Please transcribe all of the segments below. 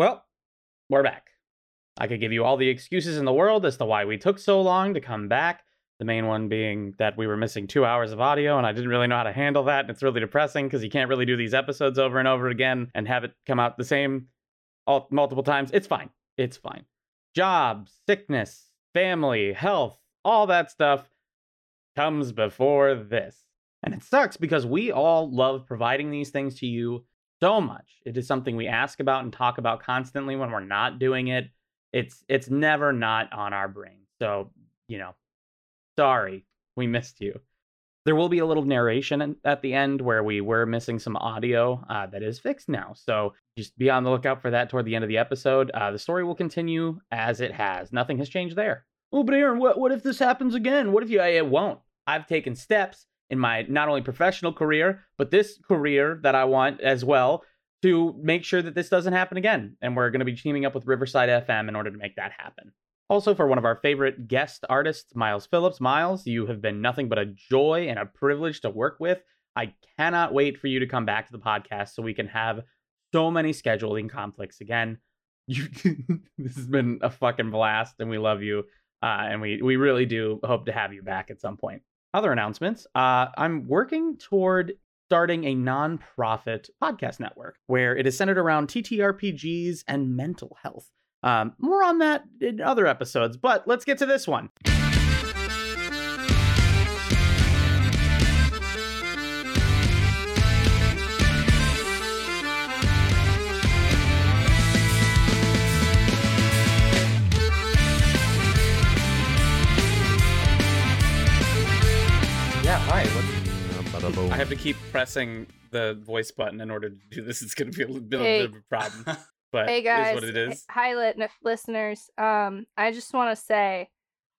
Well, we're back. I could give you all the excuses in the world as to why we took so long to come back. The main one being that we were missing two hours of audio and I didn't really know how to handle that. And it's really depressing because you can't really do these episodes over and over again and have it come out the same all, multiple times. It's fine. It's fine. Jobs, sickness, family, health, all that stuff comes before this. And it sucks because we all love providing these things to you so much. It is something we ask about and talk about constantly when we're not doing it. It's it's never not on our brain. So, you know, sorry, we missed you. There will be a little narration at the end where we were missing some audio uh, that is fixed now. So just be on the lookout for that toward the end of the episode. Uh, the story will continue as it has. Nothing has changed there. Oh, but Aaron, what, what if this happens again? What if you? It won't. I've taken steps in my not only professional career, but this career that I want as well to make sure that this doesn't happen again. And we're going to be teaming up with Riverside FM in order to make that happen. Also, for one of our favorite guest artists, Miles Phillips. Miles, you have been nothing but a joy and a privilege to work with. I cannot wait for you to come back to the podcast so we can have so many scheduling conflicts again. You, this has been a fucking blast, and we love you. Uh, and we we really do hope to have you back at some point. Other announcements. Uh, I'm working toward starting a non-profit podcast network where it is centered around TTRPGs and mental health. Um, more on that in other episodes, but let's get to this one. I have to keep pressing the voice button in order to do this. It's going to be a little bit, Hey. of a problem, but hey guys, it is what it is. hi lit- listeners. Um, I just want to say,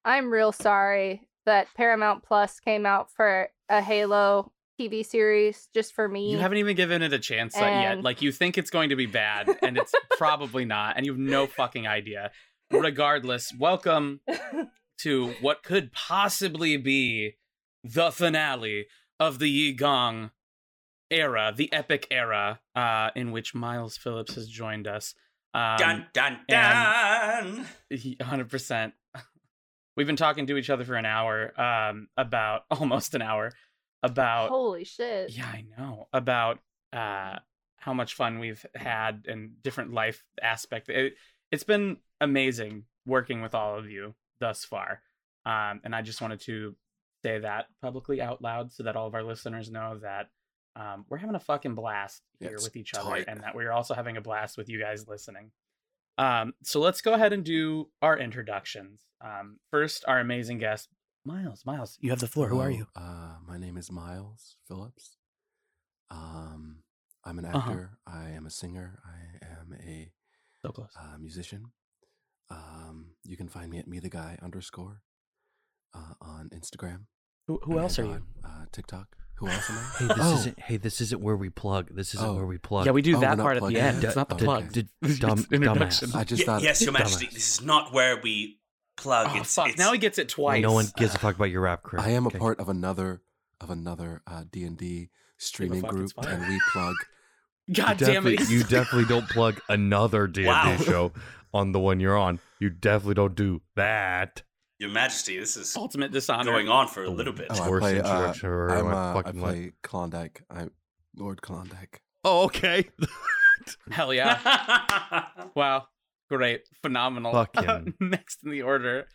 I'm real sorry that Paramount Plus came out for a Halo TV series just for me. You haven't even given it a chance uh, yet. Like you think it's going to be bad, and it's probably not, and you have no fucking idea. Regardless, welcome to what could possibly be the finale of the Yigong era, the epic era, uh, in which Miles Phillips has joined us. Um, dun dun dun. 100%. We've been talking to each other for an hour, um, about almost an hour, about Holy shit! yeah, I know. About uh how much fun we've had and different life aspect. It, it's been amazing working with all of you thus far. Um and I just wanted to say that publicly out loud so that all of our listeners know that um we're having a fucking blast here It's with each other and that we're also having a blast with you guys listening. Um so let's go ahead and do our introductions. Um first our amazing guest Miles. Miles, you have the floor. Who are you? Uh, my name is Miles Phillips. Um, I'm an Uh-huh. actor. I am a singer. I am a So close. uh, musician. Um, you can find me at me the guy underscore uh, on Instagram. Who, who else are and you? on, Uh, TikTok. Who else am I? Hey, this Oh, isn't. Hey, this isn't where we plug. This isn't Oh. where we plug. Yeah, we do Oh, that part at the end. it. It's not the Okay. plug. Did- dumb- just dumbass. I just Ye- thought. yes, Your Majesty. Dumbass. This is not where we plug. Oh, it's, fuck. it's Now he gets it twice. No one gives a fuck about your rap career. I am a part of another of another uh, D and D streaming group, and we plug. God damn it. you definitely don't plug another D&D show on the one you're on. You definitely don't do that. Your Majesty. This is Ultimate dishonor. going on for a little bit. Oh, I Worst play. Uh, I've ever heard in I'm, uh, I fucking life. play Klondike. I'm Lord Klondike. Oh, okay. Hell yeah. wow. Great. Phenomenal. Fucking- Next in the order.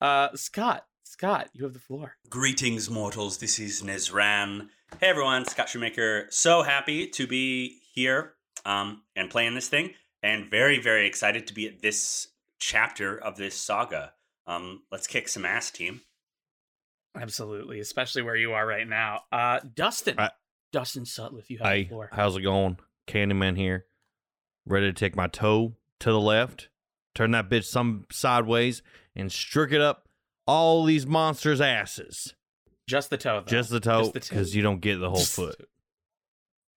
Uh Scott. Scott, you have the floor. Greetings, mortals. This is Nezran. Hey, everyone. Scott Shoemaker. So happy to be here um, and playing this thing, and very, very excited to be at this chapter of this saga. Um, let's kick some ass, team. Absolutely. Especially where you are right now. Uh Dustin. I- Dustin Sutliff, you have the floor. how's it going? Candyman here. Ready to take my toe to the left, turn that bitch some sideways, and strick it up all these monsters' asses. Just the toe, though. Just the toe, Just the toe. because you don't get the whole Just foot. toe.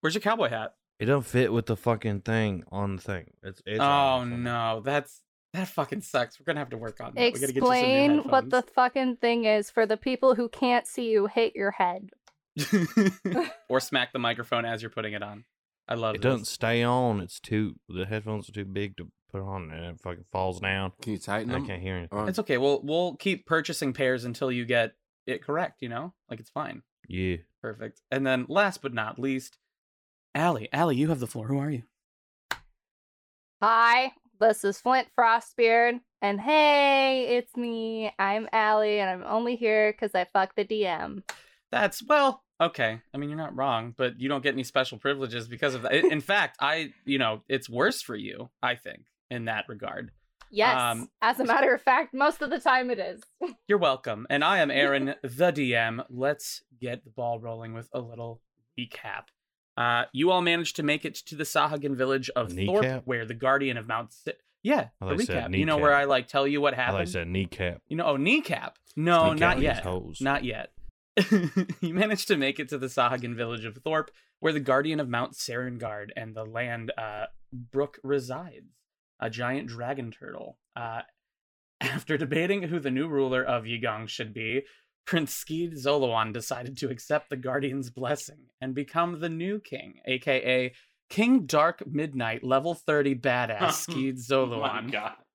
Where's your cowboy hat? It don't fit with the fucking thing on the thing. It's, it's oh on the thing. no, that's that fucking sucks. We're gonna have to work on that. We gotta get you Explain what the fucking thing is for the people who can't see you. Hit your head. or smack the microphone as you're putting it on. I love It this. doesn't stay on. It's too. The headphones are too big to put on, and it fucking falls down. Can you tighten I can't hear anything. Or- It's okay. We'll we'll keep purchasing pairs until you get it correct. You know, like it's fine. Yeah. Perfect. And then last but not least, Allie. Allie, you have the floor. Who are you? Hi, this is Flint Frostbeard, and hey, it's me. I'm Allie, and I'm only here because I fucked the DM. That's well, okay. I mean, you're not wrong, but you don't get any special privileges because of that. In fact, I, you know, it's worse for you. I think in that regard. Yes, Um, as a matter of fact, most of the time it is. You're welcome. And I am Aaron, the DM. Let's get the ball rolling with a little recap. Uh, you all managed to make it to the Sahuagin village of A Thorpe, where the guardian of Mount. Si- yeah, I the you said recap. You know where I like tell you what I happened. you said kneecap. You know, oh kneecap. No, Kneecap not these yet. Not yet. you managed to make it to the Sahuagin village of Thorpe, where the guardian of Mount Serengard and the land uh, Brook resides, a giant dragon turtle. Uh, after debating who the new ruler of Yigong should be, Prince Skeed Zolowan decided to accept the guardian's blessing and become the new king, aka King Dark Midnight, level 30 badass Skeed Zolowan.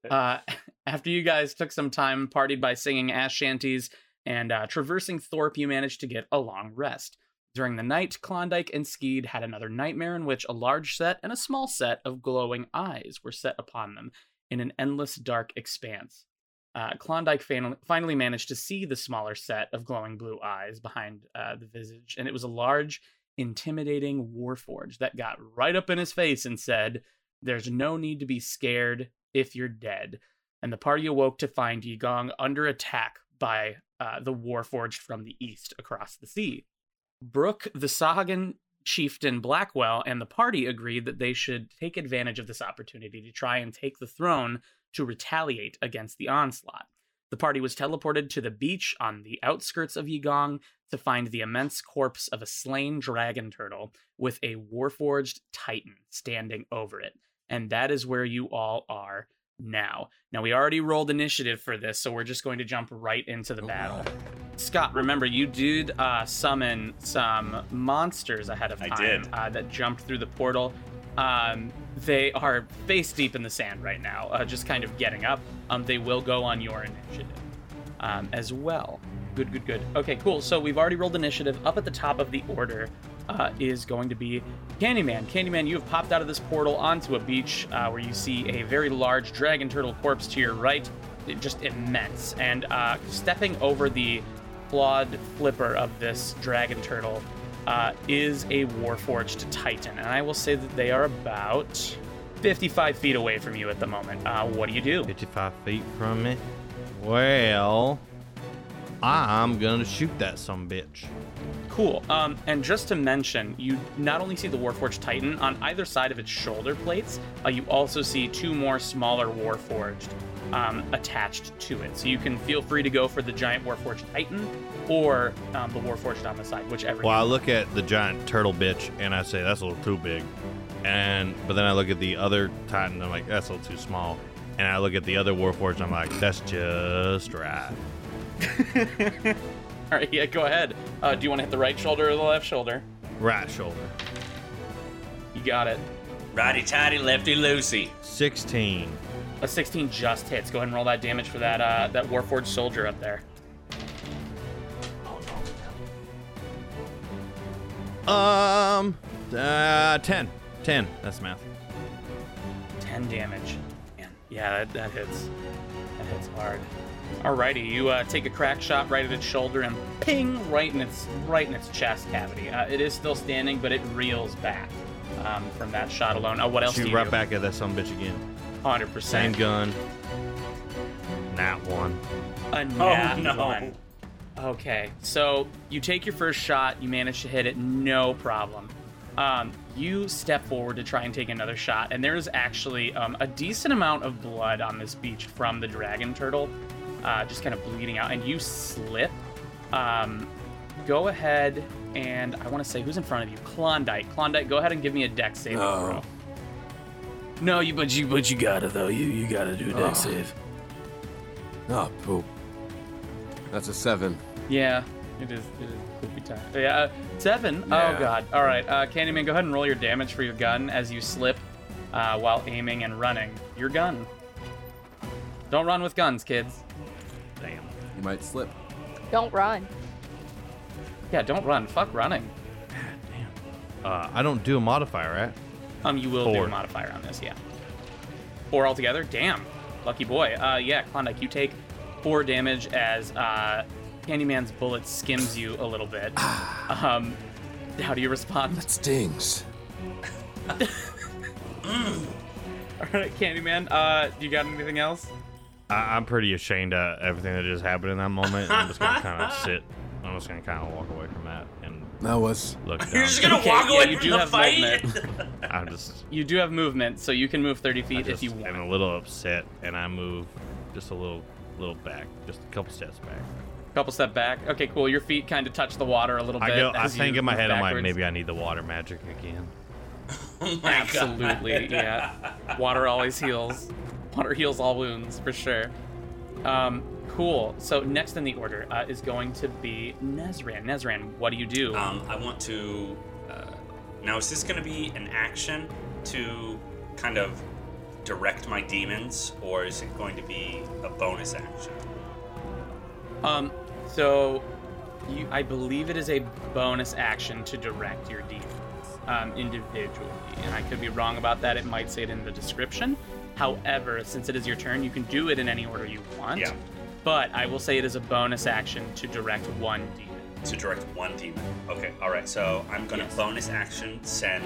Uh, after you guys took some time, partied by singing ass shanties and uh, traversing Thorpe, you managed to get a long rest. During the night, Klondike and Skeed had another nightmare in which a large set and a small set of glowing eyes were set upon them in an endless dark expanse. Uh, Klondike fan- finally managed to see the smaller set of glowing blue eyes behind uh, the visage, and it was a large, intimidating warforge that got right up in his face and said, There's no need to be scared if you're dead. And the party awoke to find Yigong under attack by uh, the warforged from the east across the sea. Brooke, the Sahuagin chieftain Blackwell, and the party agreed that they should take advantage of this opportunity to try and take the throne to retaliate against the onslaught. The party was teleported to the beach on the outskirts of Yigong to find the immense corpse of a slain dragon turtle with a warforged titan standing over it. And that is where you all are now. Now, we already rolled initiative for this, so we're just going to jump right into the Oh, battle. wow. Scott, remember you did uh, summon some monsters ahead of I time did. Uh, that jumped through the portal. Um, they are face deep in the sand right now, uh, just kind of getting up. Um, they will go on your initiative um, as well. Good, good, good. Okay, cool. So we've already rolled initiative. Up at the top of the order uh, is going to be Candyman. Candyman, you have popped out of this portal onto a beach uh, where you see a very large dragon turtle corpse to your right, just immense. And uh, stepping over the clawed flipper of this dragon turtle uh, is a warforged titan. And I will say that they are about 55 feet away from you at the moment. Uh, what do you do? 55 feet from me. Well, I'm gonna shoot that some bitch. Cool. Um, and just to mention, you not only see the Warforged Titan on either side of its shoulder plates, uh, you also see two more smaller Warforged um, attached to it. So you can feel free to go for the giant Warforged Titan or um, the Warforged on the side, whichever. Well, I look at the giant turtle bitch and I say that's a little too big, and but then I look at the other titan, and I'm like that's a little too small, and I look at the other warforged, and I'm like that's just right. All right, yeah, go ahead. Uh, do you want to hit the right shoulder or the left shoulder? Right shoulder. You got it. Righty tighty, lefty loosey. 16. A 16 just hits. Go ahead and roll that damage for that uh, that Warforged soldier up there. Um, uh, 10. 10. That's math. 10 damage. Man, yeah, that, that hits. That hits hard. Alrighty, you uh, take a crack shot right at its shoulder and ping right in its right in its chest cavity. Uh, it is still standing, but it reels back um, from that shot alone. Oh, what else do Shoot you right do? back at that some bitch again. Hundred Same percent. gun. Nat one. A nat no. one. Okay, so you take your first shot, you manage to hit it, no problem. Um, you step forward to try and take another shot, and there is actually um, a decent amount of blood on this beach from the dragon turtle, uh, just kind of bleeding out, and you slip. Um, go ahead and I want to say who's in front of you, Klondike. Klondike, go ahead and give me a Dex save. No. throw. No, you but you but you gotta though. You you gotta do a Dex Oh. save. Oh, poop. That's a seven. Yeah, It is. It is poopy time. Yeah. Uh, seven. Yeah. Oh god. All right. Uh, Candyman, go ahead and roll your damage for your gun as you slip uh, while aiming and running your gun. Don't run with guns, kids. Damn. You might slip. Don't run. Yeah, don't run. Fuck running. Uh, I don't do a modifier, right? Um, you will do a modifier on this, yeah. Four altogether. Damn, lucky boy. Uh, yeah, Klondike, you take four damage as uh, Candyman's bullet skims you a little bit. um, how do you respond? That stings. All right, Candyman. Uh, you got anything else? I, I'm pretty ashamed of everything that just happened in that moment. I'm just gonna kind of sit. I'm just gonna kind of walk away from that and That was look down. You're just gonna Okay, walk away you from do the have fight. I'm just, You do have movement, so you can move 30 I feet just if you want. I'm a little upset, and I move just a little, little back, just a couple steps back. Couple step back. Okay, cool. Your feet kind of touch the water a little bit. I go. I as you think in my move head, I'm like, backwards. maybe I need the water magic again. oh my Absolutely, God. yeah. Water always heals. Water heals all wounds for sure. Um, cool. So next in the order uh, is going to be Nezran. Nezran, what do you do? Um, I want to. Uh, now, is this going to be an action to kind of direct my demons, or is it going to be a bonus action? Um, so you, I believe it is a bonus action to direct your demons um, individually, and I could be wrong about that. It might say it in the description. However, since it is your turn, you can do it in any order you want. Yeah. But I will say it is a bonus action to direct one demon. To direct one demon. Okay, alright, so I'm to Yes. bonus action send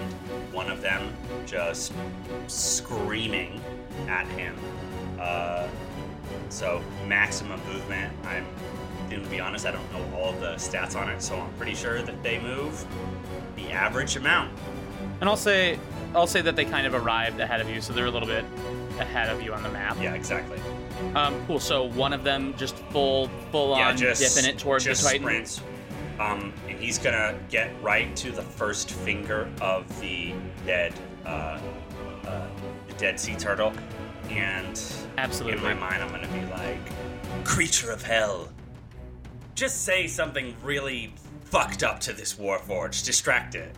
one of them just screaming at him. Uh, so, maximum movement. I'm going to be honest, I don't know all the stats on it, so I'm pretty sure that they move the average amount. And I'll say, I'll say that they kind of arrived ahead of you, so they're a little bit ahead of you on the map. Yeah, exactly. Um, cool. So one of them just full, full yeah, on just dipping it towards just the Titan. sprints. Um, and he's gonna get right to the first finger of the dead, uh, uh, the dead sea turtle, and Absolutely. in my mind, I'm gonna be like, "Creature of hell, just say something really fucked up to this warforged. Distract it."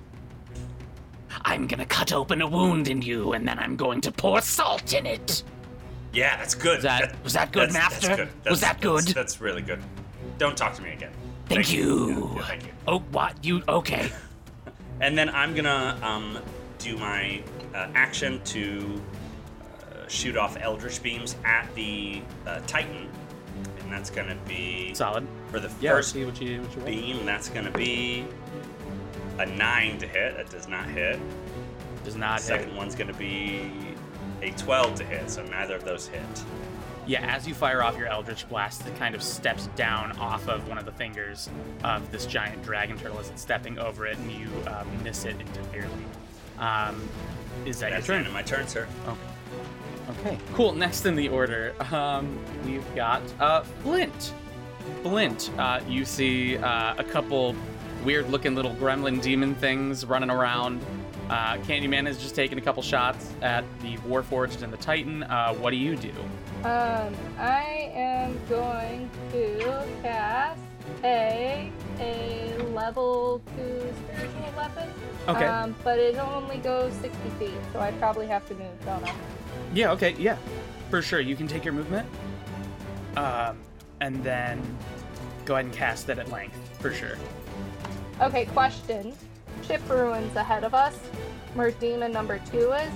I'm gonna cut open a wound in you, and then I'm going to pour salt in it. Yeah, that's good. Was that- was that good, that's- that's Master? good. Was that good? That's, that's really good. Don't talk to me again. Thank you. Yeah, thank you. Oh, what? You okay? And then I'm gonna um, do my uh, action to uh, shoot off Eldritch beams at the uh, Titan, and that's gonna be Solid. for the Yeah. first see what you what you beam. That's gonna be a nine to hit. That does not hit. Does not hit. Second one's gonna be a twelve to hit. So neither of those hit. Yeah, as you fire off your Eldritch Blast, it kind of steps down off of one of the fingers of this giant dragon turtle as it's stepping over it, and you um, miss it entirely. Um, is that That's your end turn? my turn, sir. Okay, cool. Next in the order, um, we've got uh, Flint. Flint, uh, you see uh, a couple weird-looking little gremlin demon things running around. Uh, Candyman has just taken a couple shots at the Warforged and the Titan. Uh, what do you do? Um, I am going to cast a a level two spiritual weapon. Okay. Um, but it only goes 60 feet, so I probably have to move, don't I? Yeah, okay, yeah. For sure. You can take your movement. Um, and then go ahead and cast it at length, for sure. Okay, question. Ship ruins ahead of us, where demon number two is.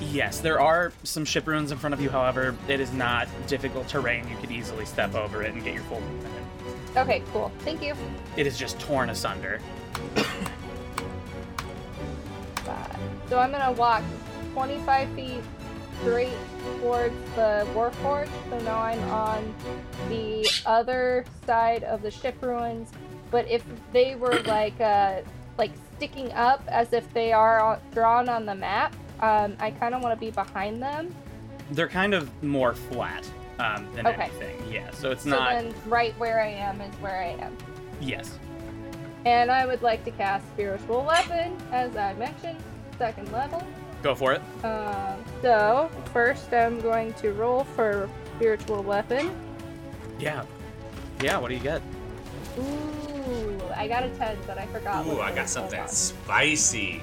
Yes, there are some ship ruins in front of you, however, it is not difficult terrain. You could easily step over it and get your full movement in. Okay, cool. Thank you. It is just torn asunder. Five. So I'm gonna walk 25 feet straight towards the Warforge. So now I'm on the other side of the ship ruins. But if they were like uh like sticking up as if they are drawn on the map, um, I kind of want to be behind them. They're kind of more flat um, than Okay. anything. Yeah, so it's so not. then right where I am is where I am. Yes. And I would like to cast Spiritual Weapon, as I mentioned, second level. Go for it. Um, so, first I'm going to roll for Spiritual Weapon. Yeah. Yeah, what do you get? Ooh, I got a 10, but I forgot. Ooh, it I got something Hold on. spicy.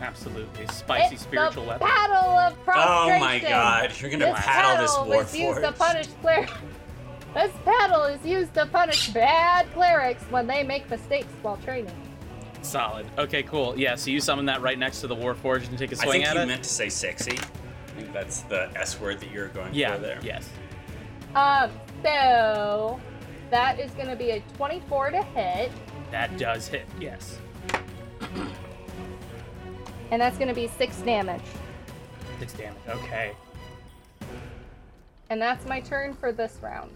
Absolutely. Spicy It's spiritual the weapon. Paddle of Oh my god, you're gonna This paddle this paddle was used to punish clerics. This paddle is used to punish bad clerics when they make mistakes while training. Solid. Okay, cool. Yeah, so you summon that right next to the Warforged and take a swing I think at you it? meant to say sexy. I think that's the S word that you're going yeah, for there. yes. Um, so that is going to be a 24 to hit, That does hit, yes. and that's going to be six damage. Six damage. Okay. And that's my turn for this round.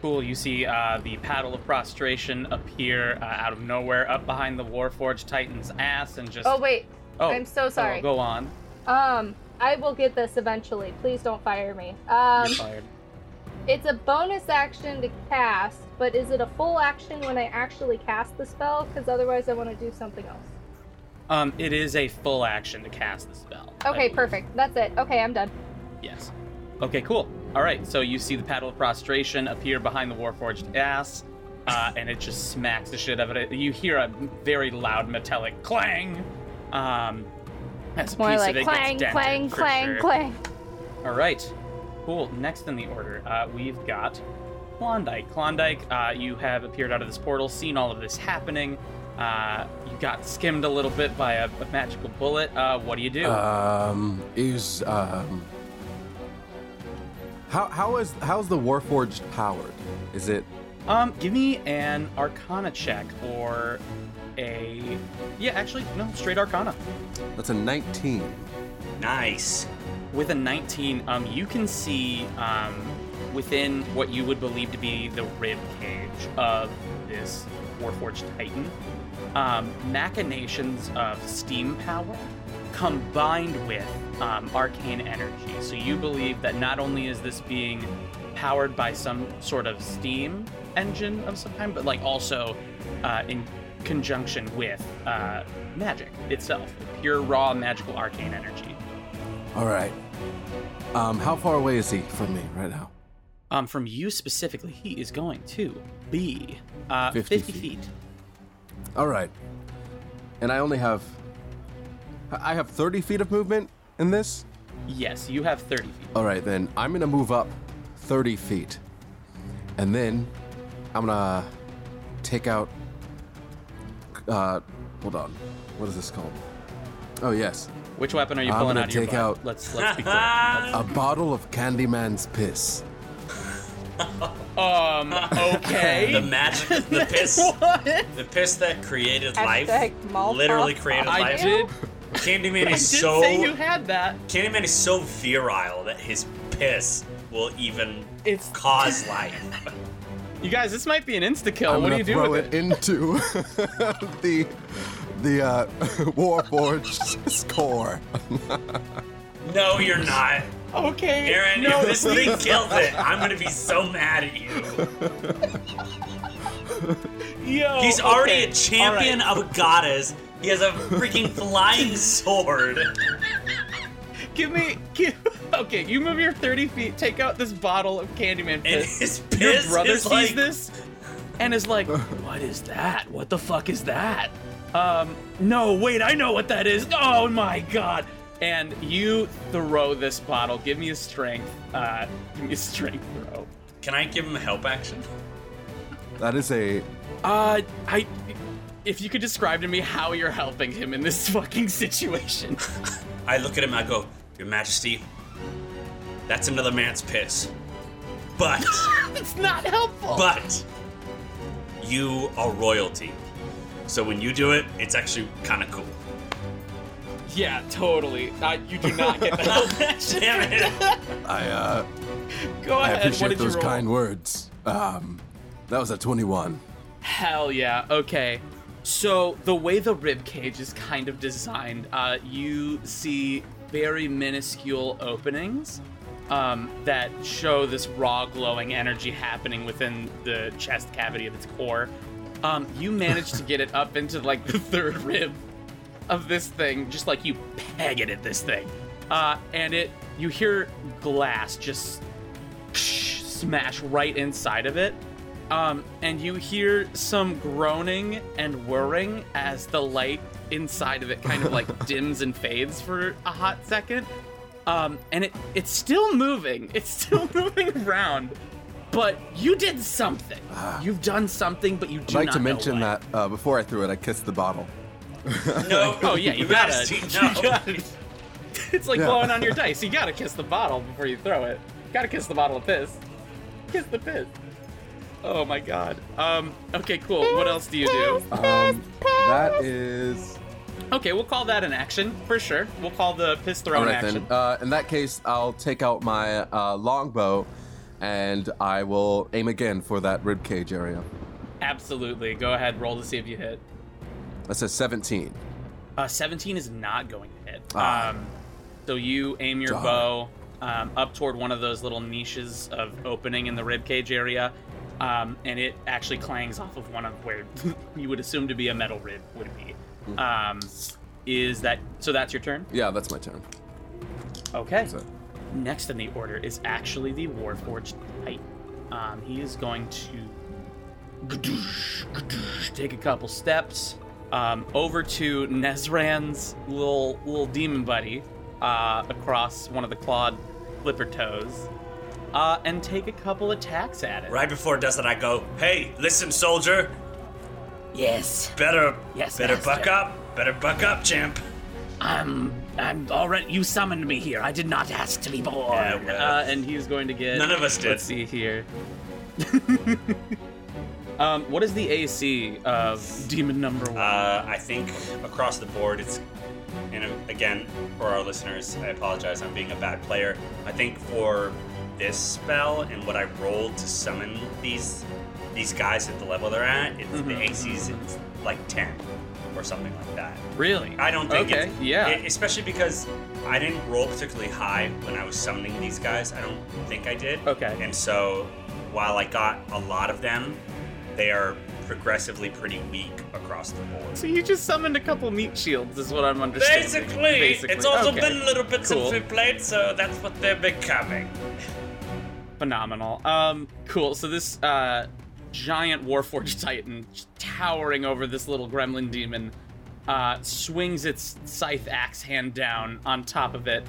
Cool. You see uh, the paddle of prostration appear uh, out of nowhere up behind the Warforged Titan's ass and just. Oh wait, Oh, I'm so sorry. Oh, go on. Um, I will get this eventually. Please don't fire me. Um, You're fired. It's a bonus action to cast, but is it a full action when I actually cast the spell? Because otherwise, I want to do something else. Um, it is a full action to cast the spell. Okay, perfect. That's it. Okay, I'm done. Yes. Okay, cool. All right, so you see the paddle of prostration appear behind the Warforged ass, uh, and it just smacks the shit out of it. You hear a very loud metallic clang. Um, as a More piece like of it clang, gets dented, clang, for clang, sure. clang. All right. Cool. Next in the order, uh, we've got Klondike. Klondike, uh, you have appeared out of this portal, seen all of this happening. Uh, you got skimmed a little bit by a, a magical bullet. Uh, what do you do? Um, is um, how how is how's the Warforged powered? Is it Um, give me an Arcana check or a yeah, actually no, straight Arcana. that's a 19? Nice. With a 19, um, you can see um, within what you would believe to be the rib cage of this Warforged Titan, um, machinations of steam power combined with um, arcane energy. So you believe that not only is this being powered by some sort of steam engine of some kind, but like also uh, in conjunction with uh, magic itself, pure raw magical arcane energy. All right. Um, how far away is he from me right now? Um, from you specifically, he is going to be uh, 50 50, feet. feet. All right. And I only have I have 30 feet of movement in this. Yes, you have 30 feet. All right, then I'm gonna move up 30 feet, and then I'm gonna take out. Uh, hold on. What is this called? Oh yes, Which weapon are you I'm pulling gonna out of your take butt? out- Let's let's be clear. Let's- a bottle of Candyman's piss. um. Okay. The magic, the piss, what? the piss that created life, Hashtag Malfoy. literally created I life. did. Candyman I did is so say you had that. Candyman is so virile that his piss will even It's cause life. you guys. This might be an insta kill. I'm What do gonna you do throw with it, into the the uh, Warforged score. No, you're not. Okay. Aaron, no, if this thing kills it, I'm gonna be so mad at you. Yo, He's already okay, a champion all right. of a goddess. He has a freaking flying sword. Give me. Give, okay, you move your 30 feet. Take out this bottle of Candyman And piss. his Your brother is sees like this and is like, "What is that? What the fuck is that?" Um, no, wait, I know what that is. Oh my god! And you throw this bottle. Give me a strength. Uh, give me a strength throw. Can I give him a help action? That is a Uh, I. If you could describe to me how you're helping him in this fucking situation. I look at him, I go, Your Majesty, that's another man's piss. But, it's not helpful. but, you are royalty. So when you do it, it's actually kind of cool. yeah, totally. Uh, you do not get the help action. Damn it. I uh Go I ahead. what appreciate did you those roll? kind words. Um, that was a 21. Hell yeah. Okay. So the way the rib cage is kind of designed, uh, you see very minuscule openings um, that show this raw glowing energy happening within the chest cavity of its core. Um, you manage to get it up into like the third rib of this thing, just like you peg it at this thing, uh, and it you hear glass just smash right inside of it Um, and you hear some groaning and whirring as the light inside of it kind of like dims and fades for a hot second. Um, and it it's still moving. It's still moving around. But you did something. You've done something, but you do I'd like not to mention what. that uh, before I threw it, I kissed the bottle. No. Oh yeah, you gotta. Majesty, you no. gotta- it's like Yeah. blowing on your dice. You gotta kiss the bottle before you throw it. gotta kiss the bottle of piss. Kiss the piss. Oh my god. Um. Okay. Cool. What else do you do? Um, that is. Okay, we'll call that an action for sure. We'll call the piss throw an Alright action. then. Uh, in that case, I'll take out my uh, longbow, and I will aim again for that rib cage area. Absolutely. Go ahead. Roll to see if you hit. That's a 17. Uh, 17 is not going to hit. Ah. Um, so you aim your bow um, up toward one of those little niches of opening in the ribcage area, um, and it actually clangs off of one of where you would assume to be a metal rib would be. Hmm. Um, is that so? That's your turn. Yeah, that's my turn. Okay. So, Next in the order is actually the Warforged Titan. Um, he is going to take a couple steps um, over to Nezran's little little demon buddy uh, across one of the clawed flipper toes, uh, and take a couple attacks at it. Right before it does that, I go, "Hey, listen, soldier. Yes, Better, Yes, better master. buck up. Better buck up, champ." I'm. I'm already. You summoned me here. I did not ask to be born. Yeah, well, Uh, and he's going to get. None of us did. Let's see here. um, what is the AC of demon number one? Uh, I think across the board, it's, and again, for our listeners, I apologize, I'm being a bad player. I think for this spell and what I rolled to summon these these guys at the level they're at, it's, the Mhm, AC's it's like 10 or something like that. really? I don't think Okay. it's, yeah. e- especially because I didn't roll particularly high when I was summoning these guys. I don't think I did. Okay. And so, while I got a lot of them, they are progressively pretty weak across the board. So you just summoned a couple meat shields, is what I'm understanding. Basically, Basically. it's also Okay. been a little bit Cool. since we played, so that's what they're becoming. phenomenal. Um, cool. So this uh, giant Warforged Titan, towering over this little gremlin demon, uh, swings its scythe axe hand down on top of it,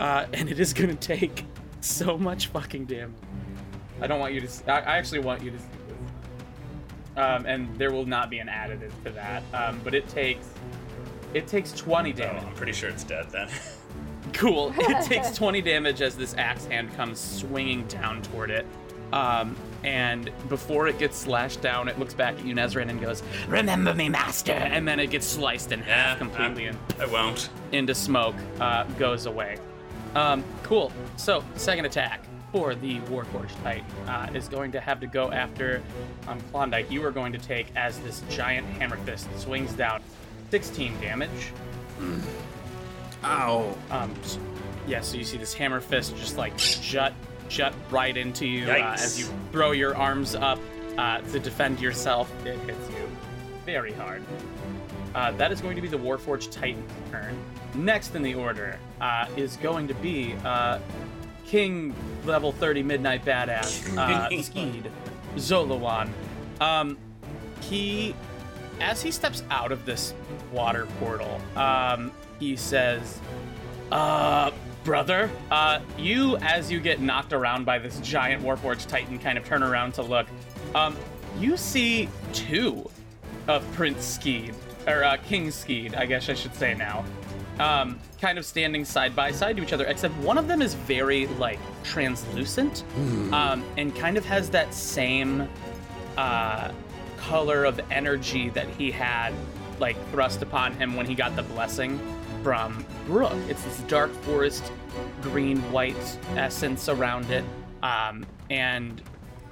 uh, and it is gonna take so much fucking damage. I don't want you to. See, I, I actually want you to see this. Um, and there will not be an additive to that. Um, but it takes. It takes 20 Oh, damage. I'm pretty sure it's dead then. Cool. It takes 20 damage as this axe hand comes swinging down toward it. Um, and before it gets slashed down, it looks back at you, Nezran, and goes, Remember me, master. and then it gets sliced in yeah, half completely I, and I won't. into smoke, uh, goes away. Um, cool. So, second attack for the Warforged Titan uh, is going to have to go after um, Klondike. You are going to take as this giant hammer fist swings down 16 damage. ow. Um, s- yeah, so you see this hammer fist just like jut, jut right into you uh, as you throw your arms up uh, to defend yourself. It hits you very hard. Uh, that is going to be the Warforged Titan turn. Next in the order uh, is going to be uh, King level 30 Midnight Badass, uh, Skeed, Zolawan. Um, he, as he steps out of this water portal, um, he says, uh, brother, uh, you, as you get knocked around by this giant Warforged Titan, kind of turn around to look. Um, you see two of Prince Skeed, or uh, King Skeed, I guess I should say now, um, kind of standing side by side to each other, except one of them is very, like, translucent, um, and kind of has that same, uh, color of energy that he had, like, thrust upon him when he got the blessing from Brooke. It's this dark forest, green white essence around it. Um, and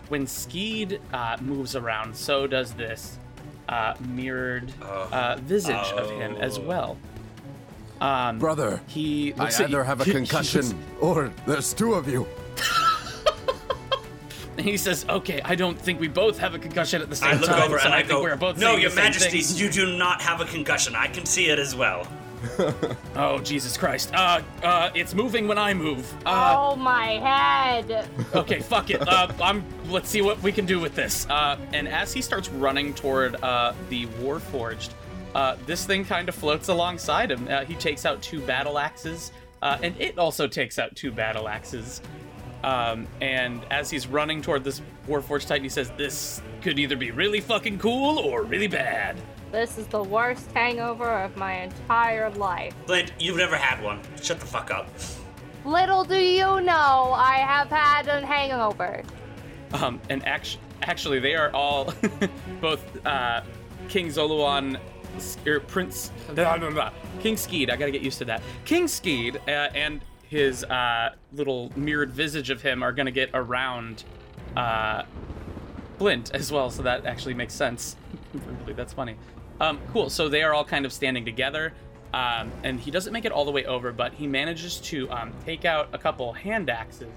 when Skeed uh, moves around, so does this uh, mirrored Oh. uh, visage of him as Oh. well. Um, Brother, he I looks at either you- have a he- concussion or there's two of you. He says, "Okay, I don't think we both have a concussion at the same I look time, over so and I, I think go, we're both No, Your the Majesty, you do not have a concussion. I can see it as well. Oh Jesus Christ! Uh, uh, it's moving when I move. Uh, oh my head! okay, fuck it. Uh, I'm. Let's see what we can do with this. Uh, and as he starts running toward uh the Warforged, uh, this thing kind of floats alongside him. Uh, he takes out two battle axes, uh, and it also takes out two battle axes. Um, and as he's running toward this Warforged Titan, he says, "This could either be really fucking cool or really bad." This is the worst hangover of my entire life. Flint, you've never had one. Shut the fuck up. Little do you know, I have had a hangover. Um, and act- actually, they are all both uh, King Zoluan, or Prince blah, blah, blah. King Skeed. I gotta get used to that. King Skeed uh, and his uh, little mirrored visage of him are gonna get around uh, Flint as well. So that actually makes sense. that's funny. Um, cool. So they are all kind of standing together. Um, and he doesn't make it all the way over, but he manages to um, take out a couple hand axes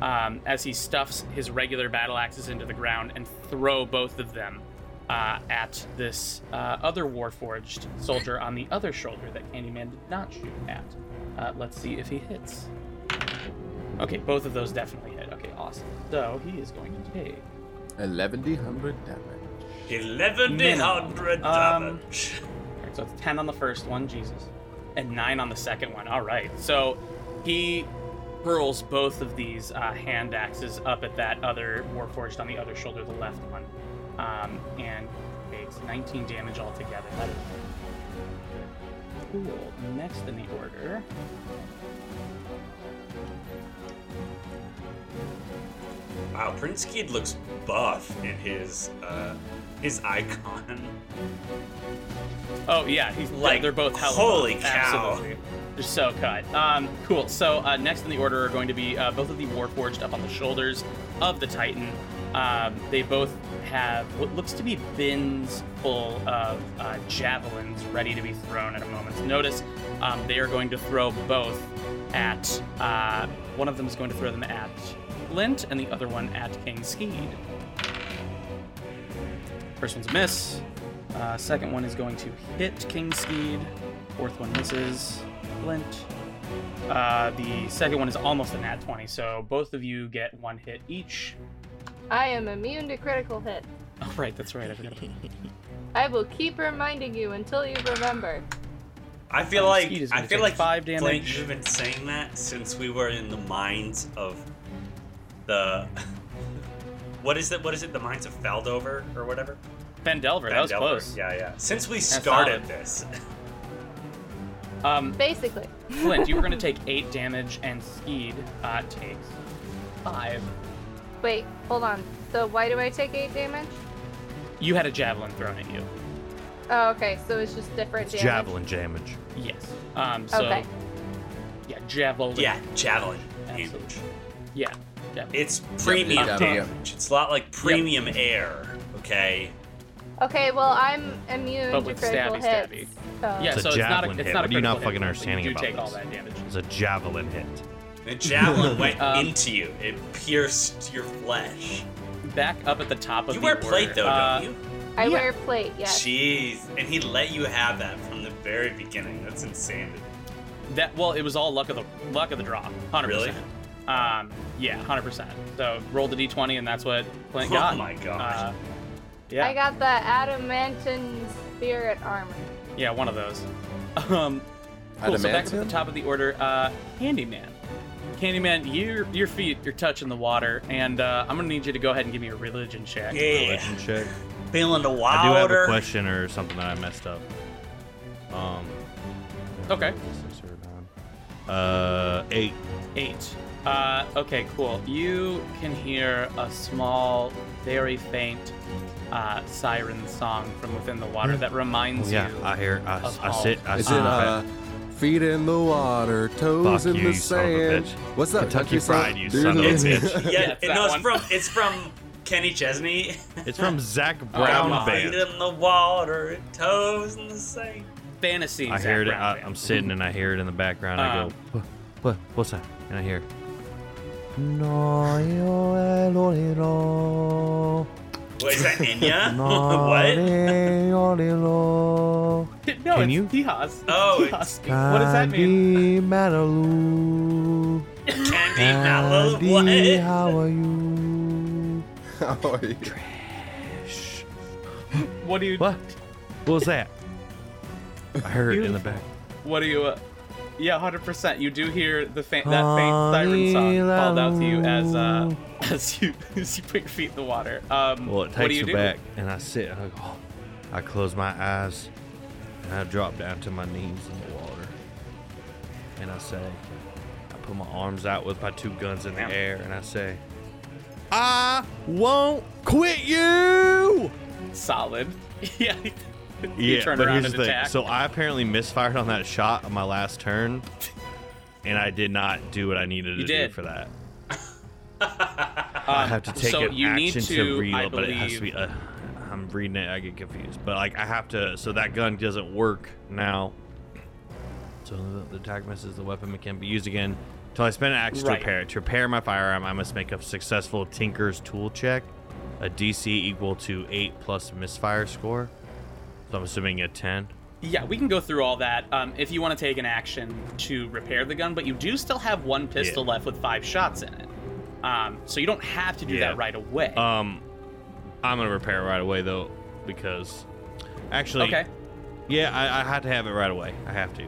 um, as he stuffs his regular battle axes into the ground and throw both of them uh, at this uh, other Warforged soldier on the other shoulder that Candyman did not shoot at. Uh, let's see if he hits. Okay, both of those definitely hit. Okay, awesome. So he is going to take. 1100 damage. 1100 Um, damage. So it's 10 on the first one, Jesus. And 9 on the second one. All right. So he hurls both of these uh, hand axes up at that other Warforged on the other shoulder, the left one. Um, and takes 19 damage altogether. That is cool. Next in the order. Wow, Prince Skeed looks buff in his uh his icon. Oh yeah, he's Like, they're both hella holy cow. Absolutely. They're so cut. Um, cool. So uh, next in the order are going to be uh, both of the Warforged up on the shoulders of the Titan. Um, they both have what looks to be bins full of uh, javelins ready to be thrown at a moment's notice. Um, they are going to throw both at. Uh, one of them is going to throw them at Flint, and the other one at King Skeed. First one's a miss. Uh, second one is going to hit King Skeed. Fourth one misses. Flint. Uh, the second one is almost a nat 20, so both of you get one hit each. I am immune to critical hit. Oh, right, that's right. I forgot about that. I will keep reminding you until you remember. I feel like I feel like five Flint, damage. you've been saying that since we were in the minds of the what is it? What is it? The mines of Feldover or whatever. Phandelver, that was Phandelver. close. Yeah, yeah. Since we started solid. this, Um, Basically. Flint, you were going to take eight damage, and Skeed uh, takes five. Wait, hold on. So why do I take 8 damage? You had a javelin thrown at you. Oh, okay. So it's just different It's damage. javelin damage. Yes. Um, so, Okay. yeah, javelin. yeah, javelin. Absolutely. damage. Yeah. Javelin. It's premium yeah, damage. It's a lot like premium air. Okay. Okay, well, I'm immune But to with critical stabby, hits. stabby. So. Yeah, It's a so it's not a, javelin it's hit. not a What are you not fucking hit, understanding you do about take all this? that damage. It's a javelin hit. The javelin went Um, into you. It pierced your flesh. Back up at the top of You the wear order, plate though, uh, don't you? I yeah. wear plate, yes. Jeez, and he let you have that from the very beginning. That's insanity. That well, it was all luck of the luck of the draw, Hundred percent. Really? Percent. Um, yeah, hundred percent. So roll the d20, and that's what Flint Oh got. Oh my gosh. Uh, yeah, I got the adamantine spirit armor. yeah, one of those. Um, cool. So back up at the top of the order, uh, Candyman. Candyman, your your feet, you're touching the water, and uh, I'm gonna need you to go ahead and give me a religion check. Yeah. Religion check. Feeling the water. I do have a question or something that I messed up. Um. Okay. six or nine. Uh, eight. Eight. Uh, okay, cool. You can hear a small, very faint uh, siren song from within the water that Oh, reminds yeah, you. Yeah, I hear. I, of I sit. I Is sit it in the uh, feet in the water, toes Fuck in you, the you son of a sand? bitch. What's that? Kentucky? Fried, you son of a know- bitch. Yeah, Yeah, it's it, no, it's from it's from Kenny Chesney. It's from Zac Oh, Brown my. Feet Band. in the water, toes in the sand. Fantasy. I Zac hear it. Brown I, band. I'm sitting and I hear it in the background. I Um, go, what, what? What's that? And I hear. No, yo, lo, eh. What is that, Enya? what? No, Can it's you? Tejas. Oh, Tejas. What does that mean? Manalu. Candy Mallow? Candy, What? how are you? How are you? Trash. What do you? What? What was that? I heard it in the back. What do you? Uh, yeah, hundred percent. You do hear the fa- that faint siren song called out to you as uh, as you as you put your feet in the water. Um, Well, it what takes do you do? back, and I sit and I go. "Oh." I close my eyes, and I drop down to my knees in the water, and I say, I put my arms out with my two guns in the Damn. air, and I say, I won't quit you. Solid. yeah. Yeah, but here's the thing. So I apparently misfired on that shot on my last turn, and I did not do what I needed You to did. do for that. I have to take so an you action need to, to, reload, but it has to believe- be. Uh, I'm reading it, I get confused. But like, I have to. So that gun doesn't work now. So the, the attack misses. The weapon can be used again until I spend an action Right. to repair it. To repair my firearm, I must make a successful Tinker's Tool check, a DC equal to eight plus misfire score. So I'm assuming a ten. Yeah, we can go through all that um, if you want to take an action to repair the gun, but you do still have one pistol left with five shots in it. Um, so you don't have to do Yeah. that right away. Um, I'm gonna repair it right away though, because actually, okay. yeah, I, I had to have it right away. I have to.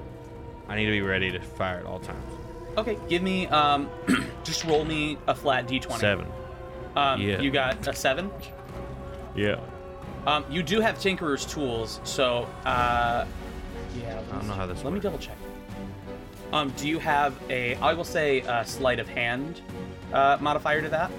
I need to be ready to fire at all times. Okay, give me, um, just roll me a flat d20. Seven. Um, Yeah. You got a seven? Yeah. Um, you do have Tinkerer's tools, so, uh, yeah. I don't know how this Let me double check. Um, do you have a, I will say, a sleight of hand uh, modifier to that?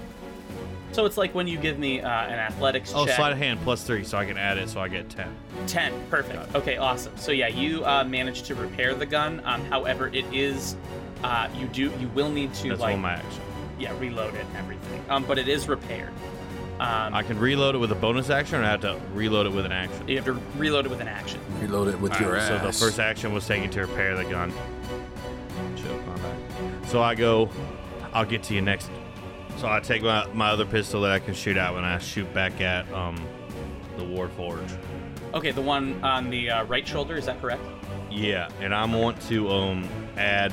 So it's like when you give me uh, an athletics Oh, check. sleight of hand plus three, so I can add it, so I get ten. 10 perfect okay awesome so yeah you uh, managed to repair the gun um, however it is uh, you do you will need to That's like all my action. yeah reload it and everything um, but it is repaired um, I can reload it with a bonus action, or I have to reload it with an action. you have to reload it with an action Reload it with All your right, ass. So the first action was taken to repair the gun. Chill. So I go, I'll get to you next. So I take my, my other pistol that I can shoot out when I shoot back at um the Warforged. okay the one on the uh, right shoulder is that correct Yeah, and I want to um add.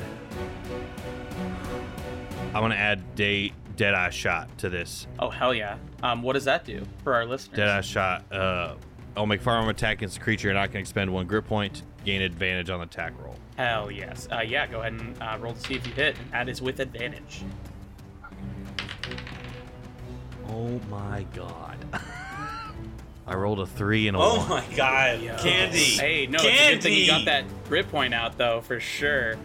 I want to add day Deadeye shot to this. oh hell yeah um, what does that do for our listeners Deadeye shot. Uh, I'll make firearm attack against the creature, and I can expend one grit point, gain advantage on the attack roll. hell yes uh, yeah go ahead and uh, roll to see if you hit and that is with advantage Oh my god. I rolled a three and a Oh one. my god, Candy. Hey, no, Candy. it's a good thing you got that grit point out though, for sure.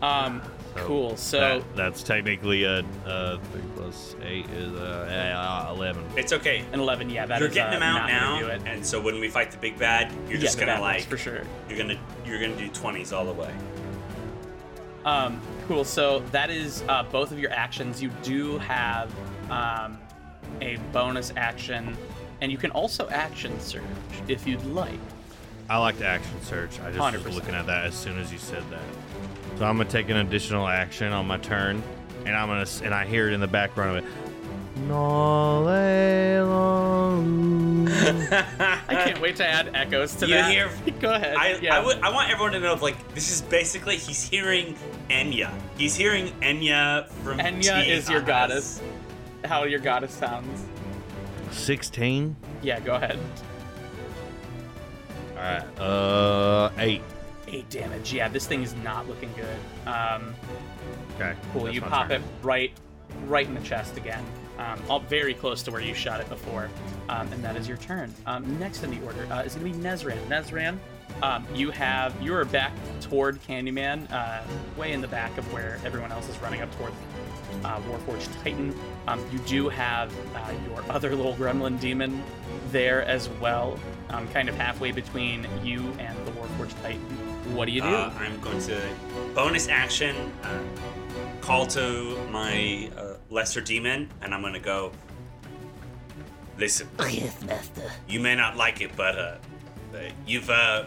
Um, So cool. So that, that's technically a, a three plus eight is uh, uh, eleven. It's okay. an eleven, yeah, that you're is, getting uh, him out not now, it. and so when we fight the big bad, you're Yeah, just gonna like for sure. you're gonna you're gonna do twenties all the way. Um, cool. So that is uh, both of your actions. You do have um, a bonus action, and you can also action surge if you'd like. I like to action surge. I just 100%. was looking at that as soon as you said that. So I'm gonna take an additional action on my turn, and I'm gonna and I hear it in the background of it. No, I can't wait to add echoes to You that. hear- Go ahead. I, yeah. I, would, I want everyone to know, like, this is basically he's hearing Enya. He's hearing Enya from Enya is your goddess. How your goddess sounds. Sixteen. Yeah, go ahead. All right. Uh, eight. Eight damage. Yeah, this thing is not looking good. Um, Okay. cool. that's you pop turn. it right, right in the chest again. Um, all very close to where you shot it before, um, and that is your turn. Um, next in the order uh, is going to be Nezran. Nezran, um, you have you are back toward Candyman, uh, way in the back of where everyone else is running up toward uh, Warforged Titan. Um, you do have uh, your other little gremlin demon there as well, um, kind of halfway between you and the Warforged Titan. What do you do? Uh, I'm going to bonus action, uh, call to my uh, lesser demon, and I'm going to go. Listen, Oh, yes, master. you may not like it, but uh, you've uh,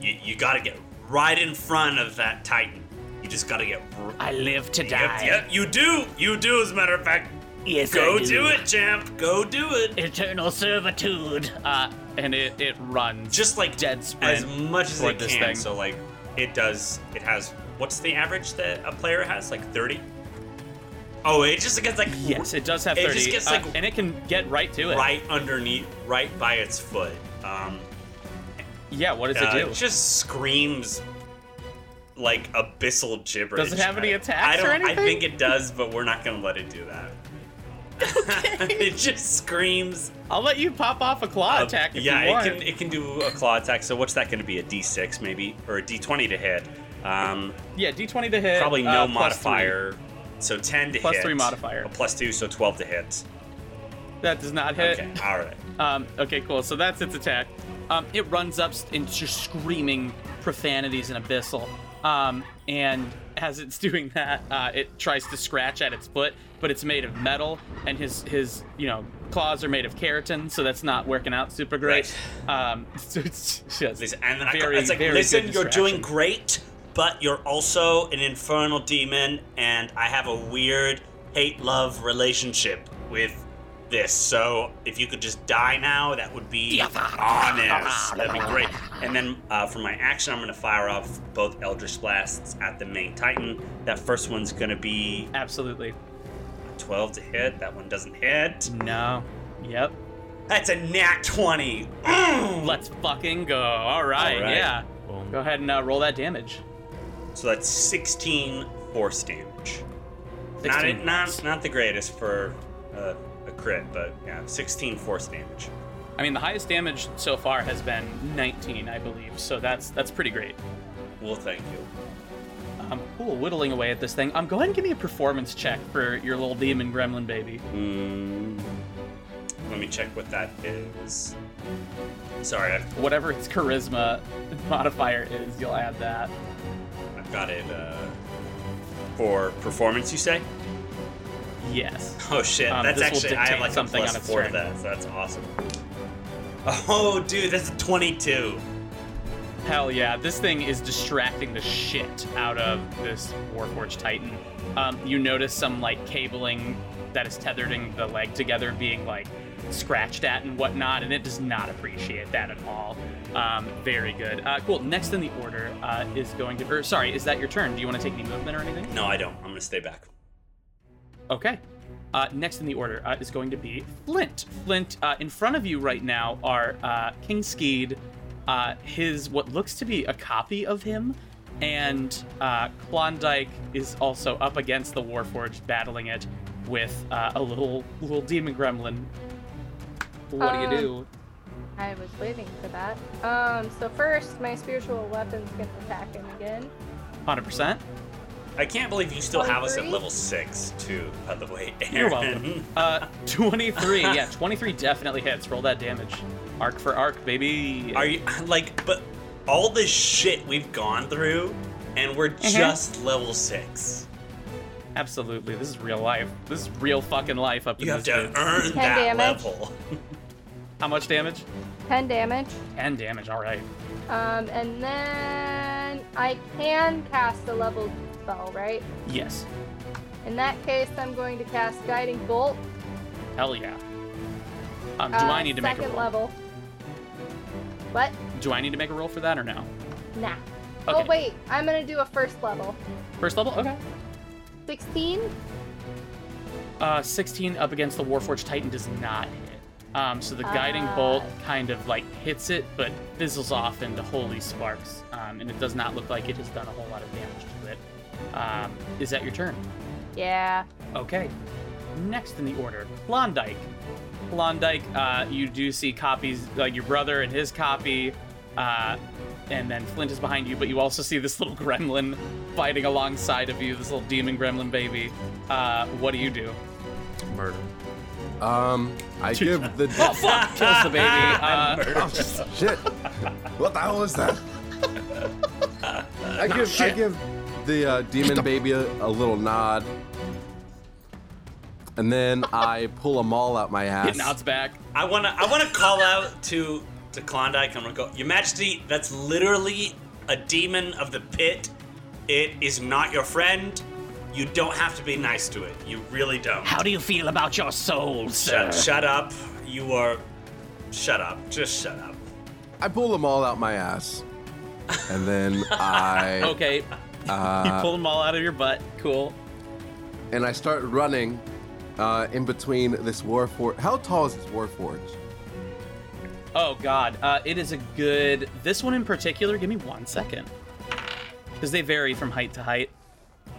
you, you got to get right in front of that titan. You just got to get. r- I live to Yep, die. yep, you do. You do. As a matter of fact, Yes, Go I do it, champ. Go do it. Eternal servitude. Uh, and it, it runs Just like dead sprint. as much as toward it this can. thing. So like it does. It has. What's the average that a player has? Like thirty. Oh, it just gets like Yes, it does have thirty. It just gets, uh, like, and it can get right to it. right underneath, right by its foot. Um, Yeah, what does uh, it do? just screams like abyssal gibberish. Does it have any I- attacks I or don't, I anything? think it does, but we're not gonna let it do that. it just screams. I'll let you pop off a claw uh, attack if yeah, you want. it can it can do a claw attack. So what's that going to be? A D6 maybe or a D20 to hit? Um, Yeah, D20 to hit. probably uh, no plus modifier. So 10 to Plus hit. three modifier. A plus two, so 12 to hit. That does not hit. Okay, all right. Um, okay, cool. So that's its attack. Um, it runs up and just screaming profanities and abyssal. Um, and as it's doing that, uh, it tries to scratch at its foot, but it's made of metal, and his his you know claws are made of keratin, so that's not working out super great. Um, so it's just Listen, and then I, very, it's like, very listen, good you're doing great, but you're also an infernal demon, and I have a weird hate-love relationship with this. So if you could just die now, that would be honest. That'd be great. And then uh, for my action, I'm going to fire off both Eldritch Blasts at the main Titan. That first one's going to be absolutely 12 to hit. That one doesn't hit. no. Yep. That's a nat 20. Mm. Let's fucking go. All right. All right. Yeah. Boom. Go ahead and uh, roll that damage. So that's 16 force damage. 16. Not, not not the greatest for uh, a crit, but yeah, 16 force damage. I mean, the highest damage so far has been 19, I believe. So that's that's pretty great. Well, thank you. Um, cool, whittling away at this thing. Um, go ahead and give me a performance check for your little demon gremlin baby. Mm, let me check what that is. Sorry, I've, Whatever its charisma modifier is, you'll add that. I've got it uh, for performance. You say? Yes. Oh shit, Um, that's actually I have like a something plus on four to that, so that's awesome. Oh, dude, that's a 22. Hell yeah, this thing is distracting the shit out of this Warforged Titan. Um, you notice some like cabling that is tethering the leg together being like scratched at and whatnot, and it does not appreciate that at all. Um, very good. Uh, cool. Next in the order uh, is going to. Or sorry, is that your turn? Do you want to take any movement or anything? No, I don't. I'm gonna stay back. Okay. Uh, next in the order uh, is going to be Flint. Flint, uh, in front of you right now are uh, King Skeed, uh, his what looks to be a copy of him, and uh, Klondike is also up against the Warforged, battling it with uh, a little little demon gremlin. What do you Um, do? I was waiting for that. Um, so first, my spiritual weapon's gonna attack him again. Hundred percent. I can't believe you still have us at level six, too. By the way, You're welcome. Uh, twenty-three. yeah, twenty-three definitely hits. Roll that damage. Arc for arc, baby. Are you like? But all the shit we've gone through, and we're Mm-hmm. just level six. Absolutely. This is real life. This is real fucking life up in You have to bitch. earn that damage. level. How much damage? 10 damage. 10 damage, alright. Um, and then I can cast a level spell, right? Yes. In that case, I'm going to cast Guiding Bolt. Hell yeah. Um, do uh, I need to make a second roll? level. What? Do I need to make a roll for that or no? Nah. Okay. Oh wait, I'm gonna do a first level. First level? Okay. 16. Uh, 16 up against the Warforged Titan does not hit. Um, so the guiding bolt Ah. kind of like hits it, but fizzles off into holy sparks. Um, and it does not look like it has done a whole lot of damage to it. Um, is that your turn? Yeah. Okay. Next in the order, Klondike. Klondike, uh, you do see copies, like your brother and his copy, uh, and then Flint is behind you, but you also see this little gremlin fighting alongside of you, this little demon gremlin baby. Uh, what do you do? Murder. Um, I give the Oh, fuck! Kills the baby. Uh, oh, shit. What the hell is that? I give I give the uh, demon baby a, a little nod, and then I pull a maul out my ass. it nods back. I wanna I wanna call out to to Klondike. I'm gonna go, Your Majesty. That's literally a demon of the pit. It is not your friend. You don't have to be nice to it. You really don't. How do you feel about your soul, sir? Shut, shut up. You are. Shut up. Just shut up. I pull them all out my ass, and then I Okay, you uh, pull them all out of your butt. Cool. and I start running uh, in between this war warforge. How tall is this warforge? Oh God, uh, it is a good. This one in particular. Give me one second, because they vary from height to height.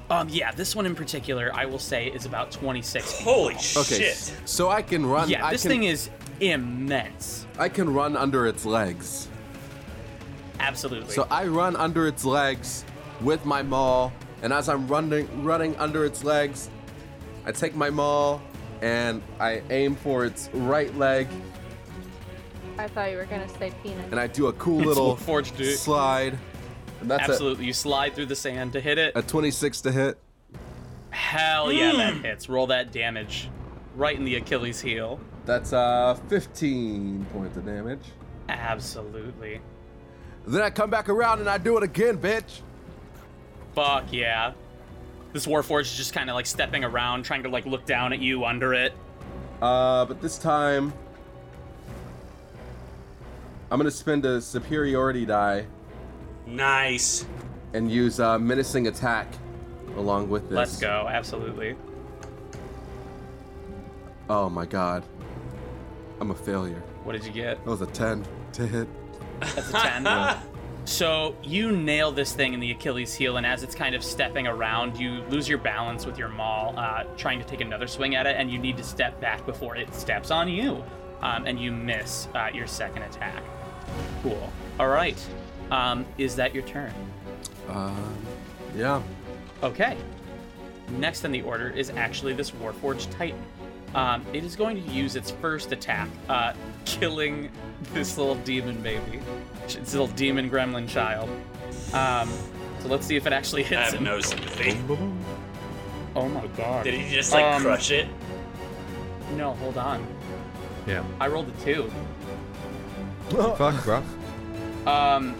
Um, yeah, this one in particular, I will say, is about 26 feet. Holy tall. Okay, so I can run. Yeah, I this can, thing is immense. I can run under its legs. Absolutely. So I run under its legs with my maul, and as I'm running running under its legs, I take my maul and I aim for its right leg, I thought you were gonna say penis. and I do a cool little Forged it. slide. And that's a, Absolutely, you slide through the sand to hit it. a 26 to hit. Hell yeah, that hits. Roll that damage, right in the Achilles heel. That's uh 15 points of damage. Absolutely. Then I come back around and I do it again, bitch. Fuck yeah. This Warforged is just kind of like stepping around, trying to like look down at you under it. Uh, but this time I'm gonna spend a superiority die Nice. and use uh, menacing attack along with this. Let's go. Absolutely. Oh my god. I'm a failure. What did you get? That was a 10 to hit. That's a 10. so you nail this thing in the Achilles heel, and as it's kind of stepping around, you lose your balance with your maul, uh, trying to take another swing at it, and you need to step back before it steps on you. Um, and you miss uh, your second attack. Cool. All right. Um, is that your turn? Um, yeah. Okay. Next in the order is actually this Warforged Titan. Um, it is going to use its first attack, uh, killing this little demon baby, this little demon gremlin child. Um, so let's see if it actually hits I have him. no sympathy. Oh my god. Did he just like Um, crush it? No, hold on. Yeah. I rolled a two. Fuck, bro. Um,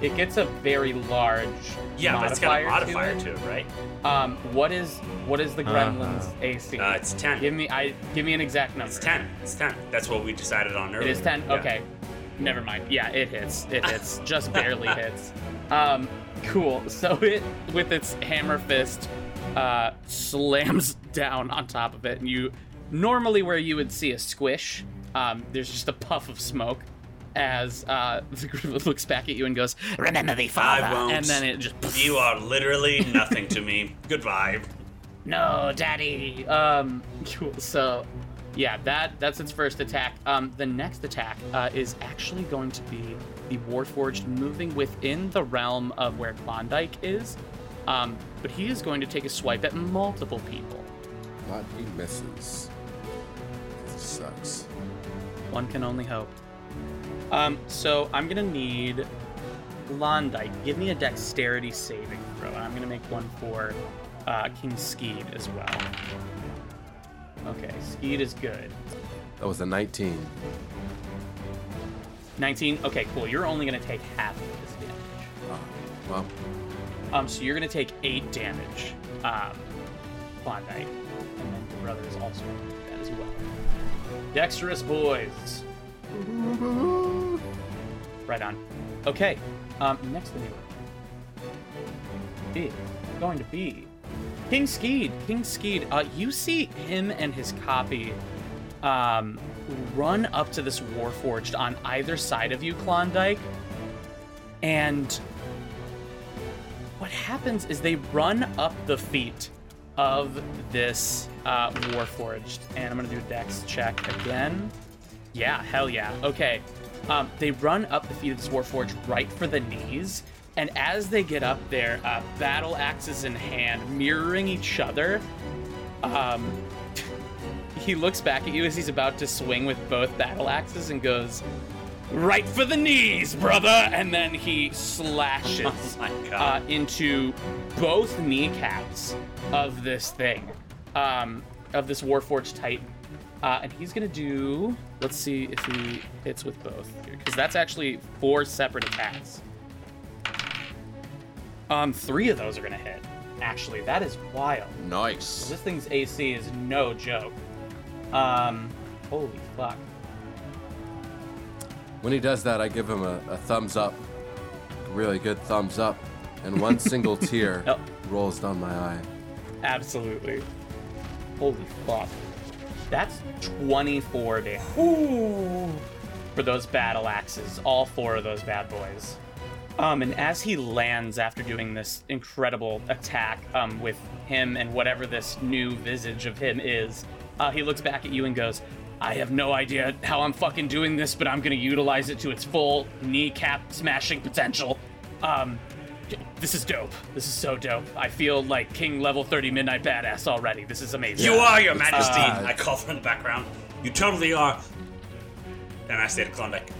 it gets a very large Yeah, but it's got a modifier modifier to to it, right? Um, what is what is the Uh-huh. gremlin's AC? Uh, it's 10. Give me I give me an exact number. It's 10. It's 10. That's what we decided on earlier. It is 10? Yeah. Okay. Never mind. Yeah, it hits. It hits. Just barely hits. Um, cool. So it, with its hammer fist, uh, slams down on top of it. And you, normally where you would see a squish, um, there's just a puff of smoke as uh, the group looks back at you and goes, Remember the father. I won't. And then it just, You are literally nothing to me. Goodbye. no, daddy. Um, cool. So, yeah, that that's its first attack. Um, the next attack uh, is actually going to be the Warforged moving within the realm of where Klondike is. Um, but he is going to take a swipe at multiple people. But he misses. This sucks. One can only hope. Um, so I'm gonna need Klondike. Give me a dexterity saving throw. I'm gonna make one for uh, King Skeed as well. Okay, Skeed is good. That was a 19. 19. Okay, cool. You're only gonna take half of this damage. Oh, well, Um, so you're gonna take eight damage, um, Klondike, and then your brother is also gonna do that as well. Dexterous boys. Right on. Okay. Um, next order is going to be King Skeed. King Skeed. Uh, you see him and his copy um, run up to this Warforged on either side of you, Klondike, and what happens is they run up the feet of this uh, Warforged, and I'm gonna do a Dex check again. Yeah, hell yeah. Okay. Um, they run up the feet of this Warforged right for the knees, and as they get up there, uh, battle axes in hand, mirroring each other, um, he looks back at you as he's about to swing with both battle axes and goes, Right for the knees, brother! And then he slashes Oh uh, into both kneecaps of this thing, um, of this Warforged Titan. Uh, and he's gonna do. Let's see if he hits with both, because that's actually four separate attacks. Um, three of those are gonna hit. actually. That is wild. Nice. This thing's AC is no joke. Um, holy fuck. When he does that, I give him a, a thumbs up, a really good thumbs up, and one single tear Oh. rolls down my eye. Absolutely. Holy fuck. That's 24 damage. For those battle axes, all four of those bad boys. Um, and as he lands after doing this incredible attack, um, with him and whatever this new visage of him is, uh, he looks back at you and goes, I have no idea how I'm fucking doing this, but I'm gonna utilize it to its full kneecap smashing potential. Um, this is dope. This is so dope. I feel like King level 30 Midnight Badass already. This is amazing. You are, Your Majesty. uh, I call from the background. You totally are. And I say to Klondike,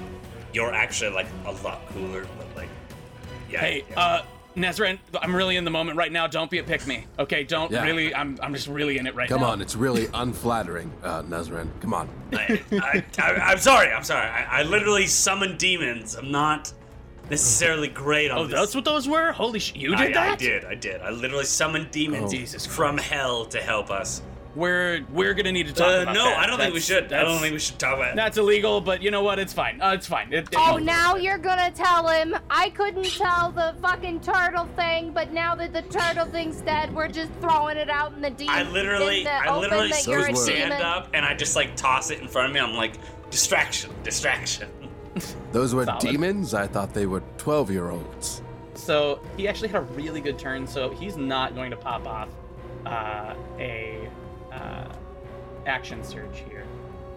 you're actually like a lot cooler, but like, yeah. Hey, yeah. uh, Nezran, I'm really in the moment right now. Don't be a pick me. Okay, don't Yeah. really. I'm, I'm just really in it right Come now. Come on, it's really unflattering, uh, Nezran. Come on. I, I, I, am sorry. I'm sorry. I, I literally summon demons. I'm not necessarily great on Oh, this. that's what those were? Holy shit. You I, did that? I did. I did. I literally summoned demons Oh. Jesus from hell to help us. We're, we're gonna need to talk Uh, about no, that. I don't think we should. I don't think we should talk about it. That's illegal, but you know what? It's fine. Uh, it's fine. It, it- Oh, now you're gonna tell him. I couldn't tell the fucking turtle thing, but now that the turtle thing's dead, we're just throwing it out in the deep. I literally, the I open literally that you're a Those were- stand up and I just like toss it in front of me. I'm like, distraction, distraction. Those were Solid. demons? I thought they were 12 year olds. So he actually had a really good turn, so he's not going to pop off uh, a uh, action surge here.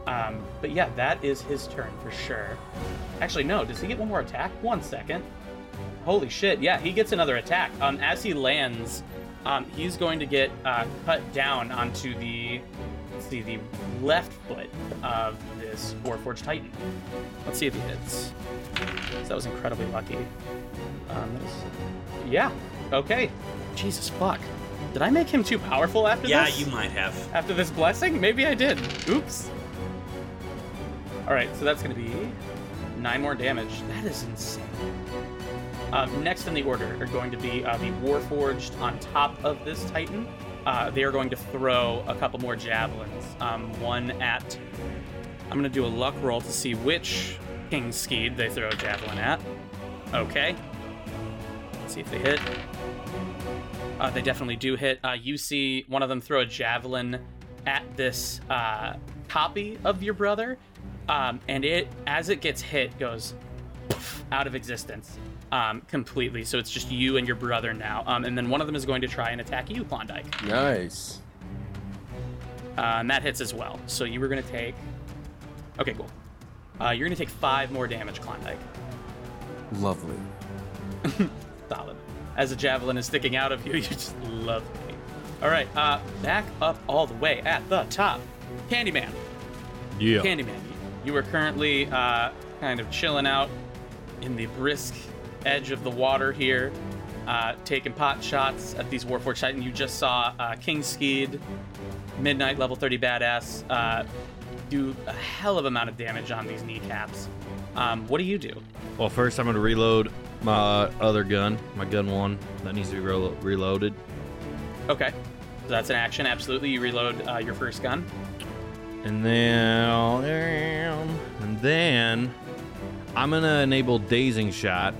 Um, but yeah, that is his turn for sure. Actually, no. Does he get one more attack? One second. Holy shit! Yeah, he gets another attack. Um, as he lands, um, he's going to get uh, cut down onto the let's see the left foot of this Warforged Titan. Let's see if he hits. So that was incredibly lucky. Um, yeah. Okay. Jesus fuck. Did I make him too powerful after Yeah, this? Yeah, you might have. After this blessing? Maybe I did. Oops. Alright, so that's gonna be nine more damage. That is insane. Um, next in the order are going to be uh, the Warforged on top of this Titan. Uh, they are going to throw a couple more javelins. Um, one at. I'm gonna do a luck roll to see which King Skeed they throw a javelin at. Okay. Let's see if they hit. Uh, they definitely do hit. Uh, you see one of them throw a javelin at this uh, copy of your brother, um, and it, as it gets hit, goes poof, out of existence um, completely. So it's just you and your brother now. Um, and then one of them is going to try and attack you, Klondike, Nice. uh, and that hits as well. So you were going to take. Okay, cool. Uh, you're going to take five more damage, Klondike. Lovely. Solid. As a javelin is sticking out of you, you just love me. All right, uh, back up all the way at the top. Candyman. Yeah. Candyman, you- are currently uh, kind of chilling out in the brisk edge of the water here, uh, taking pot shots at these Warforged Titan. You just saw uh, King Skeed, Midnight level 30 badass, uh, do a hell of a amount of damage on these kneecaps. Um, what do you do? Well, first I'm gonna reload my other gun, my gun one that needs to be relo- reloaded. Okay, so that's an action. Absolutely, you reload uh, your first gun. And then, and then I'm gonna enable dazing shot,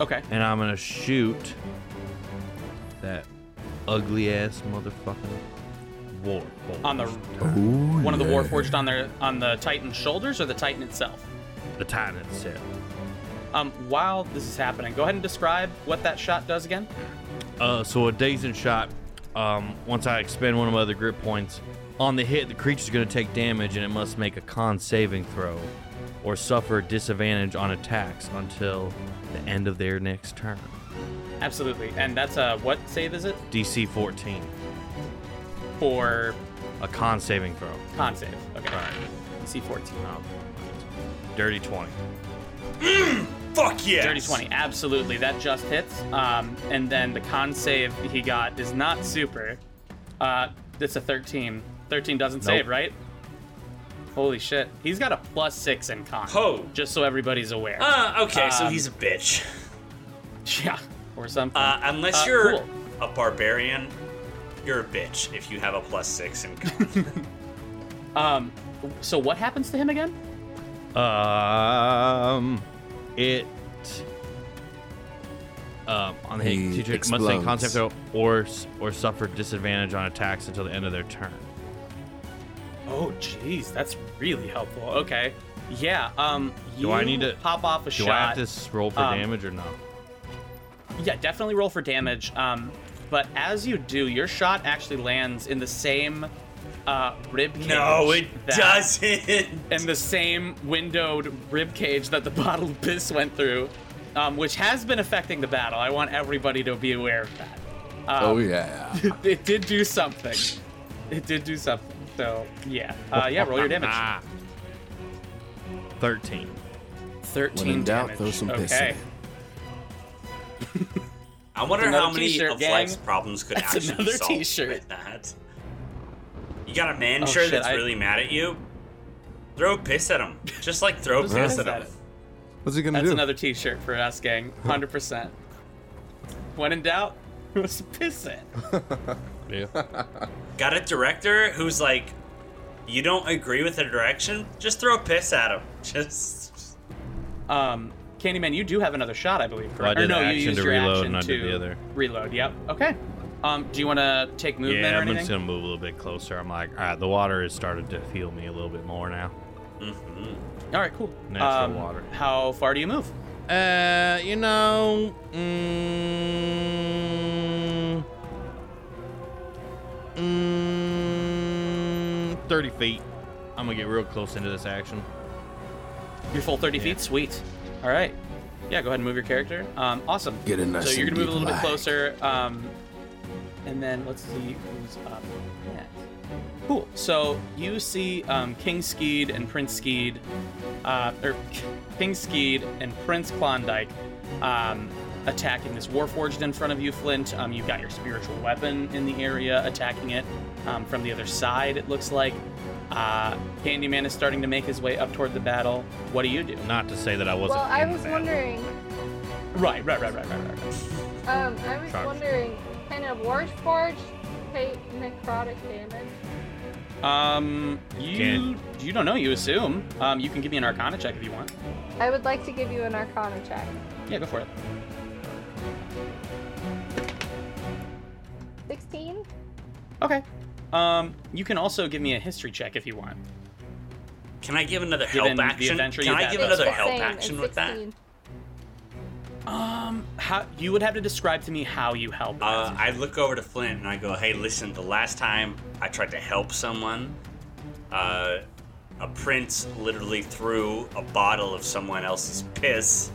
Okay. and I'm gonna shoot that ugly ass motherfucking war On the Ooh, one of the yeah. Warforged on their on the Titan's shoulders or the Titan itself. the titan itself. Um, while this is happening, go ahead and describe what that shot does again. Uh, so a dazing shot. Um, once I expend one of my other grit points, on the hit, the creature's going to take damage and it must make a con saving throw, or suffer disadvantage on attacks until the end of their next turn. Absolutely, and that's a what save is it DC 14, for a con saving throw. con save? Okay, Right. DC 14. Oh, dirty 20. Fuck yeah. Dirty 20, absolutely. That just hits. Um, and then the con save he got is not super. Uh, it's a 13. 13 doesn't Nope. save, right? Holy shit. He's got a plus six in con. Ho. Just so everybody's aware. Uh, okay, so Um, he's a bitch. yeah, or something. Uh, unless Uh, you're cool. a barbarian, you're a bitch if you have a plus six in con. Um, so what happens to him again? Um, it. Um, on the He teacher must make explodes. concept throw or or suffer disadvantage on attacks until the end of their turn. Oh, jeez, that's really helpful. Okay, yeah. Um, Do I need to- pop off a Do shot? I have to roll for um, damage or not? Yeah, definitely roll for damage. Um, but as you do, your shot actually lands in the same uh, rib cage. no, it that- doesn't. And the same windowed rib cage that the bottled piss went through, um, which has been affecting the battle. I want everybody to be aware of that. Um, oh yeah. it did do something. It did do something. So yeah, uh, yeah. Roll your damage. Ah. Thirteen. Thirteen When in doubt, damage. throw some piss okay. in. I wonder That's how many t-shirt, of gang. life's problems could That's actually another solve t-shirt. with that. You got a man Oh, shirt shit, that's I- really mad at you? Throw piss at him. Just like throw Who's piss gonna at say him. What's he gonna That's do? another T-shirt for us, gang. Hundred percent. When in doubt, was piss it. Yeah. Got a director who's like, you don't agree with the direction? Just throw piss at him. Just. Um, Candyman, you do have another shot, I believe. Well, I Correct? or did no, action you used to your reload action and I to did the other. reload. Yep. Okay. Um, do you want to take movement yeah, or I'm anything? just gonna move a little bit closer. I'm like, all right, the water has started to heal me a little bit more now. Mhm. All right, cool. Natural um, water. How far do you move? Uh, you know, mm, mm, 30 feet. I'm gonna get real close into this action. Your full 30 Yeah. feet. Sweet. All right. Yeah, go ahead and move your character. Um, awesome. Get in nice So you're gonna move a deep little bit closer. Um, and then let's see who's up next. Cool. So you see um, King Skeed and Prince Skeed, uh, or King Skeed and Prince Klondike, um, attacking this Warforged in front of you, Flint. Um, you've got your spiritual weapon in the area attacking it um, from the other side. It looks like. Uh, Candyman is starting to make his way up toward the battle. What do you do? Not to say that I wasn't. Well, I was wondering. Right, right, right, right, right, right. right. Um, I was Charge. wondering, can a Warforged take necrotic damage? Um, you Can- you don't know. You assume. Um, you can give me an Arcana check if you want. I would like to give you an Arcana check. Yeah, go for it. 16? Okay. Um, you can also give me a history check if you want. Can I give another help Given the action? adventure Can you've I had give thus another far. help Same, action it's with that? 16. Um, how you would have to describe to me how you help. Uh, I look over to Flint and I go, "Hey, listen. The last time I tried to help someone, uh, a prince literally threw a bottle of someone else's piss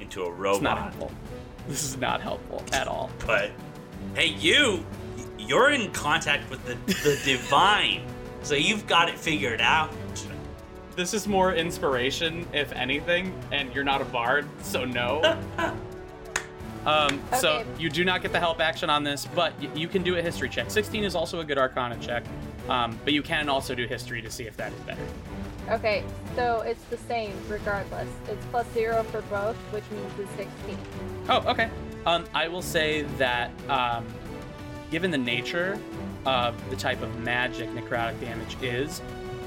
into a robot. it's not helpful. This is not helpful at all. But hey, you, you're in contact with the the divine, so you've got it figured out. This is more inspiration, if anything, and you're not a bard, so no. Um, so you do not get the help action on this, but y- you can do a history check. 16 is also a good Arcana check, um, but you can also do history to see if that is better. Okay, so it's the same regardless. It's plus zero for both, which means it's 16. Oh, okay. Um, I will say that um, given the nature of the type of magic necrotic damage is,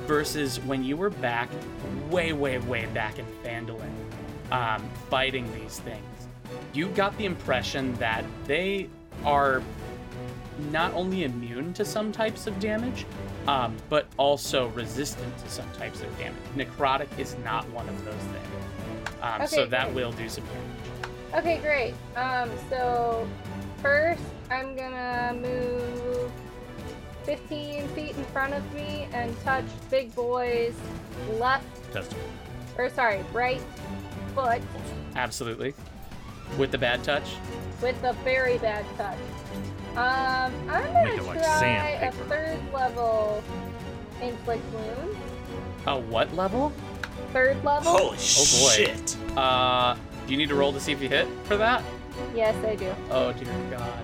versus when you were back, way, way, way back in Phandalin, um, fighting these things, you got the impression that they are not only immune to some types of damage, um, but also resistant to some types of damage. Necrotic is not one of those things. Um, so that great. will do some damage. Okay, great. Um, so first I'm gonna move 15 feet in front of me and touch Big Boy's left, Testicle. or sorry, right foot Absolutely. With the bad touch. with a very bad touch. Um, I'm Make gonna it like try a sandpaper. third level inflict wound. A what level? Third level? Holy boy. shit! Uh, do you need to roll to see if you hit for that? Yes, I do. Oh dear God,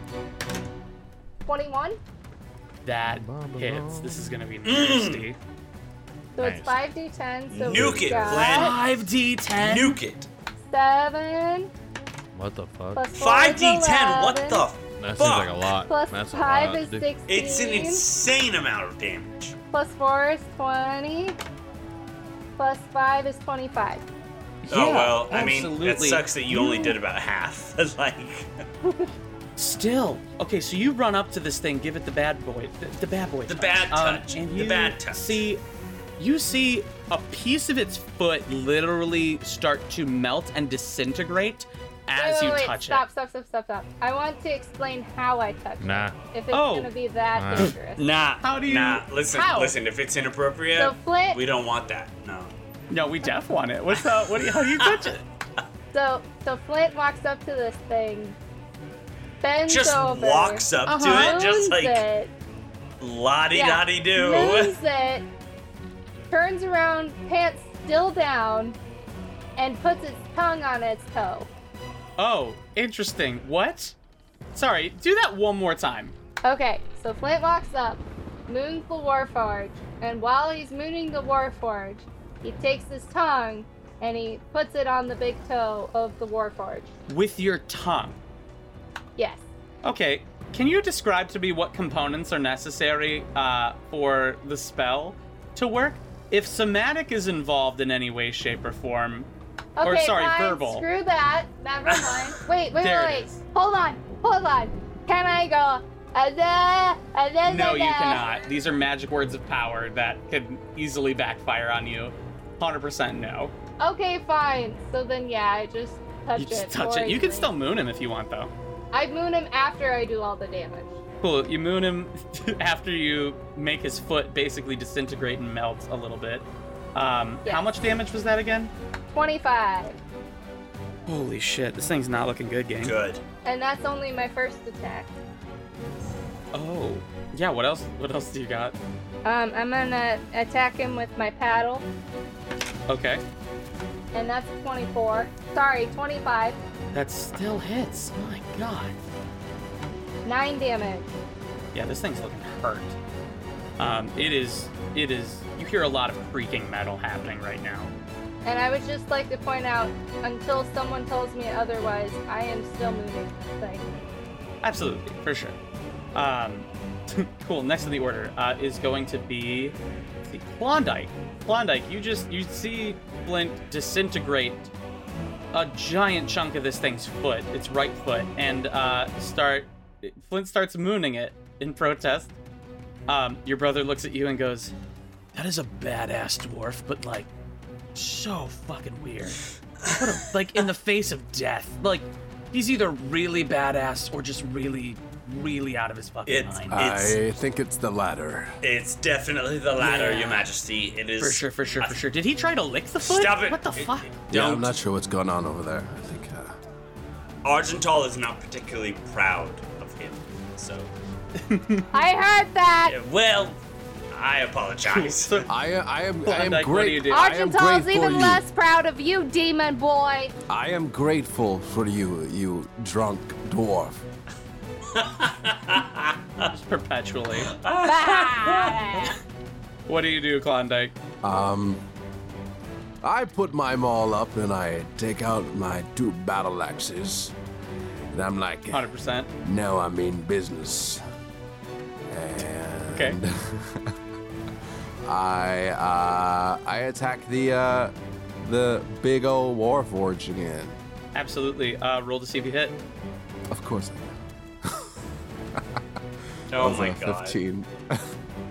21. That hits. This is gonna be Mm. nasty. So it's 5d10. So Nuke we've it, got Glenn. Five D ten. Nuke it. 7 What the fuck? plus 4 Five is D ten. What 11. the That seems like a Fuck. lot. Plus That's a five lot is to 16. It's an insane amount of damage. Plus four is 20. Plus five is 25. oh Yeah, well, I mean, it absolutely. sucks that you only did about half. like, Still, okay. So you run up to this thing, give it the bad boy, the, the bad boy, The touch. bad Um, touch, and the bad touch. See, you see a piece of its foot literally start to melt and disintegrate as wait, you wait, wait, touch stop, it. stop, stop, stop, stop. I want to explain how I touch Nah. it. If it's Oh. gonna be that Nah. dangerous. nah. How do you- Nah. Listen, how? listen. If it's inappropriate, So Flint, we don't want that. No. No, we def want it. What's up? What? Do you, how do you touch it? so so Flint walks up to this thing, bends Just over, walks up Uh-huh. to it, just like it, lottie yeah, dotty do. moons it, turns around, pants still down, and puts its tongue on its toe. Oh, interesting. What? Sorry, do that one more time. Okay, so Flint walks up, moons the Warforge, and while he's mooning the Warforge, he takes his tongue and he puts it on the big toe of the Warforge. With your tongue. Yes. Okay, can you describe to me what components are necessary uh, for the spell to work? If somatic is involved in any way, shape, or form, Okay, or sorry, fine, verbal. Screw that. Never mind. Wait, wait, There wait, wait. Hold on, hold on. Can I go? No, you cannot. These are magic words of power that could easily backfire on you. 100% no. Okay, fine. So then, yeah, I just touch You it. just touch it. You can still moon him if you want, though. I moon him after I do all the damage. Cool. You moon him after you make his foot basically disintegrate and melt a little bit. Um, How much damage was that again? 25. Holy shit, this thing's not looking good, gang. Good. And that's only my first attack. Oh. Yeah, what else? What else do you got? Um, I'm gonna attack him with my paddle, Okay. And that's 24. Sorry, 25. That still hits. My god. 9 damage. Yeah, this thing's looking hurt. Um, it is. It is. You hear a lot of creaking metal happening right now. And I would just like to point out, until someone tells me otherwise, I am still moving this thing. Absolutely, for sure. Um, cool. Next in the order uh, is going to be let's Klondike. Klondike, you just you see Flint disintegrate a giant chunk of this thing's foot, its right foot, and uh, start. Flint starts mooning it in protest. Um, your brother looks at you and goes, "That is a badass dwarf, but like, so fucking weird. What a, like in the face of death. Like, he's either really badass or just really, really out of his fucking It's- mind. It's- I think it's the latter. It's definitely the latter, Yeah. Your Majesty. It is for sure, for sure, for sure. Did he try to lick the foot? Stop it! What the It- fuck? it- Yeah, I'm not sure what's going on over there. I think. Uh, Argental is not particularly proud of him, so I heard that! yeah, well, I apologize. So, I, I am. I am Klondike, what do you great. do? I am Argental's grateful even you. less proud of you, demon boy! I am grateful for you, you drunk dwarf. Just perpetually. What do you do, Klondike? Um, I put my maul up and I take out my two battle axes, and I'm like, 100%. now I mean business. And Okay. I uh, I attack the uh, the big old warforge again. Absolutely. Uh, roll to see if you hit. Of course I can. Oh my a god. 15.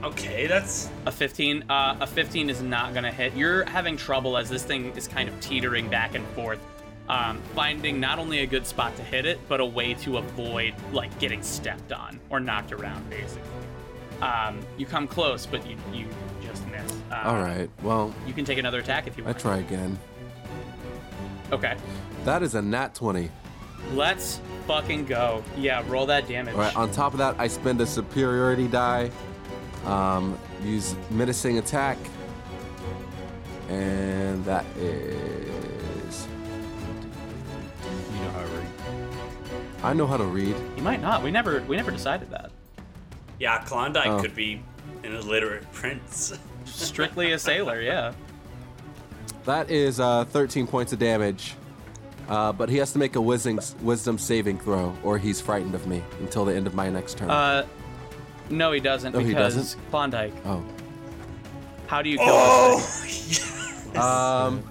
Okay, that's A 15. Uh, a 15 is not gonna hit. You're having trouble as this thing is kind of teetering back and forth, um, finding not only a good spot to hit it, but a way to avoid like getting stepped on or knocked around, basically. Um, you come close, but you you just miss. Uh, All right. Well, You can take another attack if you want. I want. try again. Okay. That is a nat 20. Let's fucking go. Yeah, roll that damage. All right. On top of that, I spend a superiority die. Um, use menacing attack, and that is. You know how to read. I know how to read. You might not. We never we never decided that. yeah. Klondike Oh. could be an illiterate prince. Strictly a sailor, yeah. That is uh, 13 points of damage. Uh, but he has to make a wisdom, wisdom saving throw, or he's frightened of me until the end of my next turn. Uh, no, he doesn't Oh, he doesn't? Klondike. oh. How do you kill this thing? Oh, Um,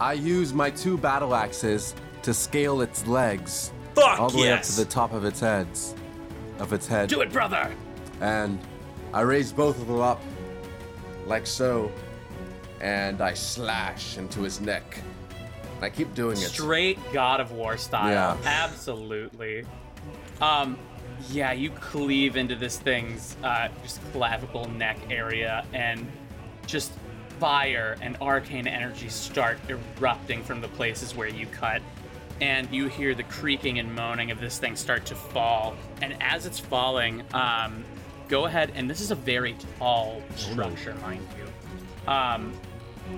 I use my two battle axes to scale its legs fuck all the way up yes. to the top of its heads, of its head, Do it, brother. and I raise both of them up, like so, and I slash into his neck. I keep doing it. Straight God of War style. Yeah. Absolutely. Um, yeah, you cleave into this thing's uh, just clavicle neck area, and just fire and arcane energy start erupting from the places where you cut. And you hear the creaking and moaning of this thing start to fall. And as it's falling, um, go ahead, and this is a very tall structure, mind you. Um,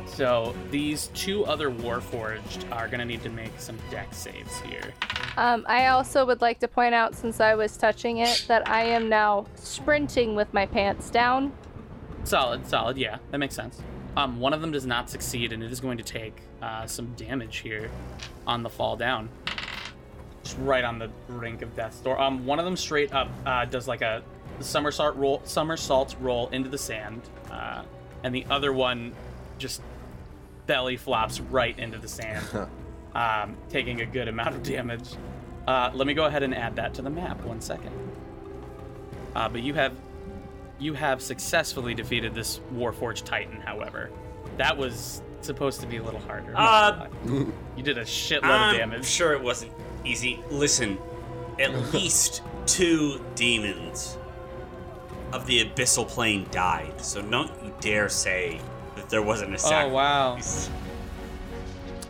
so these two other Warforged are gonna need to make some Dex saves here. Um, I also would like to point out, since I was touching it, that I am now sprinting with my pants down. Solid, solid, yeah, that makes sense. Um, one of them does not succeed, and it is going to take uh, some damage here on the fall down. Just right on the brink of death's door. Um, one of them straight up uh, does like a somersault roll, somersault roll into the sand, uh, and the other one just belly flops right into the sand, um, taking a good amount of damage. Uh, let me go ahead and add that to the map. One second. Uh, but you have you have successfully defeated this Warforged Titan, however. That was supposed to be a little harder. Uh, you did a shitload of damage. I'm of damage. sure it wasn't easy. Listen, at least two demons of the abyssal plane died, so don't you dare say that there wasn't a Oh wow!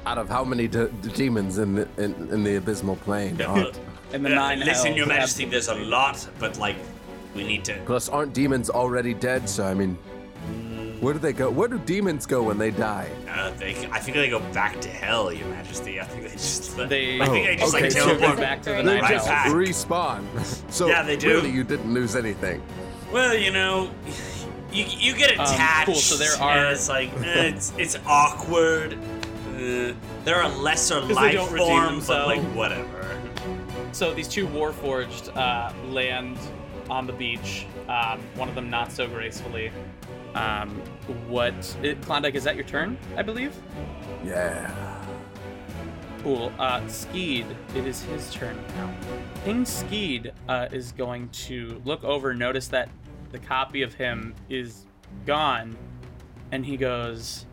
Out of how many de- de- demons in the in, in the abysmal plane? Aren't? And the Uh, nine Listen, hells, Your Majesty, absolutely. there's a lot, but like, we need to. Plus, aren't demons already dead? So I mean, where do they go? Where do demons go when they die? Uh, they, I think they go back to hell, Your Majesty. I think they just. They- I think they just okay, like so teleport they- back to the They They just hells. respawn. So Yeah, they do. Really, you didn't lose anything. Well, you know, you, you get Um, attached. cool, so there and are- it's like eh, it's it's awkward. Uh, there are lesser life forms, but like whatever. So these two Warforged uh, land on the beach. Um, one of them not so gracefully. Um, what? It, Klondike, is that your turn? I believe. Yeah. Cool. Uh, Skeed, it is his turn now. King Skeed uh, is going to look over, notice that the copy of him is gone, and he goes,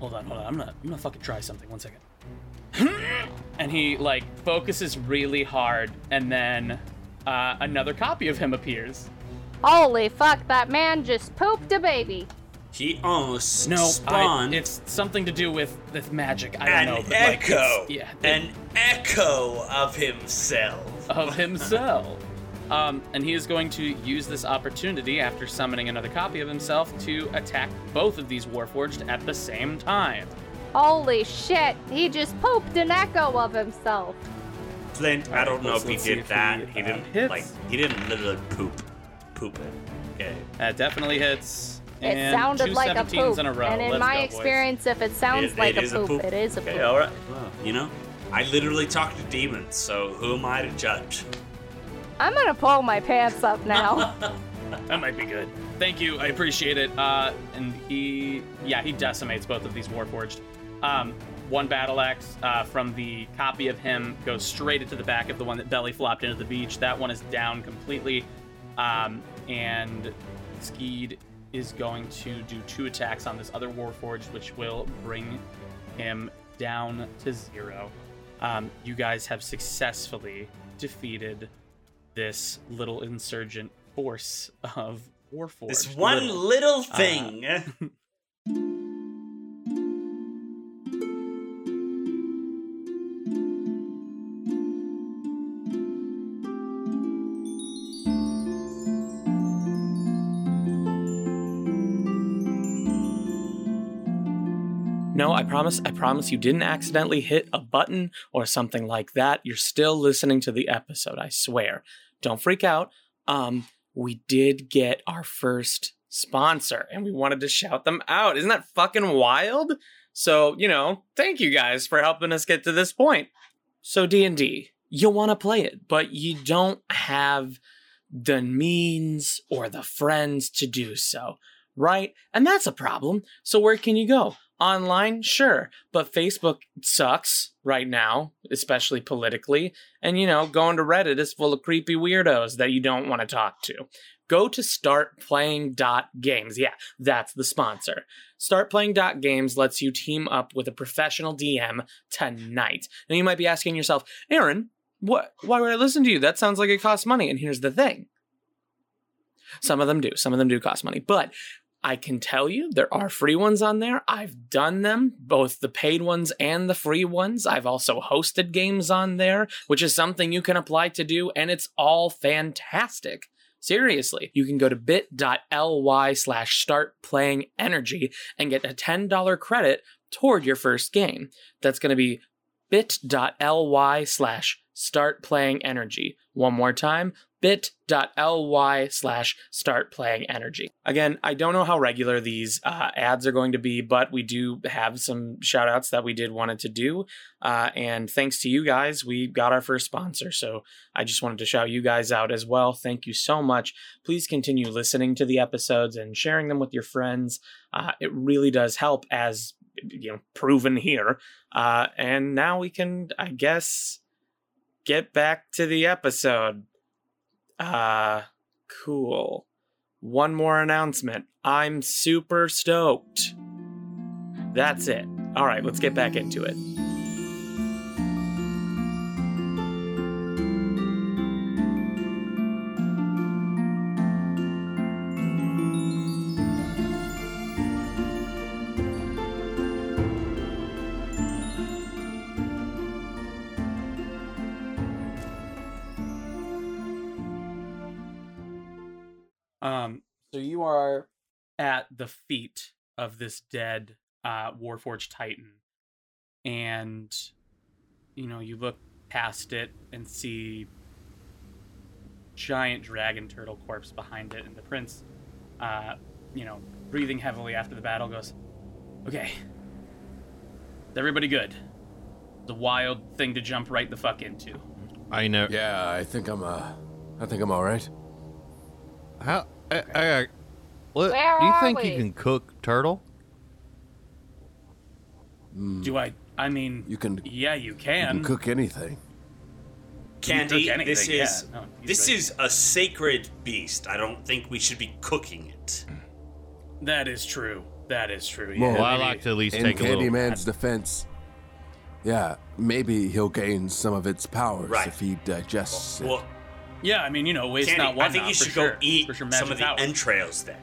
"Hold on, hold on. I'm gonna, I'm gonna fucking try something. One second." and he like focuses really hard, and then uh, another copy of him appears. Holy fuck, that man just pooped a baby. He almost No, I, it's something to do with with magic. I don't an know, but echo, it's- yeah, it- an echo of himself. of himself. Um, and he is going to use this opportunity after summoning another copy of himself to attack both of these Warforged at the same time. Holy shit, he just pooped an echo of himself. Flint, I don't know if he let's see did if that. he, He, uh, didn't hits. like. He didn't literally poop, poop it. Okay. That definitely hits. It and sounded two like a 17s poop. in a row. And in Let's my go, boys. experience, if it sounds It- like it a is poop, it is a Okay, poop. all right. Well, you know, I literally talk to demons, so who am I to judge? I'm gonna pull my pants up now. That might be good. Thank you. I appreciate it. Uh, and he, yeah, he decimates both of these Warforged. Um, one battle axe uh, from the copy of him goes straight into the back of the one that belly flopped into the beach. That one is down completely. Um, and Skeed is going to do two attacks on this other Warforged, which will bring him down to zero. Um, you guys have successfully defeated this little insurgent force of Warforged. This one Little. little uh, thing. No, I promise, I promise you didn't accidentally hit a button or something like that. You're still listening to the episode, I swear. Don't freak out. Um, we did get our first sponsor and we wanted to shout them out. Isn't that fucking wild? So, you know, thank you guys for helping us get to this point. So D&D, you want to play it, but you don't have the means or the friends to do so, right? And that's a problem. So where can you go? Online, sure, but Facebook sucks right now, especially politically. And you know, going to Reddit is full of creepy weirdos that you don't want to talk to. Go to startplaying.games. Yeah, that's the sponsor. Startplaying.games lets you team up with a professional DM tonight. Now you might be asking yourself, Aaron, what why would I listen to you? That sounds like it costs money. And here's the thing. Some of them do. Some of them do cost money. But I can tell you there are free ones on there. I've done them, both the paid ones and the free ones. I've also hosted games on there, which is something you can apply to do, and it's all fantastic. Seriously, you can go to bit.ly slash start playing energy and get a $10 credit toward your first game. That's going to be bit.ly slash start playing energy. One more time, bit.ly slash start playing energy. Again, I don't know how regular these uh, ads are going to be, but we do have some shout outs that we did wanted to do. Uh, and thanks to you guys, we got our first sponsor. So I just wanted to shout you guys out as well. Thank you so much. Please continue listening to the episodes and sharing them with your friends. Uh, it really does help, as you know, proven here. Uh, and now we can, I guess, get back to the episode. Uh, cool. One more announcement. I'm super stoked. That's it. All right, let's get back into it. At the feet of this dead uh, Warforged Titan, and you know you look past it and see giant dragon turtle corpse behind it, and the prince, uh, you know, breathing heavily after the battle, goes, "Okay, is everybody good? It's a wild thing to jump right the fuck into." I know. Yeah, I think I'm uh, I think I'm all right. How? I, I, what? Where do you are think we? you can cook turtle? Do I? I mean, You can, yeah, you can. You can cook anything. Candy, cook this anything, is yeah. No, this right. is a sacred beast. I don't think we should be cooking it. That is true. That is true. Yeah, Well, Well, I like to at least In take a little. Candyman's defense, yeah, maybe he'll gain some of its powers Right. if he digests it. Well, Yeah, I mean, you know, waste Candy, not one. I think you for should sure. go eat sure some of the power. entrails then.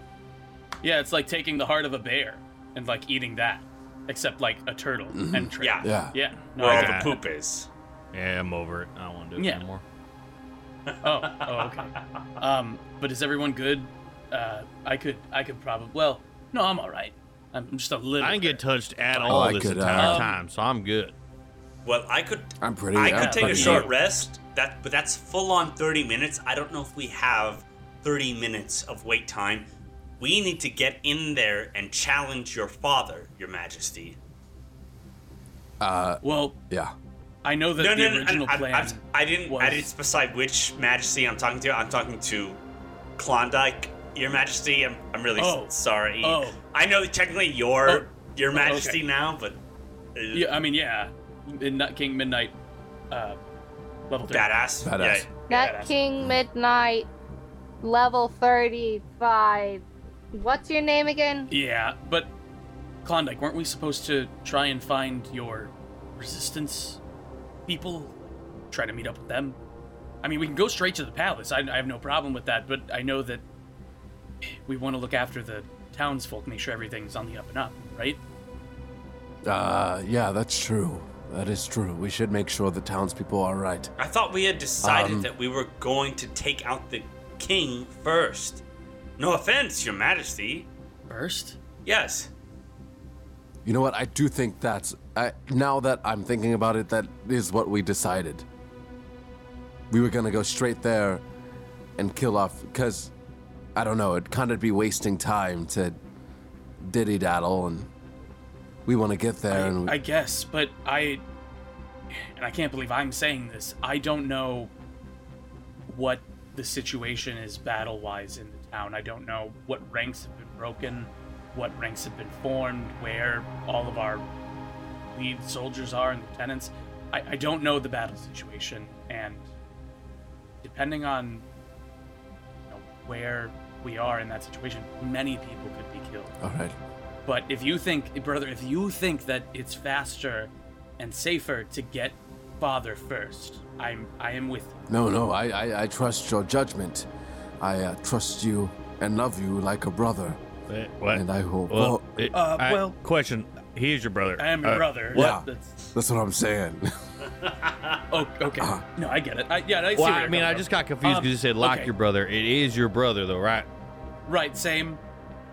Yeah, it's like taking the heart of a bear and like eating that, except like a turtle entrail. Yeah. yeah. yeah. No, Where all the poop is. Yeah, I'm over it. I don't want to do it Yeah. anymore. Oh, oh, okay. Um, but is everyone good? Uh, I could, I could probably. Well, no, I'm all right. I'm just a little. I didn't get touched at Oh, all I this could, uh, entire Um, time, so I'm good. Well, I could I'm pretty. I I'm could take a short good. rest. That but that's full on 30 minutes. I don't know if we have 30 minutes of wait time. We need to get in there and challenge your father, your majesty. Uh, Well, yeah. I know that No, the no, no. original I, plan. I, I, I didn't. I didn't specify which majesty I'm talking to. I'm talking to Klondike, your majesty. I'm, I'm really Oh. sorry. Oh. I know technically you're Oh. your Oh, majesty okay. now, but uh, yeah, I mean, yeah, Midnight King Midnight, uh, level three. badass. Badass. Yeah. Nut that's- King Midnight, level 35. What's your name again? Yeah, but Klondike, weren't we supposed to try and find your resistance people? Try to meet up with them? I mean, we can go straight to the palace. I, I have no problem with that, but I know that we want to look after the townsfolk, make sure everything's on the up and up, right? Uh, yeah, that's true. That is true. We should make sure the townspeople are right. I thought we had decided Um, that we were going to take out the king first. No offense, your majesty. First? Yes. You know what? I do think that's. I, now that I'm thinking about it, that is what we decided. We were gonna go straight there and kill off. Because, I don't know, it'd kind of be wasting time to diddy daddle and We want to get there, and I, I guess, but I and I can't believe I'm saying this. I don't know what the situation is battle wise in the town. I don't know what ranks have been broken, what ranks have been formed, where all of our lead soldiers are and lieutenants. I, I don't know the battle situation, and depending on you know, where we are in that situation, many people could be killed. all right. But if you think, brother, if you think that it's faster and safer to get father first, I'm I am with you. No, no, I, I, I trust your judgment. I uh, trust you and love you like a brother. Eh, What? And I hope. Well, Well, it- Uh, I- well- question. He is your brother. I am your Uh, brother. yeah. That's, that's what I'm saying. oh, okay. No, I get it. I, yeah, I see Well, I mean, I just from. got confused Um, because you said like okay. your brother. It is your brother, though, right? Right, same.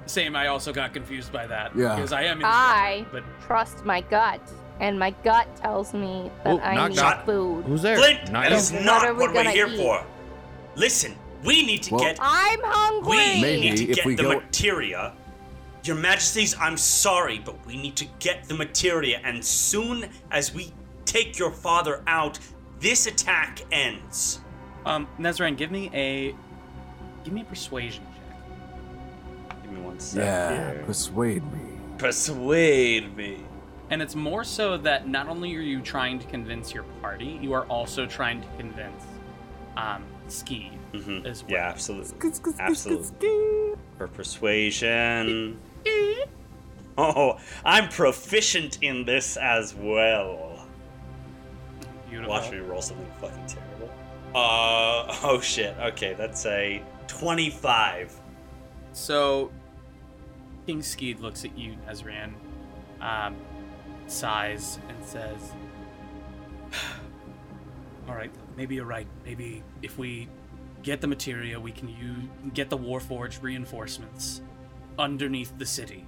Same. I also got confused by that. Yeah. Because I am. his I brother, trust my gut, and my gut tells me that Oh, I knock, need knock. food. Who's there? Flint, Not that you. is What not are what we're here eat? for. Listen, we need to Well- get I'm hungry. we Maybe need to get the go- materia. Your Majesties, I'm sorry, but we need to get the materia, and soon as we take your father out, this attack ends. Um, Nezran, give me a, give me a persuasion check. Give me one second. yeah, persuade me. Persuade me. And it's more so that not only are you trying to convince your party, you are also trying to convince um, Ski Mhm. as well. Yeah, absolutely. Absolutely. For persuasion. Oh, I'm proficient in this as well. Beautiful. Watch me roll something fucking terrible. Uh, oh shit. Okay, that's a 25. So, King Skeed looks at you, Nezran, um, sighs, and says, All right, maybe you're right. Maybe if we get the materia, we can use, get the Warforged reinforcements underneath the city.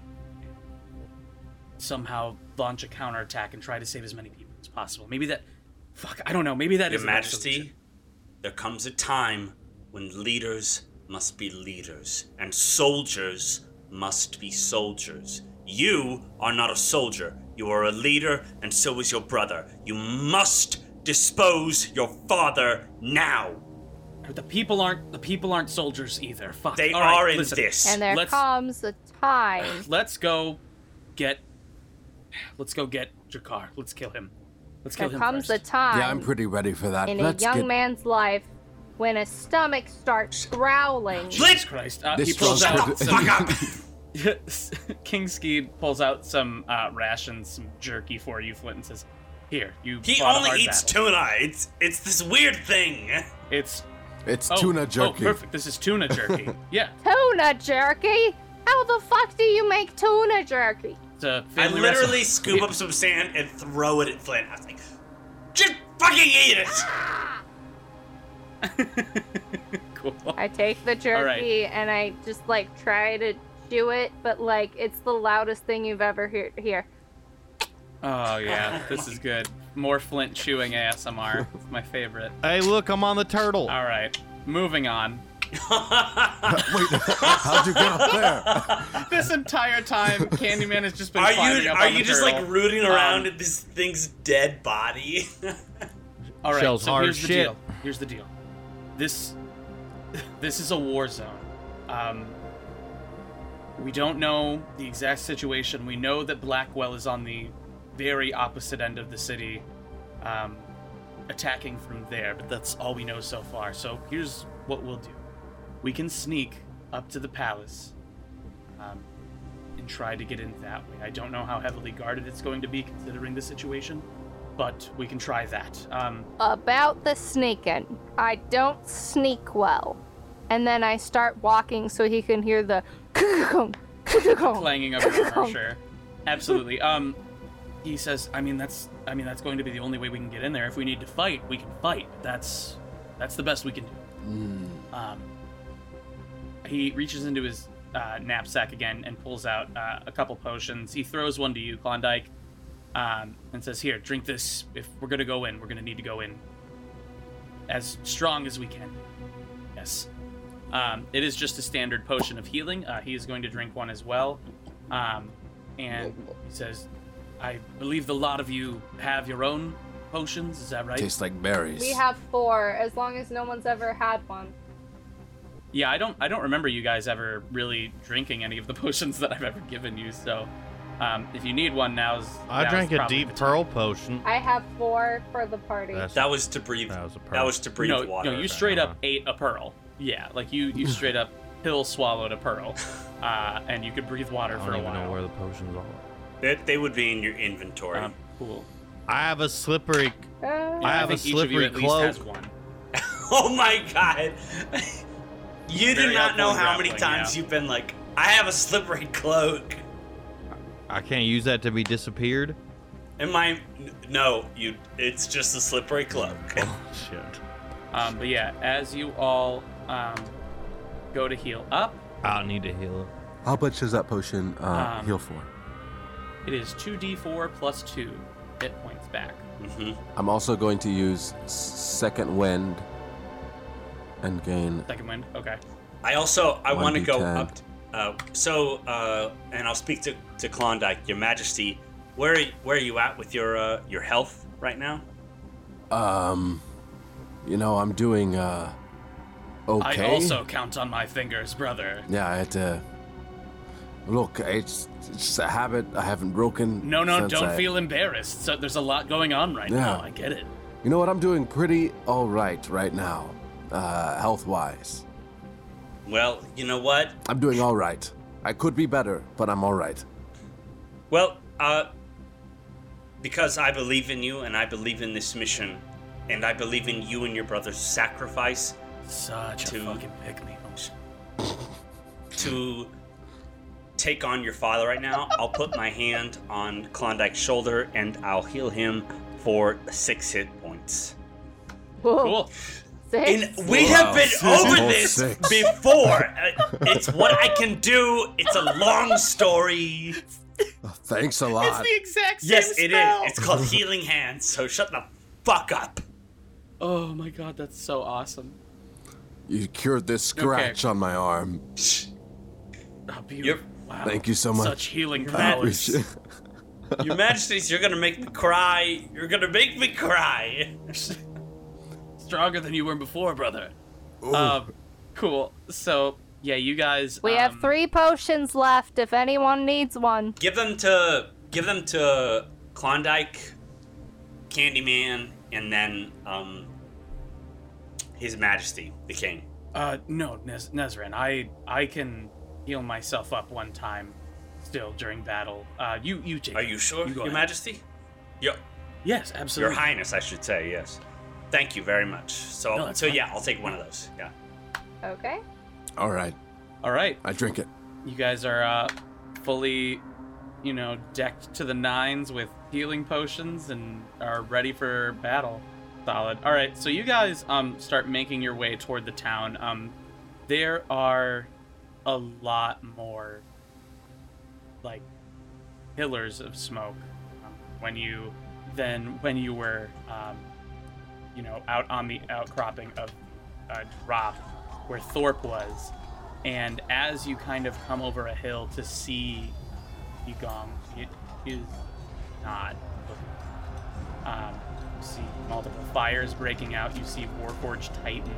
Somehow launch a counterattack and try to save as many people as possible. Maybe that. Fuck, I don't know. Maybe that Your is the Majesty, there comes a time when leaders must be leaders and soldiers must be soldiers. You are not a soldier. You are a leader, and so is your brother. You must dispose your father now. But the people aren't the people aren't soldiers either. Fuck. They All right, are in listen. this. And there Let's- comes the time. Let's go get. Let's go get Jakar. Let's kill him. Let's kill There him comes first. a time Yeah, I'm pretty ready for that. in a Let's young get man's life when his stomach starts growling. Jesus Christ! Uh, he This pulls drunk out some. Fuck up. King Skeed pulls out some uh, rations, some jerky for you, Flint, and says, "Here, you." He fought a only hard eats battle. tuna. It's it's this weird thing. It's It's oh, tuna Oh, jerky. perfect. This is tuna jerky. yeah, Tuna jerky? How the fuck do you make tuna jerky? it's a I family literally recipe. scoop up some sand and throw it at Flint. I was like, just fucking eat it. cool. I take the jerky and I just like try to chew it, but like it's the loudest thing you've ever heard here. Oh yeah, this is good. More Flint chewing ASMR. It's my favorite. Hey, look, I'm on the turtle. All right, moving on. Wait, how'd you get up there? This entire time, Candyman has just been Are you up are on you just turtle. like rooting around Um, at this thing's dead body? All right, Shell's so hard here's the deal. Here's the deal. This this is a war zone. Um, we don't know the exact situation. We know that Blackwell is on the very opposite end of the city, um, attacking from there. But that's all we know so far. So here's what we'll do: we can sneak up to the palace. Um, and try to get in that way. I don't know how heavily guarded it's going to be considering the situation, but we can try that. Um, About the sneaking, I don't sneak well. And then I start walking so he can hear the clanging of. Absolutely. Um, he says, I mean that's, I mean that's going to be the only way we can get in there. If we need to fight, we can fight. That's, that's the best we can do. Um, he reaches into his uh, knapsack again and pulls out uh, a couple potions. He throws one to you, Klondike, um, and says, "Here, drink this. If we're gonna go in, we're gonna need to go in as strong as we can." Yes. Um, it is just a standard potion of healing. Uh, he is going to drink one as well, um, and he says, I believe the lot of you have your own potions. Is that right? Tastes like berries. We have four, as long as no one's ever had one. Yeah, I don't. I don't remember you guys ever really drinking any of the potions that I've ever given you. So, um, if you need one, now's. I now's drank a deep pearl potion. I have four for the party. That's- That was to breathe. That was a That was to breathe no, water. no, you straight up ate a pearl. Yeah, like you, you straight up pill swallowed a pearl, uh, and you could breathe water for a while. I for don't a even while. know where the potions are. They, they would be in your inventory. Um, cool. I have a slippery. Uh, I have a think each slippery at least has cloak. one. oh my god. you do Very not know how many times yeah. you've been like, I have a slippery cloak. I can't use that to be disappeared. And my n- no, you it's just a slippery cloak. Oh shit! Um, but yeah, as you all um, go to heal up, I'll need to heal. How much does that potion uh, Um, heal for? It is 2d4 plus 2 hit points back. hmm I'm also going to use second wind and gain. Second wind. Okay. I also I want to go 1d10. up. Uh, so uh, and I'll speak to, to Klondike, Your Majesty. Where are, where are you at with your uh, your health right now? Um, you know, I'm doing uh, okay. I also count on my fingers, brother. Yeah, I had to. Look, it's, it's just a habit I haven't broken. No, no, don't I- feel embarrassed. So there's a lot going on right Yeah. now. I get it. You know what? I'm doing pretty all right right now, uh, health wise. Well, you know what? I'm doing all right. I could be better, but I'm all right. Well, uh, because I believe in you and I believe in this mission, and I believe in you and your brother's sacrifice Such To- a fucking pick me. to take on your father right now, I'll put my hand on Klondike's shoulder and I'll heal him for six hit points. whoa, Cool. six. And we have been Wow. over Oh, this six. before. Uh, It's what I can do. It's a long story. Thanks a lot. It's the exact same Yes, it is. It's called Healing Hands. So shut the fuck up. Oh my god, that's so awesome. You cured this scratch on my arm. Oh, beautiful. You're- Wow. Thank you so much. Such healing You're powers. Your Majesties, you're gonna make me cry. You're gonna make me cry. Stronger than you were before, brother. Um, cool. So, yeah, you guys. We have um, three potions left if anyone needs one. Give them to give them to Klondike, Candyman, and then um His Majesty, the King. Uh, no, Nez- Nezran. I I can heal myself up one time, still during battle. Uh, you you take. Are it. you sure, You go Your ahead. Majesty? Your, Yes, absolutely. Your absolutely. Highness, I should say. Yes. Thank you very much. So, No, that's so fine. yeah, I'll take one of those. Yeah. Okay. all right, All right, I drink it. you guys are uh, fully, you know, decked to the nines with healing potions and are ready for battle. Solid. All right, so you guys um start making your way toward the town. Um, there are a lot more like pillars of smoke um, when you than when you were um, you know out on the outcropping of uh, drop where Thorpe was and as you kind of come over a hill to see Yigong, it is not. Um, you see multiple fires breaking out. You see Warforged Titans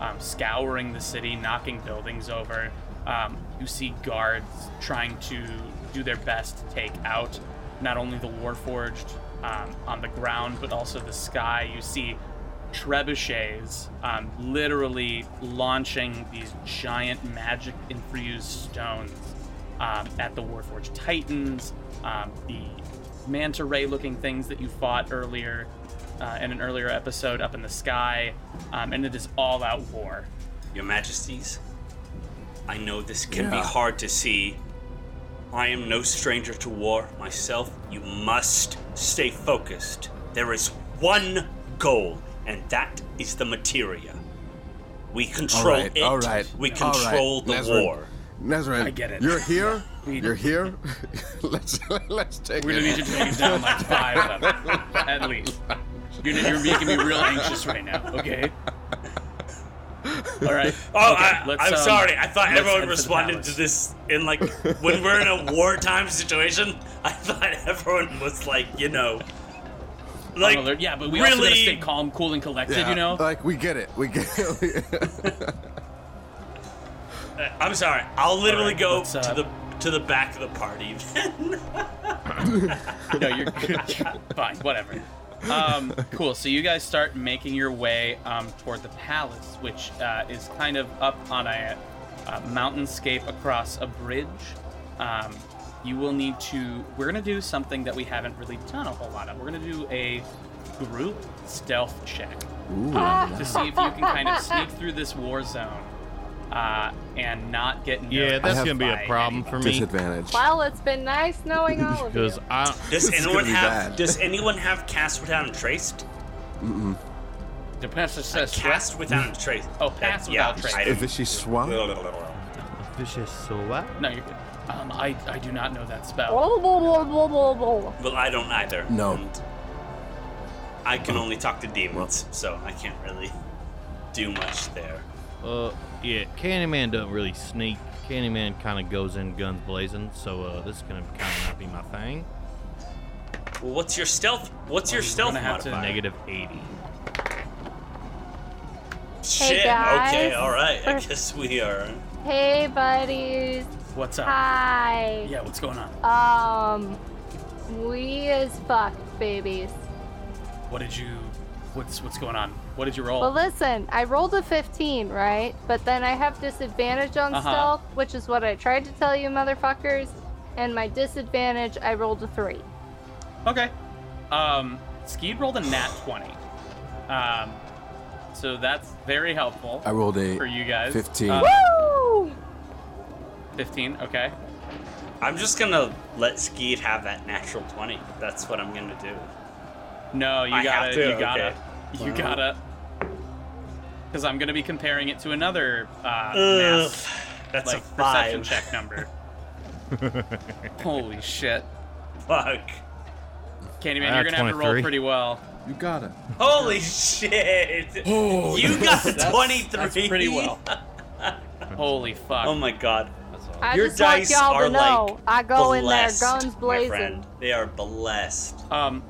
um, scouring the city, knocking buildings over. Um, you see guards trying to do their best to take out not only the Warforged um, on the ground, but also the sky. You see trebuchets um, literally launching these giant magic infused stones um, at the Warforged Titans, um, the manta ray looking things that you fought earlier uh, in an earlier episode up in the sky, um, and it is all out war. Your Majesties, I know this can be hard to see. I am no stranger to war myself. You must stay focused. There is one goal, and that is the materia. We control right, it. all right, We all right, control the Nezran. war. Nezran, I get it. You're here. We- You're here. let's let's take We're gonna it. need you to take it down like five of them, at least. You're, you're making me real anxious right now. Okay. All right. Oh, Okay, I, let's, I'm um, sorry. I thought everyone head for the responded to this in like when we're in a wartime situation. I thought everyone was like, you know, like alert. yeah, but we also gotta stay calm, cool, and collected. You know. Like we get it. We get it. I'm sorry. I'll literally Alright, go let's, uh, to the to the back of the party. Then no, you're good. Fine, whatever. Um, cool. So you guys start making your way um, toward the palace, which uh, is kind of up on a, uh mountainscape across a bridge. Um, you will need to. We're gonna do something that we haven't really done a whole lot of. We're gonna do a group stealth check to see if you can kind of sneak through this war zone uh, and not get Yeah, that's gonna be a by problem for anybody. me Disadvantage. Well, it's been nice knowing all of you. because I does This is anyone gonna be have bad. does anyone have cast without a traced? Depends. It says Cast without a trace. Oh, pass Uh, yeah, without trace. I If didn't- she swung, vicious so? No, you're good. Um, I, I do not know that spell. Well, I don't either. No. and I can only talk to demons, so I can't really do much there. Uh, yeah, Candyman doesn't really sneak. Candyman kind of goes in guns blazing, so uh, this is gonna kind of not be my thing. Well, what's your stealth? What's your Well, you're stealth gonna have to modifier? Negative 80. Shit. guys. Okay. All right. I guess we are. Hey, buddies. What's up? Hi. Yeah, what's going on? Um, we as fuck, babies. What did you? What's what's going on? What did you roll? Well, listen, I rolled a 15, right? But then I have disadvantage on Uh-huh. stealth, which is what I tried to tell you, motherfuckers. And my disadvantage, I rolled a 3. okay. Um, Skeed rolled a nat twenty. Um, so that's very helpful I rolled a for you guys. 15. Uh, Woo! Fifteen. Okay. I'm just gonna let Skeed have that natural twenty. That's what I'm gonna do. No, you I gotta. have to? You gotta. Okay. You Wow. gotta. Because I'm gonna be comparing it to another uh, Ugh, mass that's like a perception five. check number. Holy shit, Fuck. Candyman, I you're gonna have to roll 23. pretty well. You got it. Holy shit! Oh, you got a that's- 23. That's pretty well. Holy fuck. Oh my god. I Your just want dice y'all are to know, like I go in there, blessed, guns my blazing. friend. They are blessed. Um,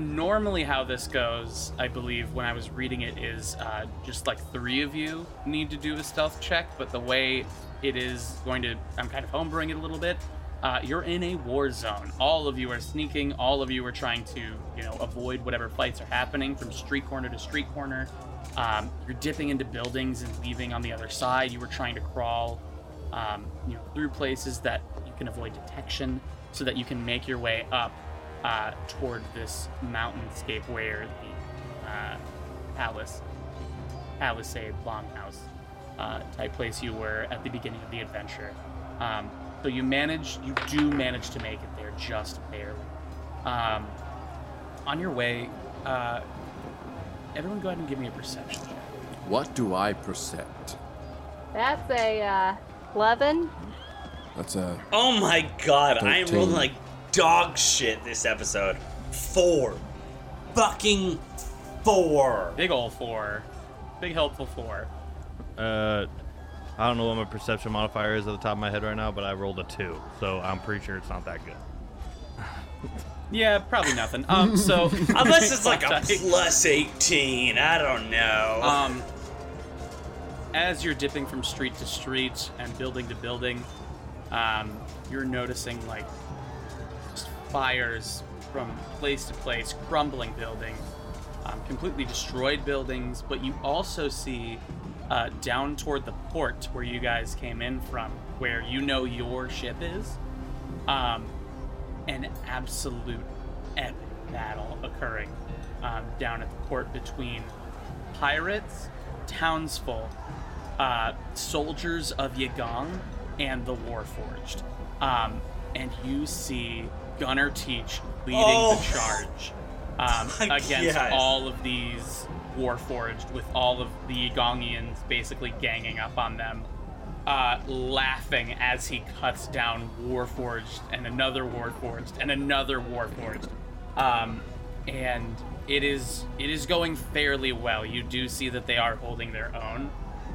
normally, how this goes, I believe, when I was reading it, is uh, just like three of you need to do a stealth check. But the way it is going to, I'm kind of homebrewing it a little bit. Uh, you're in a war zone. All of you are sneaking. All of you are trying to, you know, avoid whatever fights are happening from street corner to street corner. Um, you're dipping into buildings and leaving on the other side. You were trying to crawl, um, you know, through places that you can avoid detection, so that you can make your way up uh, toward this mountainscape where the uh, palace, Palisade Longhouse uh, type place you were at the beginning of the adventure. Um, so you manage, you do manage to make it there just barely. Um, on your way, uh, everyone go ahead and give me a perception check. What do I percept? That's a uh, 11. That's a Oh my god, I am 13. rolling like dog shit this episode. Four. Fucking four. Big ol' four. Big helpful four. Uh, I don't know what my perception modifier is at the top of my head right now, but I rolled a two, so I'm pretty sure it's not that good. Yeah, probably nothing. Um, so Unless it's like a plus 18. I don't know. Um, as you're dipping from street to street and building to building, um, you're noticing like just fires from place to place, crumbling buildings, um, completely destroyed buildings. But you also see uh, down toward the port where you guys came in from, where you know your ship is, um, an absolute epic battle occurring um, down at the port between pirates, townsfolk, uh, soldiers of Yigong, and the Warforged. Um, and you see Gunnar Teach leading Oh. the charge um, against God. all of these Warforged, with all of the Yigongians basically ganging up on them. Uh, laughing as he cuts down Warforged and another Warforged and another Warforged. Um, and it is it is going fairly well. You do see that they are holding their own.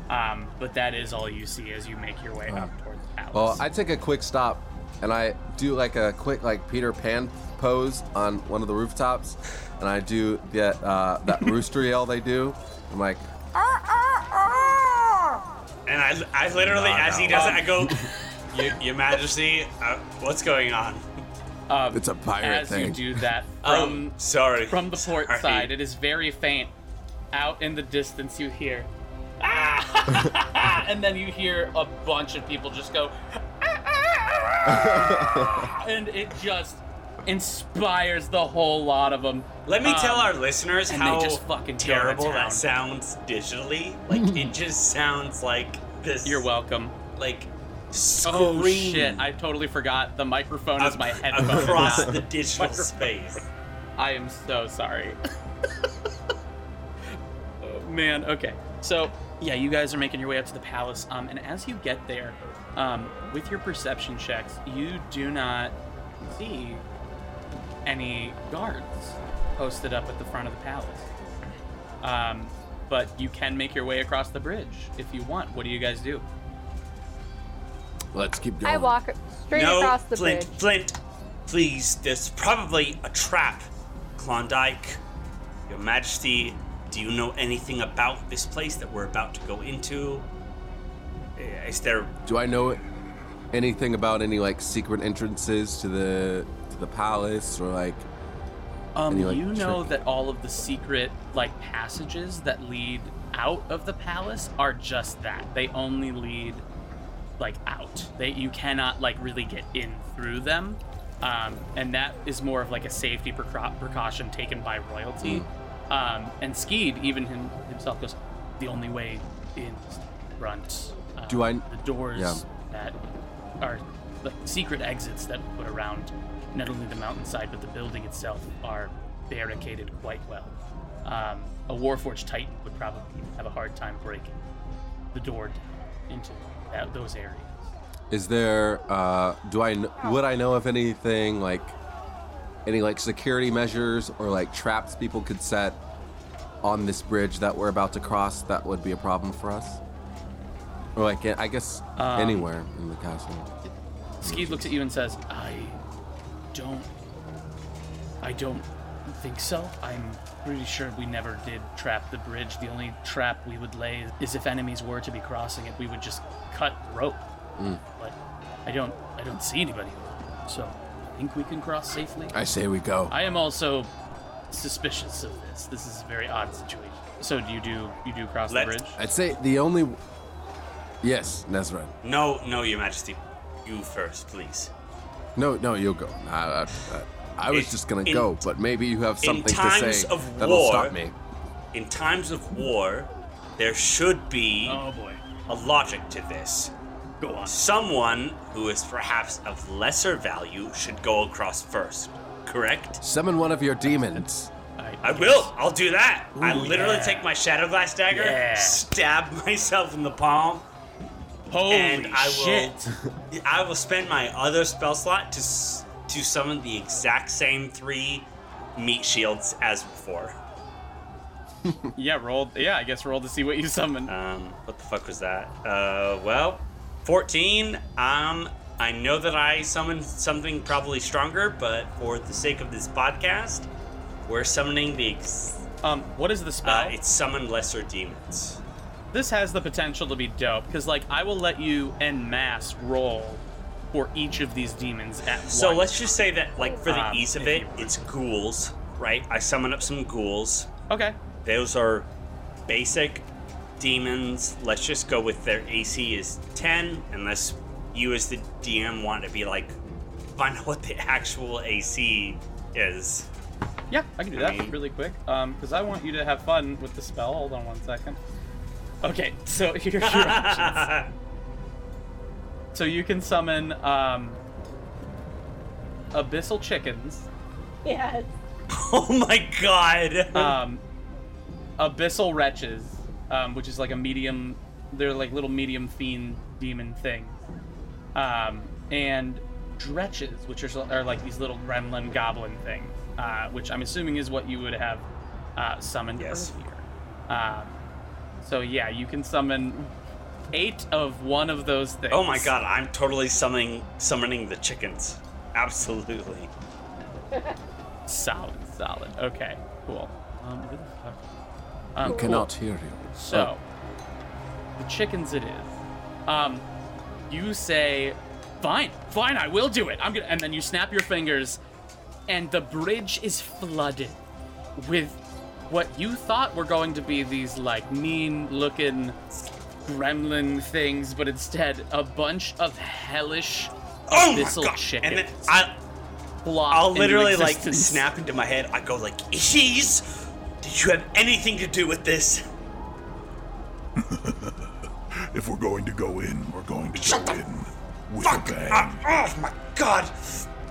Um, but that is all you see as you make your way up towards the palace. Well, I take a quick stop and I do like a quick like Peter Pan pose on one of the rooftops, and I do that uh, that rooster yell they do. I'm like, And I, I literally, No, as he no. does it, I go, Your, Your Majesty, uh, what's going on? um, it's a pirate as you do that Um, from sorry. from the port Sorry. side, it is very faint. Out in the distance, you hear, "Ah!" and then you hear a bunch of people just go, "Ah!" and it just inspires the whole lot of them. Let me tell Um, our listeners how just fucking terrible that sounds digitally. Like it just sounds like this. You're welcome. Like scream Oh shit! I totally forgot. The microphone is ac- my headphone. across the digital space. I am so sorry. oh, man, okay. So, yeah, you guys are making your way up to the palace. Um, and as you get there, um, with your perception checks, you do not see any guards posted up at the front of the palace. Um, but you can make your way across the bridge if you want. What do you guys do? Let's keep going. I walk straight no, across the bridge. Flint, bridge. Flint, please. There's probably a trap. Klondike, Your Majesty, do you know anything about this place that we're about to go into? Is there Do I know anything about any like secret entrances to the to the palace or like? Um, Any, like, you know trick- that all of the secret like passages that lead out of the palace are just that. They only lead like out. They you cannot like really get in through them. Um, and that is more of like a safety precau- precaution taken by royalty. Um, and Skeed even him, himself goes, the only way in is. Uh, Do I- The doors yeah. that are like secret exits that we put around not only the mountainside but the building itself are barricaded quite well. Um, a Warforged Titan would probably have a hard time breaking the door into that, those areas. Is there? Uh, do I? Would I know of anything like any like security measures or like traps people could set on this bridge that we're about to cross that would be a problem for us? Or like I guess Um, anywhere in the castle. Skeed looks at you and says, I don't. I don't think so. I'm pretty sure we never did trap the bridge. The only trap we would lay is if enemies were to be crossing it, we would just cut the rope. But I don't. I don't see anybody. So I think we can cross safely. I say we go. I am also suspicious of this. This is a very odd situation. So do you do you do cross Let- the bridge? I'd say the only. Yes, Nezran. no, no, Your Majesty? You first, please. No, no, you'll go. I, I, I, I was In- just gonna in- go, but maybe you have something to times say of that'll war- stop me. In times of war, there should be Oh boy. a logic to this. Go on. Someone who is perhaps of lesser value should go across first. Correct? Summon one of your demons. I will. I'll do that. I literally yeah. take my shadow glass dagger, Yeah. stab myself in the palm, Holy and I will. I will spend my other spell slot to to summon the exact same three meat shields as before. Yeah, roll. Yeah, I guess roll to see what you summon. Um, what the fuck was that? Uh, well, 14. Um, I know that I summoned something probably stronger, but for the sake of this podcast, we're summoning the. Ex- Um, what is the spell? uh, it's summon lesser demons. This has the potential to be dope because, like, I will let you en masse roll for each of these demons at once. So let's just say that, like, for the Um, ease of it, it's ghouls, right? I summon up some ghouls. Okay. Those are basic demons. Let's just go with their AC is 10, unless you, as the DM, want to be like, find out what the actual AC is. Yeah, I can do I that mean- really quick. Um, because I want you to have fun with the spell. Hold on one second. Okay, so here's your options. So you can summon um, abyssal chickens, Yes. oh my god! um, abyssal wretches, um, which is like a medium. They're like little medium fiend demon things, um, and dretches, which are, are like these little gremlin goblin things, uh, which I'm assuming is what you would have uh, summoned Yes. earlier. Um, So yeah, you can summon eight of one of those things. Oh my god, I'm totally summoning summoning the chickens. Absolutely. Solid, solid. Okay, cool. Um, who the fuck? Um, I cool. cannot hear you. So, the chickens it is. Um, you say, "Fine, fine, I will do it." I'm gonna, and then you snap your fingers, and the bridge is flooded with what you thought were going to be these like mean-looking gremlin things, but instead a bunch of hellish Oh my abyssal god! chickens. And then I, I'll literally like snap into my head. I go like, "He's, did you have anything to do with this?" If we're going to go in, we're going to Shut go the in with Fuck! a bang. Ah, oh my god!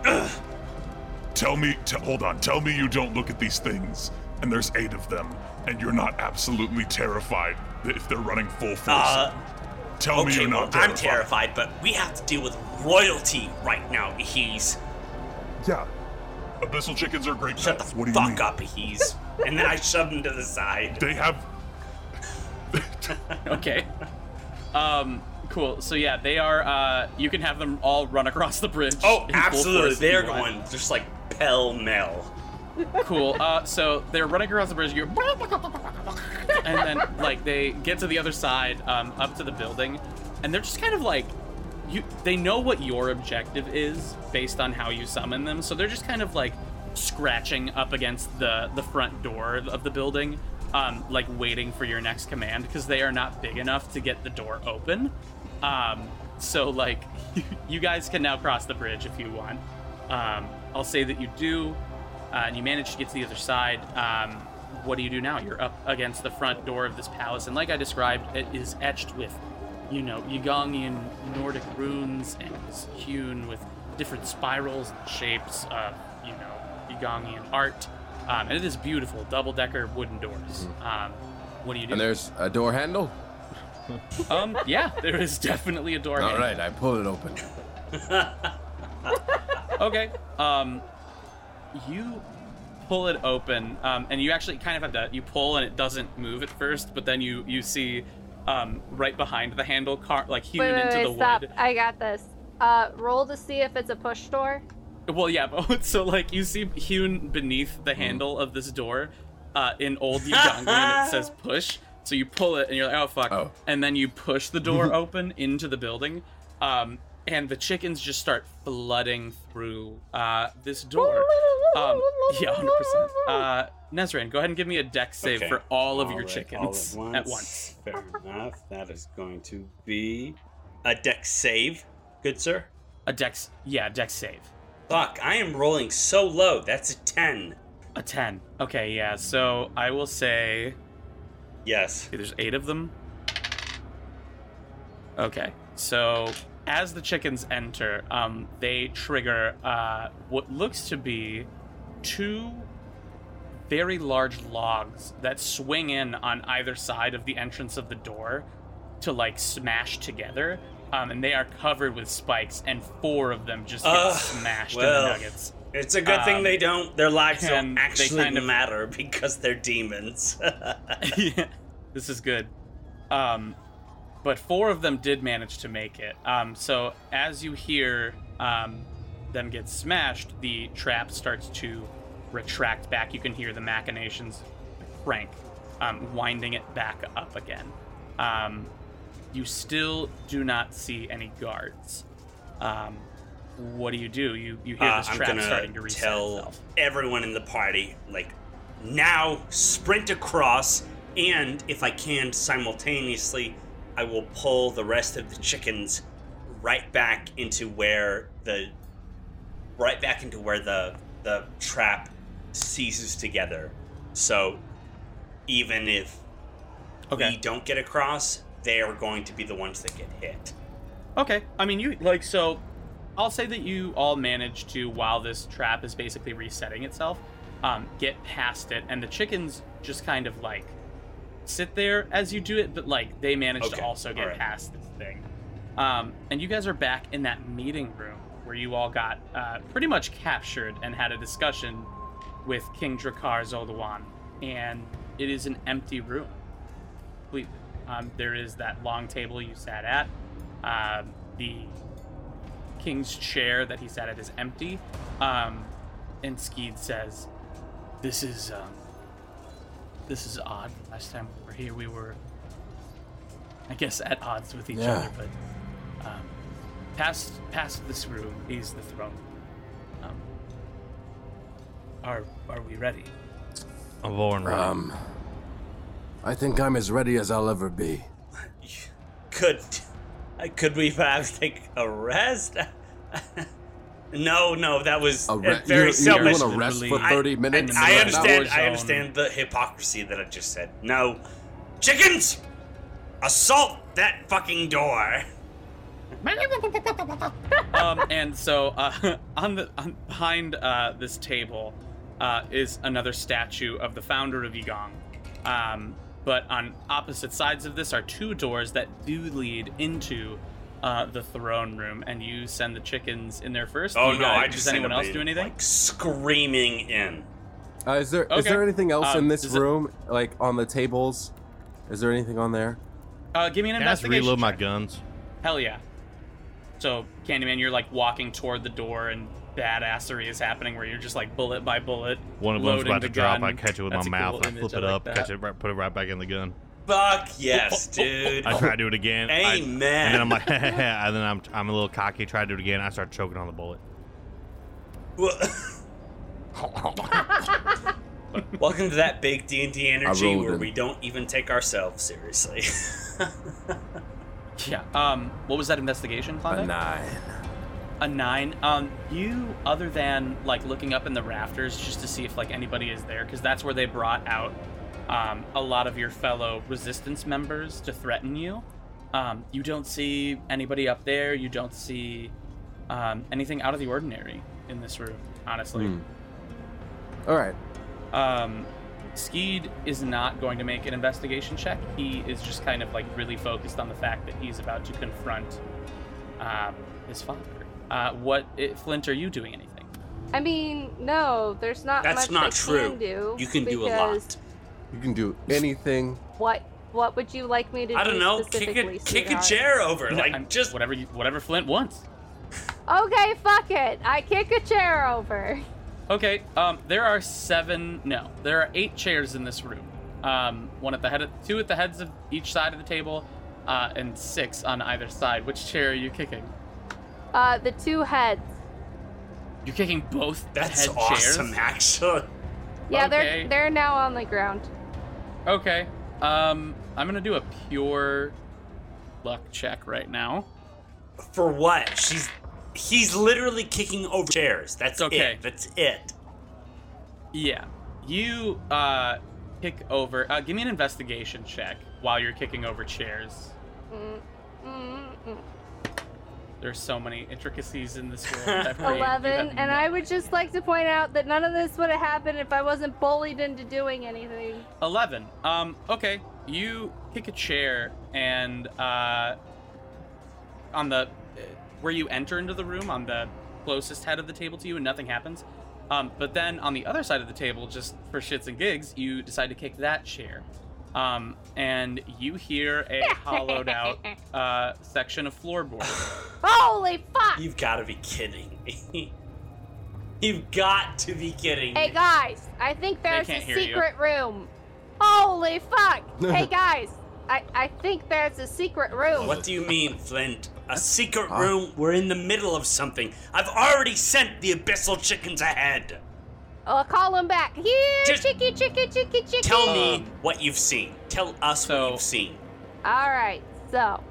Ugh. Tell me, t- hold on. Tell me you don't look at these things, and there's eight of them, and you're not absolutely terrified that if they're running full force. Uh, Tell me you're well, not terrified. I'm terrified, but we have to deal with royalty right now. He's Yeah. Abyssal chickens are great shut pets. the what do you fuck mean? up, he's. And then I shove him to the side. They have. okay. Um, cool. So yeah, they are. Uh, you can have them all run across the bridge. Oh, absolutely! force if you They're going just like pell mell. Cool. Uh, so they're running across the bridge. You and then like they get to the other side, um, up to the building, and they're just kind of like, you. They know what your objective is based on how you summon them, so they're just kind of like scratching up against the the front door of the building, um, like waiting for your next command because they are not big enough to get the door open. Um, so like, you guys can now cross the bridge if you want. Um, I'll say that you do uh, and you manage to get to the other side. Um, what do you do now? You're up against the front door of this palace, and like I described, it is etched with, you know, Yigongian Nordic runes and is hewn with different spirals and shapes of, you know, Yigongian art. Um, and it is beautiful, double-decker wooden doors. Um, what do you do? And there's a door handle. um, yeah, there is definitely a door. All handle. right, I pull it open. okay. Um, you pull it open, um, and you actually kind of have to. You pull, and it doesn't move at first, but then you you see, um, right behind the handle, car like hewn Wait, wait, into wait, the stop. wood. I got this. Uh, roll to see if it's a push door. Well, yeah, but so like you see hewn beneath the handle of this door, uh, in old Ugandan, and it says push. So you pull it, and you're like, oh fuck, Oh. and then you push the door open into the building, um, and the chickens just start flooding through uh, this door. Um, yeah, hundred percent. Uh, Nezran, go ahead and give me a Dex save Okay. for all of All your right, chickens all at once. Fair enough. That is going to be a Dex save. Good sir. A dex, yeah, Dex save. Fuck, I am rolling so low. That's a 10. A ten. Okay, yeah. So I will say Yes. Okay, there's eight of them. Okay, so as the chickens enter, um, they trigger uh, what looks to be two very large logs that swing in on either side of the entrance of the door to like smash together. Um, and they are covered with spikes, and four of them just get Ugh, smashed well, in the nuggets. It's a good thing Um, they don't. Their lives don't actually kind of- matter because they're demons. yeah, this is good. Um, but four of them did manage to make it. Um, so as you hear um, them get smashed, the trap starts to retract back. You can hear the machinations crank, um, winding it back up again. Um, you still do not see any guards. Um, what do you do? You you hear Uh, this trap starting to reset tell itself. everyone in the party, like, now sprint across, and if I can simultaneously, I will pull the rest of the chickens right back into where the right back into where the the trap ceases together. So even if Okay. we don't get across, they are going to be the ones that get hit. Okay. I mean, you like so. I'll say that you all managed to, while this trap is basically resetting itself, um, get past it, and the chickens just kind of like sit there as you do it, but like they managed Okay, to also get alright. past this thing. Um, and you guys are back in that meeting room where you all got uh, pretty much captured and had a discussion with King Drakar Zoldawan, and it is an empty room. Completely. Um, there is that long table you sat at. Um, the king's chair that he sat at is empty. Um, and Skeed says, "This is um, this is odd. Last time we were here, we were, I guess, at odds with each Yeah. other. But um, past past this room is the throne. Um, are are we ready? I'm born ready. Um, I think I'm as ready as I'll ever be. Could could we perhaps take a rest? no, no, that was A re- very you, selfish. You want to rest for literally. 30 I, minutes? I That understand. I understand the hypocrisy that I just said. No, chickens, assault that fucking door. um, and so uh, on the on, behind uh, this table uh, is another statue of the founder of Yigong. Um, but on opposite sides of this are two doors that do lead into uh, the throne room, and you send the chickens in there first. Oh You no, guys- I does just anyone else do anything? Like screaming in. Uh, is there is Okay. there anything else Um, in this does it- room, like on the tables? Is there anything on there? uh, give me an Can I just investigation. reload my guns? Hell yeah. So, Candyman, you're like walking toward the door, and badassery is happening where you're just like bullet by bullet. One of them's loading about the to drop. gun. I catch it with That's my mouth. cool I flip it up, that. catch it, right, put it right back in the gun. Fuck yes, dude. I try to do it again. I- Amen. and then I'm like, and then I'm I'm a little cocky. Try to do it again. I start choking on the bullet. Welcome to that big D and D energy where in. we don't even take ourselves seriously. Yeah. Um. What was that investigation, A nine. A nine. Um. You, other than like looking up in the rafters just to see if like anybody is there, because that's where they brought out um a lot of your fellow resistance members to threaten you. Um. You don't see anybody up there. You don't see um anything out of the ordinary in this room. Honestly. Hmm. All right. Um, Skeed is not going to make an investigation check. He is just kind of like really focused on the fact that he's about to confront um, his father. Uh, what, i Flint? Are you doing anything? I mean, no, there's not That's much not I true. Can do you can do a because lot. You can do anything. What What would you like me to do? I do don't know. Kick specifically, a kick a chair over, No, like I'm- just whatever, you, whatever Flint wants. Okay, fuck it. I kick a chair over. Okay. Um, there are seven. No, there are eight chairs in this room. Um, one at the head, of, two at the heads of each side of the table, uh, and six on either side. Which chair are you kicking? Uh, the two heads. You're kicking both that's head awesome, chairs. actually. Yeah, Okay. they're they're now on the ground. Okay. Um, I'm gonna do a pure luck check right now. For what? She's he's literally kicking over chairs. That's Okay. it. That's it. Yeah. You uh kick over. Uh, give me an investigation check while you're kicking over chairs. Mm, mm, mm. There's so many intricacies in this world. that Brave, you Eleven, and I would just like to point out that none of this would have happened if I wasn't bullied into doing anything. 11. Um, okay. You kick a chair and uh on the where you enter into the room on the closest head of the table to you and nothing happens. Um, but then on the other side of the table, just for shits and gigs, you decide to kick that chair. Um, and you hear a hollowed out uh, section of floorboard. Holy fuck! You've got to be kidding me. You've got to be kidding me. Hey guys, I think there's a can't hear you. secret room. Holy fuck! hey guys, I I think there's a secret room. What do you mean, Flint? A secret Huh? room? We're in the middle of something. I've already sent the abyssal chickens ahead. I'll call him back. Here, Just- chicky, chicky, chicky, chicky. Tell me Um, what you've seen. Tell us so- what you've seen. All right, so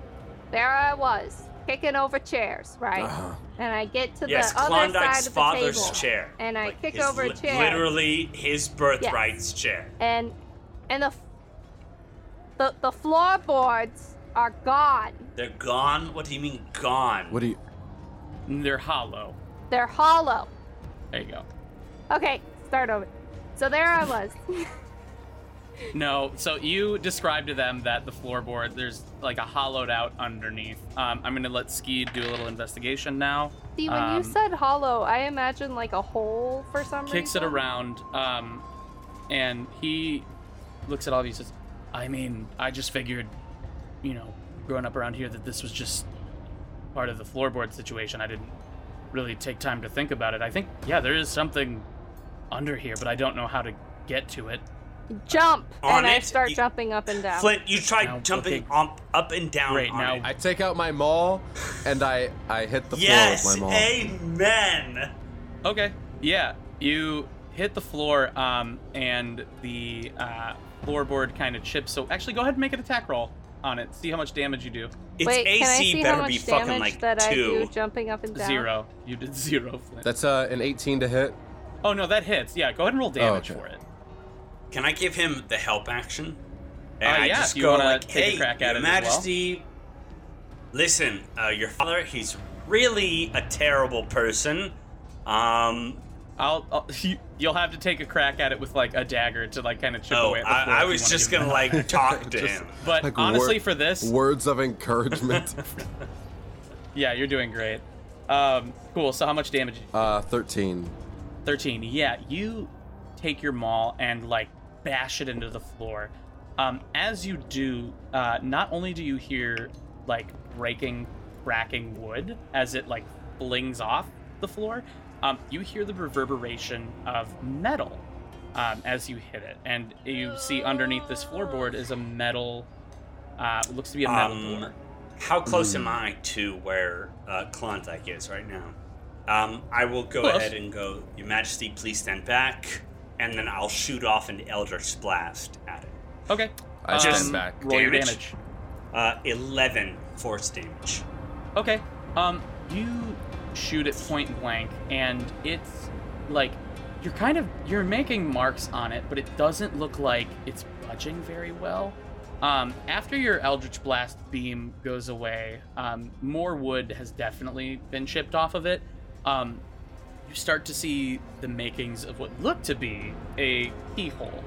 there I was kicking over chairs, right? Uh-huh. And I get to Yes, the other Klondike's side of the father's table, chair. and I Like, kick his over a chair. Literally his birthright's chair. and and the f- the the floorboards are gone. They're gone? What do you mean gone? What do you? They're hollow. They're hollow. There you go. Okay, start over. So there I was. No, so you described to them that the floorboard, there's like a hollowed out underneath. Um, I'm gonna let Skeed do a little investigation now. See, when Um, you said hollow, I imagine like a hole for some kicks reason. it around, um, and he looks at all of you and says, I mean, I just figured you know, growing up around here, that this was just part of the floorboard situation. I didn't really take time to think about it. I think, yeah, there is something under here, but I don't know how to get to it. Jump! On and I it, start you- jumping up and down. Flint, you tried Now, jumping okay. up, up and down. Great, on now- it. I take out my maul and I I hit the yes, floor with my maul. amen. Okay. Yeah, you hit the floor, um, and the uh, floorboard kind of chips. So actually, go ahead and make an attack roll on it. See how much damage you do. Its Wait, AC can I see better how much be damage fucking like that I do jumping up and down? Zero. You did zero. Flint. That's uh an 18 to hit. Oh no, that hits. Yeah, go ahead and roll damage okay. for it. Can I give him the help action? And Uh, I yeah, just if you go wanna like, take a hey, crack at Your it as well." Majesty, listen, uh, your father, he's really a terrible person. Um, I'll, I'll you, you'll have to take a crack at it with like a dagger to like kind of chip oh, away at the. I, I was just gonna like talk to Just- him. But like honestly, wor- for this, Words of encouragement. yeah, you're doing great. Um, cool. So how much damage? uh 13. 13. Yeah, you take your maul and like bash it into the floor. Um, as you do, uh, not only do you hear like breaking, cracking wood as it like flings off the floor, um, you hear the reverberation of metal um, as you hit it, and you see underneath this floorboard is a metal. Uh, looks to be a metal Um, door. How close Hmm. am I to where uh, Klondike is right now? Um, I will go Close. ahead and go, Your Majesty, please stand back, and then I'll shoot off an Eldritch Blast at it. Okay. I stand um, back. Roll your Damage. damage. Uh, 11 force damage. Okay. Um, you shoot it point blank, and it's like you're kind of you're making marks on it, but it doesn't look like it's budging very well. Um, after your Eldritch Blast beam goes away, um, more wood has definitely been chipped off of it. Um, you start to see the makings of what looked to be a keyhole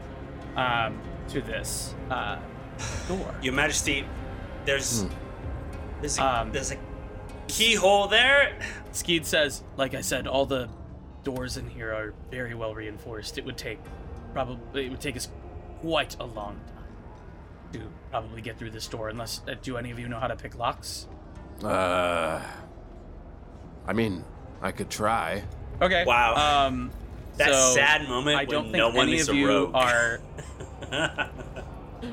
um, to this uh, door. Your Majesty, there's Hmm. there's a, Um, there's a keyhole there. Skeed says, like I said, all the doors in here are very well reinforced. It would take probably it would take us quite a long time to probably get through this door. Unless, uh, do any of you know how to pick locks? Uh I mean, I could try. Okay. Wow. Um, That so sad moment I don't when think no one any is of a you rogue. are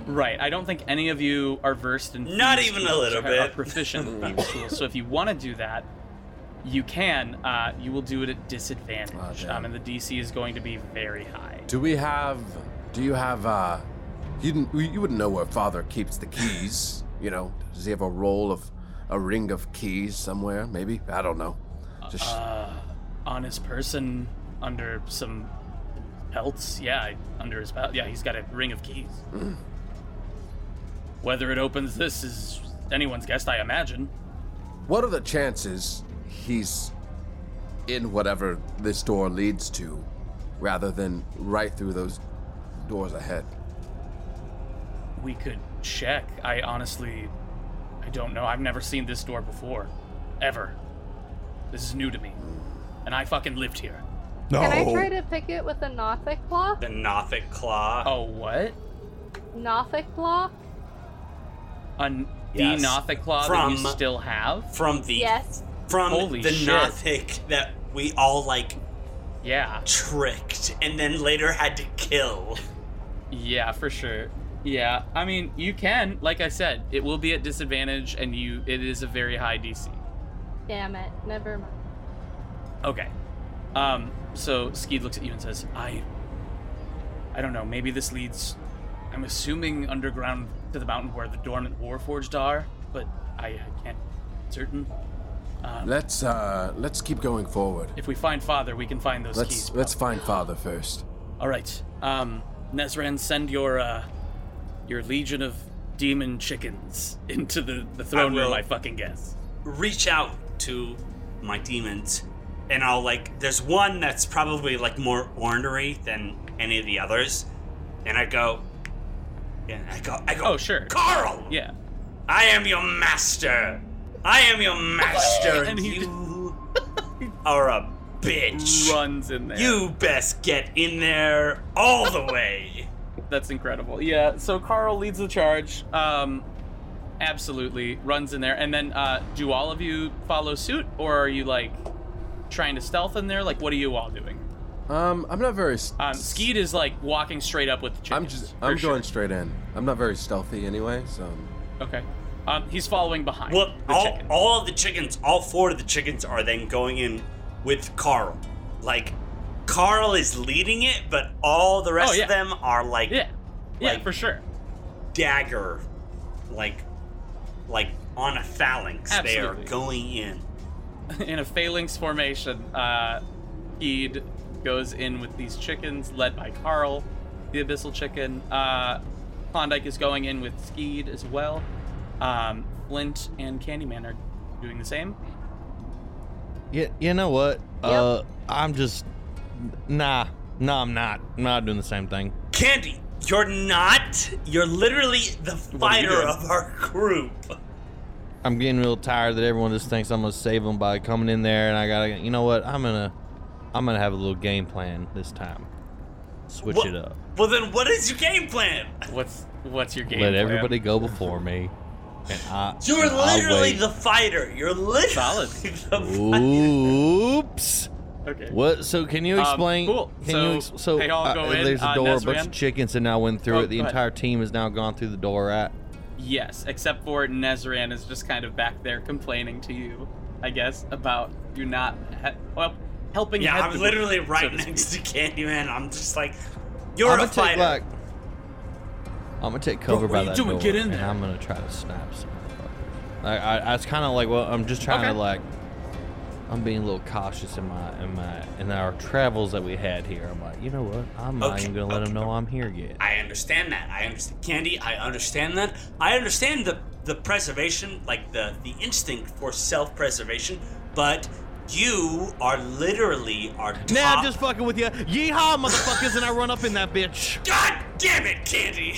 right. I don't think any of you are versed in Not thieves' even a little bit. proficient in thieves' tools. So if you want to do that, you can. Uh, you will do it at disadvantage, damn. um, and the DC is going to be very high. Do we have do you have uh you didn't you wouldn't know where father keeps the keys, you know? Does he have a roll of a ring of keys somewhere? Maybe? I don't know. Just Uh, on his person, under some pelts. Yeah, under his belt. Yeah, he's got a ring of keys. Whether it opens this is anyone's guess, I imagine. What are the chances he's in whatever this door leads to rather than right through those doors ahead? We could check. I honestly, I don't know. I've never seen this door before, ever. This is new to me, and I fucking lived here. No. Can I try to pick it with a Nothic claw? the Nothic Claw. Oh, what? Nothic block? A, the Yes. Nothic claw that you still have? From the Yes. from Holy the shit. Nothic that we all like Yeah. tricked and then later had to kill. Yeah, for sure. Yeah, I mean, you can. Like I said, it will be at disadvantage, and you it is a very high DC. Damn it. Never mind. Okay. Um. So Skeed looks at you and says, "I. I don't know. Maybe this leads. I'm assuming underground to the mountain where the dormant warforged are, but I, I can't be certain. Um, Let's uh let's keep going forward. if we find Father, we can find those Let's keys. let's find father first. All right. Um, Nezran, send your uh, your legion of demon chickens into the the throne room. will. I fucking guess. Reach out to my demons and I'll like there's one that's probably like more ornery than any of the others. And I go and I go I go Oh, sure. Carl! Yeah. I am your master. I am your master, And you are a bitch. Runs in there. You best get in there all the way. That's incredible. Yeah. So Carl leads the charge. Um, absolutely runs in there. And then, uh, do all of you follow suit, or are you like trying to stealth in there? Like, what are you all doing? Um, I'm not very. s- Um, Skeed is like walking straight up with the chickens. I'm just. I'm sure. going straight in. I'm not very stealthy anyway, so. Okay. Um, he's following behind. Well, the all, chicken. all of the chickens, all four of the chickens are then going in with Carl. Like, Carl is leading it, but all the rest Oh, yeah. of them are like yeah, yeah, like- for sure. dagger, like, like on a phalanx. They are going in. in a phalanx formation, uh, Heed goes in with these chickens, led by Carl, the abyssal chicken. Uh, Klondike is going in with Skeed as well. Um, Flint and Candyman are doing the same. Yeah, you know what? Uh, I'm just nah, no, I'm not. I'm not doing the same thing. Candy, you're not. You're literally the fighter of our group. I'm getting real tired that everyone just thinks I'm gonna save them by coming in there, and I gotta. You know what? I'm gonna, I'm gonna have a little game plan this time. Switch Wha- it up. Well, then, what is your game plan? What's what's your game? Plan? Let plan? everybody go before me, and I. You're and literally wait. the fighter. You're literally Solid. the fighter. Oops. Okay. What? So can you Um, explain? cool. Can So, you? Ex- so they all uh, in, there's a uh, door. A bunch Nezran? of chickens that now went through Oh, it. The go ahead. entire team has now gone through the door. At Yes, except for Nezran is just kind of back there complaining to you, I guess, about you not he- well helping. Yeah, I'm literally group, right so to next to Candyman. I'm just like, you're I'm a gonna take fighter. like. I'm gonna take cover what by are you that doing? door, Get in and. I'm gonna try to snap some motherfuckers. I, I, I kind of like, well, I'm just trying Okay. to like, I'm being a little cautious in my in my in our travels that we had here. I'm like, you know what? I'm not even gonna let okay. them know I'm here yet. I understand that. I understand Candy. I understand that. I understand the the preservation, like the the instinct for self-preservation. But you are literally our top. Now I'm just fucking with you. Yeehaw, motherfuckers! and I run up in that bitch. God damn it, Candy!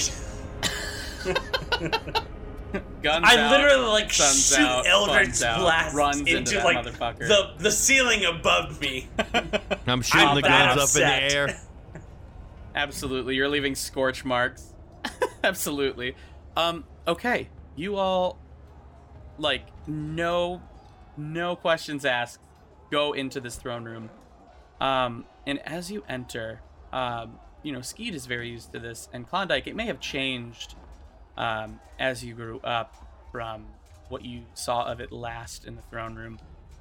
Guns I out, literally like shoot out, Eldritch fun's out, blasts runs into, into like the the ceiling above me. I'm shooting I'm the that guns up in the air. Absolutely, you're leaving scorch marks. Absolutely. Um. Okay, you all, like, no, no questions asked. Go into this throne room. Um. And as you enter, um, you know, Skeed is very used to this, and Klondike. It may have changed, um, as you grew up from what you saw of it last in the throne room.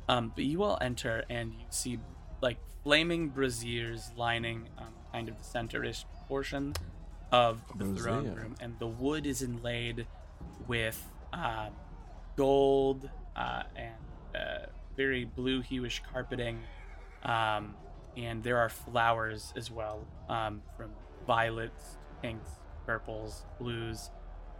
Um, but you all enter and you see like flaming braziers lining um, kind of the center-ish portion of the throne room, and the wood is inlaid with um, gold uh, and uh, very blue hueish carpeting, um, and there are flowers as well, um, from violets, pinks, purples, blues,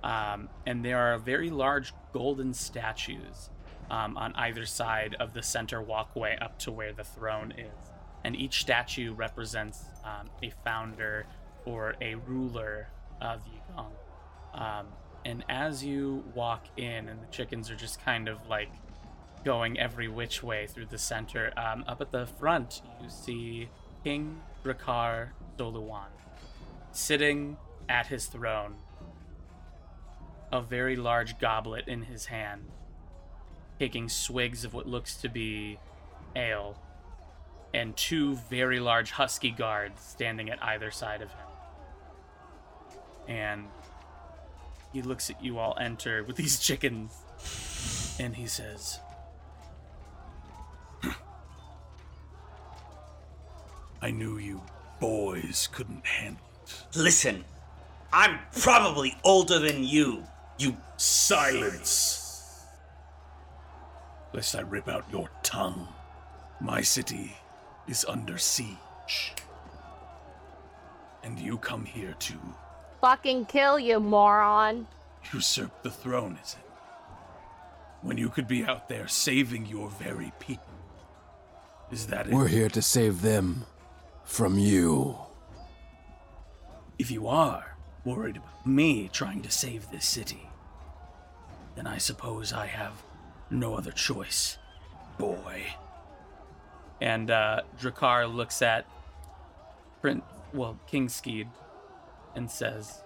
um, and there are very large golden statues um, on either side of the center walkway up to where the throne is. And each statue represents um, a founder or a ruler of Yigong. Um, and as you walk in, and the chickens are just kind of like going every which way through the center, um, up at the front, you see King Drakar Doluwan sitting at his throne, a very large goblet in his hand, taking swigs of what looks to be ale, and two very large husky guards standing at either side of him. And he looks at you all enter with these chickens, and he says, I knew you boys couldn't handle it. Listen, I'm probably older than you. You Silence! Lest I rip out your tongue. My city is under siege. And you come here to Fucking kill you, moron. usurp the throne, is it? When you could be out there saving your very people. Is that it? We're here to save them from you. If you are worried about me trying to save this city, then I suppose I have no other choice, boy. and uh, Drakar looks at Prince, well, King Skeed, and says,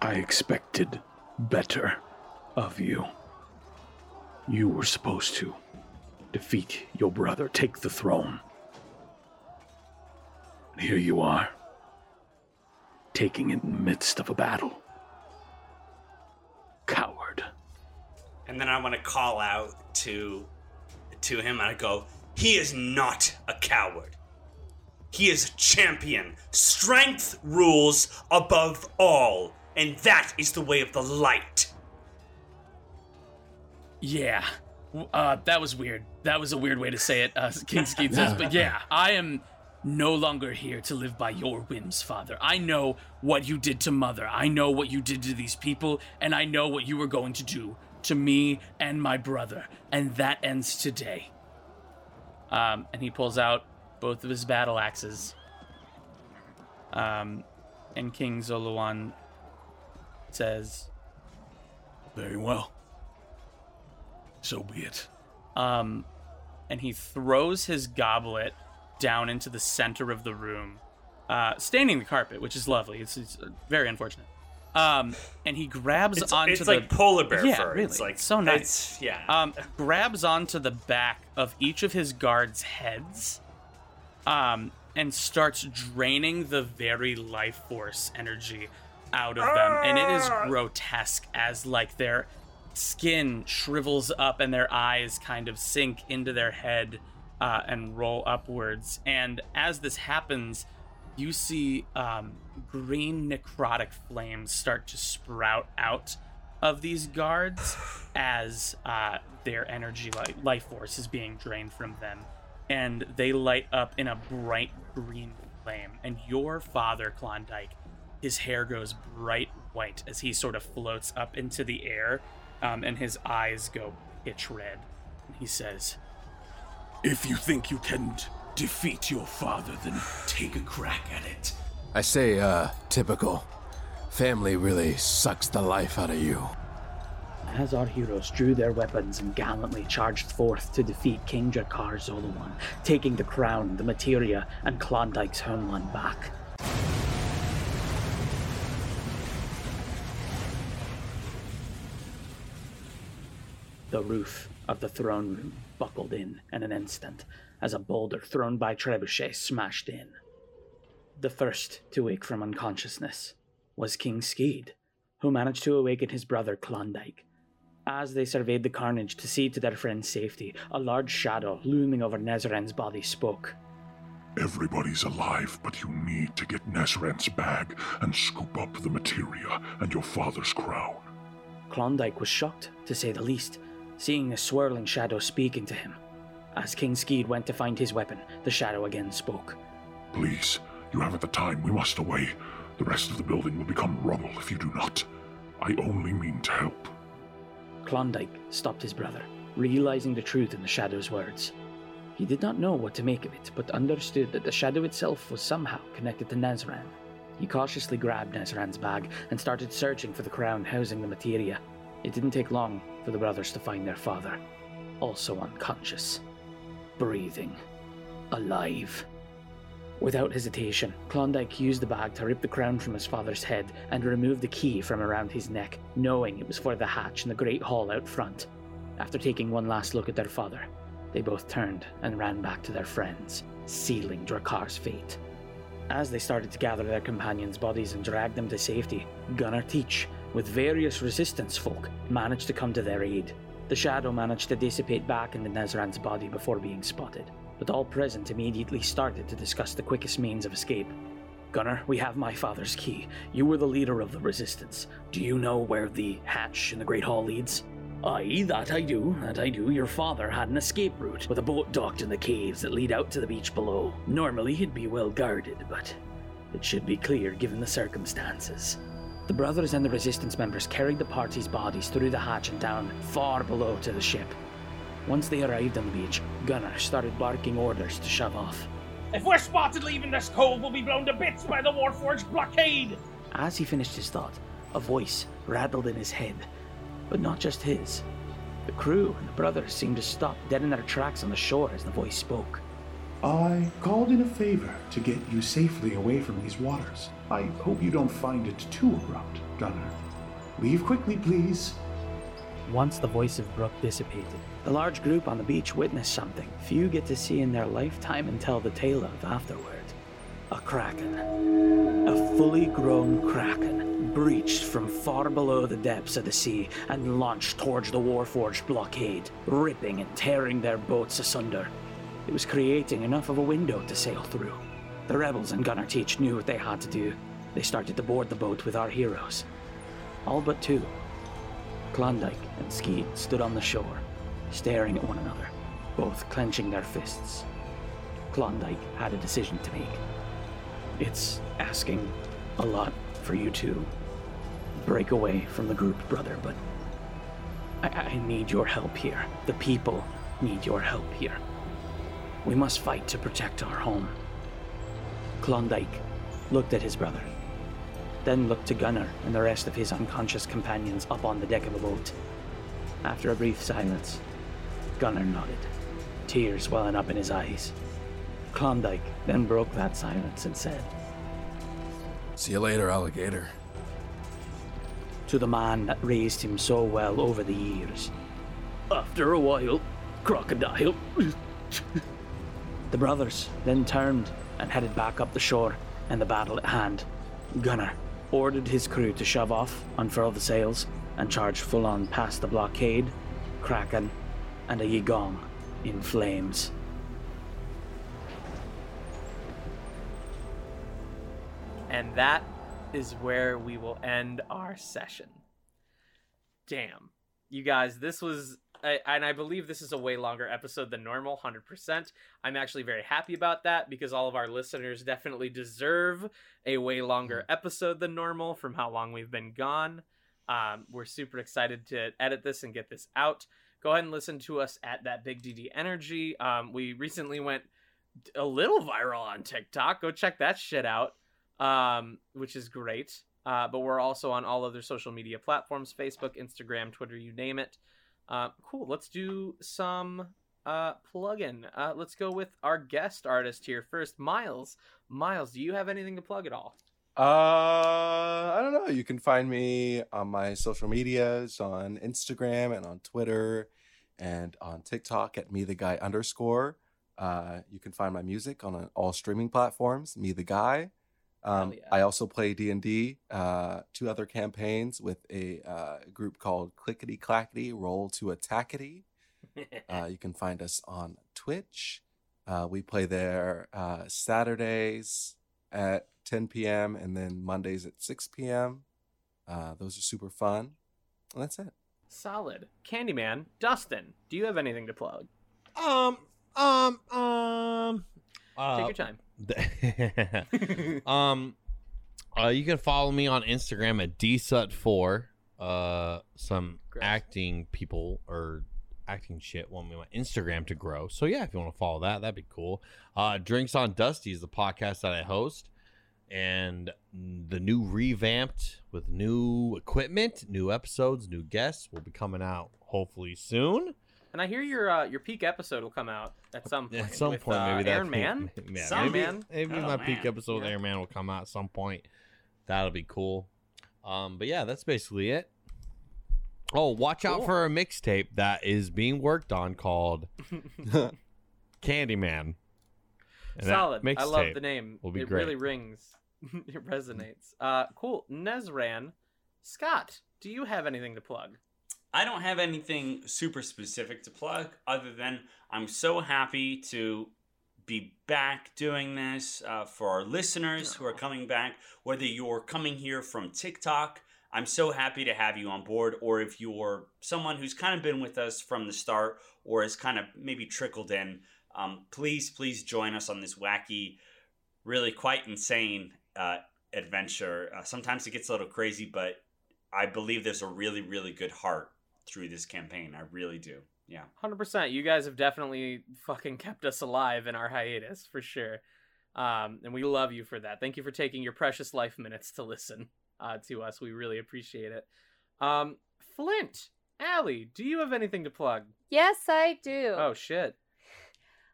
I expected better of you. You were supposed to defeat your brother, take the throne. And here you are, taking it in the midst of a battle. Coward. And then I want to call out to to him and I go, "He is not a coward. He is a champion. Strength rules above all, and that is the way of the light." Yeah. Uh, that was weird. That was a weird way to say it, uh, King Skeed says. But yeah, I am no longer here to live by your whims, Father. I know what you did to Mother. I know what you did to these people, and I know what you were going to do to me and my brother. And that ends today. Um, and he pulls out both of his battle axes. Um, and King Zoluan says, Very well. So be it. um, and he throws his goblet down into the center of the room, uh, staining the carpet, which is lovely. It's, it's very unfortunate. Um, and he grabs It's, onto it's the like polar bear yeah, fur. really, It's like so nice. it's- yeah. um, grabs onto the back of each of his guards' heads, um, and starts draining the very life force energy out of them, and it is grotesque as like their skin shrivels up and their eyes kind of sink into their head uh, and roll upwards. And as this happens, you see um, green necrotic flames start to sprout out of these guards as uh, their energy li- life force is being drained from them. And they light up in a bright green flame. And your father klondike his hair goes bright white as he sort of floats up into the air um, and his eyes go pitch red. And he says If you think you can defeat your father, then take a crack at it. I say, uh, typical. Family really sucks the life out of you. As our heroes drew their weapons and gallantly charged forth to defeat King Jakar Zolowan, taking the crown, the materia, and Klondike's homeland back. The roof of the throne room buckled in in an instant as a boulder thrown by Trebuchet smashed in. The first to wake from unconsciousness was King Skeed, who managed to awaken his brother Klondike. As they surveyed the carnage to see to their friend's safety, a large shadow looming over Nezran's body spoke. Everybody's alive, but you need to get Nezran's bag and scoop up the materia and your father's crown. Klondike was shocked, to say the least, seeing the swirling shadow speaking to him. As King Skeed went to find his weapon, the shadow again spoke. Please, you haven't the time. We must away. The rest of the building will become rubble if you do not. I only mean to help. Klondike stopped his brother, realizing the truth in the shadow's words. He did not know what to make of it, but understood that the shadow itself was somehow connected to Nezran. He cautiously grabbed Nezran's bag and started searching for the crown housing the materia. It didn't take long for the brothers to find their father, also unconscious, breathing, alive. Without hesitation, Klondike used the bag to rip the crown from his father's head and remove the key from around his neck, knowing it was for the hatch in the great hall out front. After taking one last look at their father, they both turned and ran back to their friends, sealing Drakar's fate. As they started to gather their companions' bodies and drag them to safety, Gunnar Teach, with various resistance folk, managed to come to their aid. The shadow managed to dissipate back into Nezran's body before being spotted, but all present immediately started to discuss the quickest means of escape. Gunnar, we have my father's key. You were the leader of the resistance. Do you know where the hatch in the Great Hall leads? Aye, that I do, that I do. Your father had an escape route with a boat docked in the caves that lead out to the beach below. Normally, it'd be well guarded, but it should be clear given the circumstances. The brothers and the resistance members carried the party's bodies through the hatch and down, far below to the ship. Once they arrived on the beach, Gunnar started barking orders to shove off. If we're spotted leaving this cove, we'll be blown to bits by the Warforged blockade! As he finished his thought, a voice rattled in his head. But not just his. The crew and the brothers seemed to stop dead in their tracks on the shore as the voice spoke. I called in a favor to get you safely away from these waters. I hope you don't find it too abrupt, Gunnar. Leave quickly, please. Once the voice of Brooke dissipated, the large group on the beach witnessed something few get to see in their lifetime and tell the tale of afterward. A kraken. A fully grown kraken breached from far below the depths of the sea and launched towards the Warforged blockade, ripping and tearing their boats asunder. It was creating enough of a window to sail through. The rebels and Gunnar Teach knew what they had to do. They started to board the boat with our heroes. All but two. Klondike and Skeed stood on the shore, staring at one another, both clenching their fists. Klondike had a decision to make. It's asking a lot for you to break away from the group, brother, but I, I need your help here. The people need your help here. We must fight to protect our home. Klondike looked at his brother, then looked to Gunnar and the rest of his unconscious companions up on the deck of the boat. After a brief silence, Gunnar nodded, tears welling up in his eyes. Klondike then broke that silence and said, See you later, alligator. To the man that raised him so well over the years. After a while, crocodile. the brothers then turned and headed back up the shore and the battle at hand. Gunnar ordered his crew to shove off, unfurl the sails, and charge full on past the blockade, Kraken, and a Yigong in flames. And that is where we will end our session. Damn. You guys, this was I, and I believe this is a way longer episode than normal, 100%. I'm actually very happy about that because all of our listeners definitely deserve a way longer episode than normal from how long we've been gone. Um, we're super excited to edit this and get this out. Go ahead and listen to us at that Big DD Energy. Um, we recently went a little viral on TikTok. Go check that shit out, um, which is great. Uh, but we're also on all other social media platforms Facebook, Instagram, Twitter, you name it. Uh, cool. Let's do some uh, plug-in. Uh, let's go with our guest artist here first, Miles. Miles, do you have anything to plug at all? Uh, I don't know. You can find me on my social medias on Instagram and on Twitter and on TikTok at me the guy underscore. Uh, you can find my music on uh, all streaming platforms. Me the guy. Um, yeah. I also play D and D. Uh, two other campaigns with a uh, group called Clickety Clackety Roll to Attackety. Uh, you can find us on Twitch. Uh, we play there uh, Saturdays at 10 p.m. and then Mondays at 6 p.m. Uh, those are super fun. And that's it. Solid. Candyman, Dustin, do you have anything to plug? Um, um, um. Uh, Take your time. um, uh, you can follow me on Instagram at dsut4. Uh, some Gross. acting people or acting shit want me my Instagram to grow. So yeah, if you want to follow that, that'd be cool. Uh, Drinks on Dusty is the podcast that I host, and the new revamped with new equipment, new episodes, new guests will be coming out hopefully soon. And I hear your uh, your peak episode will come out at some point. At some with, point, uh, maybe that Iron Man. Yeah, Some maybe, man. maybe Oh, my peak man. episode with Iron Man will come out at some point. That'll be cool. Um, but yeah, that's basically it. Oh, watch out for a mixtape that is being worked on called Candyman. And that Solid. I love the name. will be it great. really rings. it resonates. Uh, cool. Nezran, Scott, do you have anything to plug? I don't have anything super specific to plug other than I'm so happy to be back doing this uh, for our listeners who are coming back. Whether you're coming here from TikTok, I'm so happy to have you on board, or if you're someone who's kind of been with us from the start or has kind of maybe trickled in, um, please, please join us on this wacky, really quite insane uh, adventure. Uh, sometimes it gets a little crazy, but I believe there's a really, really good heart through this campaign. I really do. Yeah. Hundred percent. You guys have definitely fucking kept us alive in our hiatus for sure, um, and we love you for that. Thank you for taking your precious life minutes to listen uh, to us. We really appreciate it. Um, Flint, Allie, do you have anything to plug? Yes, I do. Oh shit.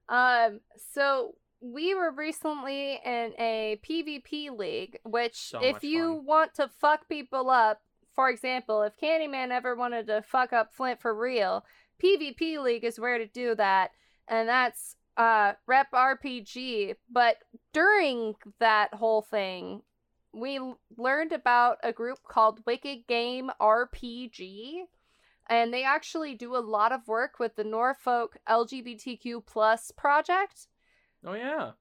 Um, so we were recently in a PvP league, which So if you fun. want to fuck people up for example, if Candyman ever wanted to fuck up Flint for real, PvP League is where to do that, and that's uh Rep RPG. But during that whole thing, we learned about a group called Wicked Game RPG, and they actually do a lot of work with the Norfolk LGBTQ plus project Oh yeah.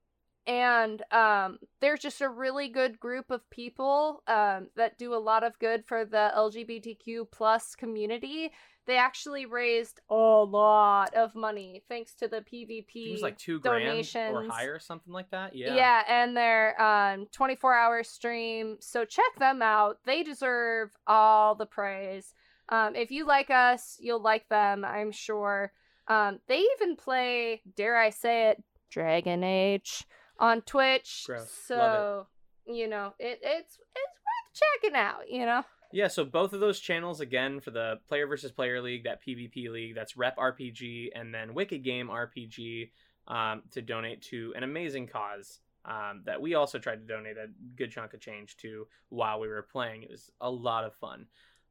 And um, they're just a really good group of people um, that do a lot of good for the lgbtq plus community they actually raised a lot of money thanks to the pvp It was like two grand donations or higher, something like that. Yeah. yeah, and their um 24 hour stream. So check them out. They deserve all the praise. Um, if you like us, you'll like them, I'm sure. Um, they even play, dare I say it, Dragon Age on Twitch. Gross. So you know, it it's it's worth checking out. You know. Yeah, so both of those channels again for the player versus player league, that PvP league, that's Rep RPG, and then Wicked Game RPG um, to donate to an amazing cause um, that we also tried to donate a good chunk of change to while we were playing. It was a lot of fun.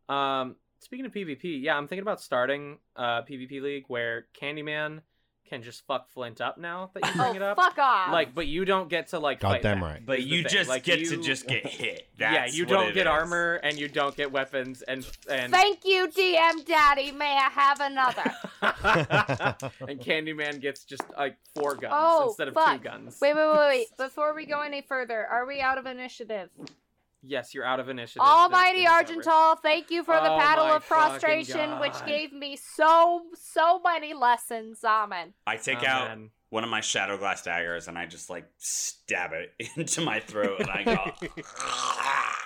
Um, speaking of PvP, yeah, I'm thinking about starting a PvP league where Candyman can just fuck Flint up now that you bring Oh, it up. fuck off. Like, but you don't get to like fight Goddamn right. But you thing. just Like, get to just get hit. yeah, That's you what don't it get is. armor and you don't get weapons and and Thank you, DM Daddy. May I have another? and Candyman gets just like four guns oh, instead of fuck. two guns. Wait, wait, wait, wait. Before we go any further, are we out of initiative? Yes, you're out of initiative. Almighty This thing is over. Argental, thank you for the Oh paddle of prostration, fucking which gave me so, so many lessons, Amen. I take Oh, out one of my shadow glass daggers and I just like stab it into my throat and I go.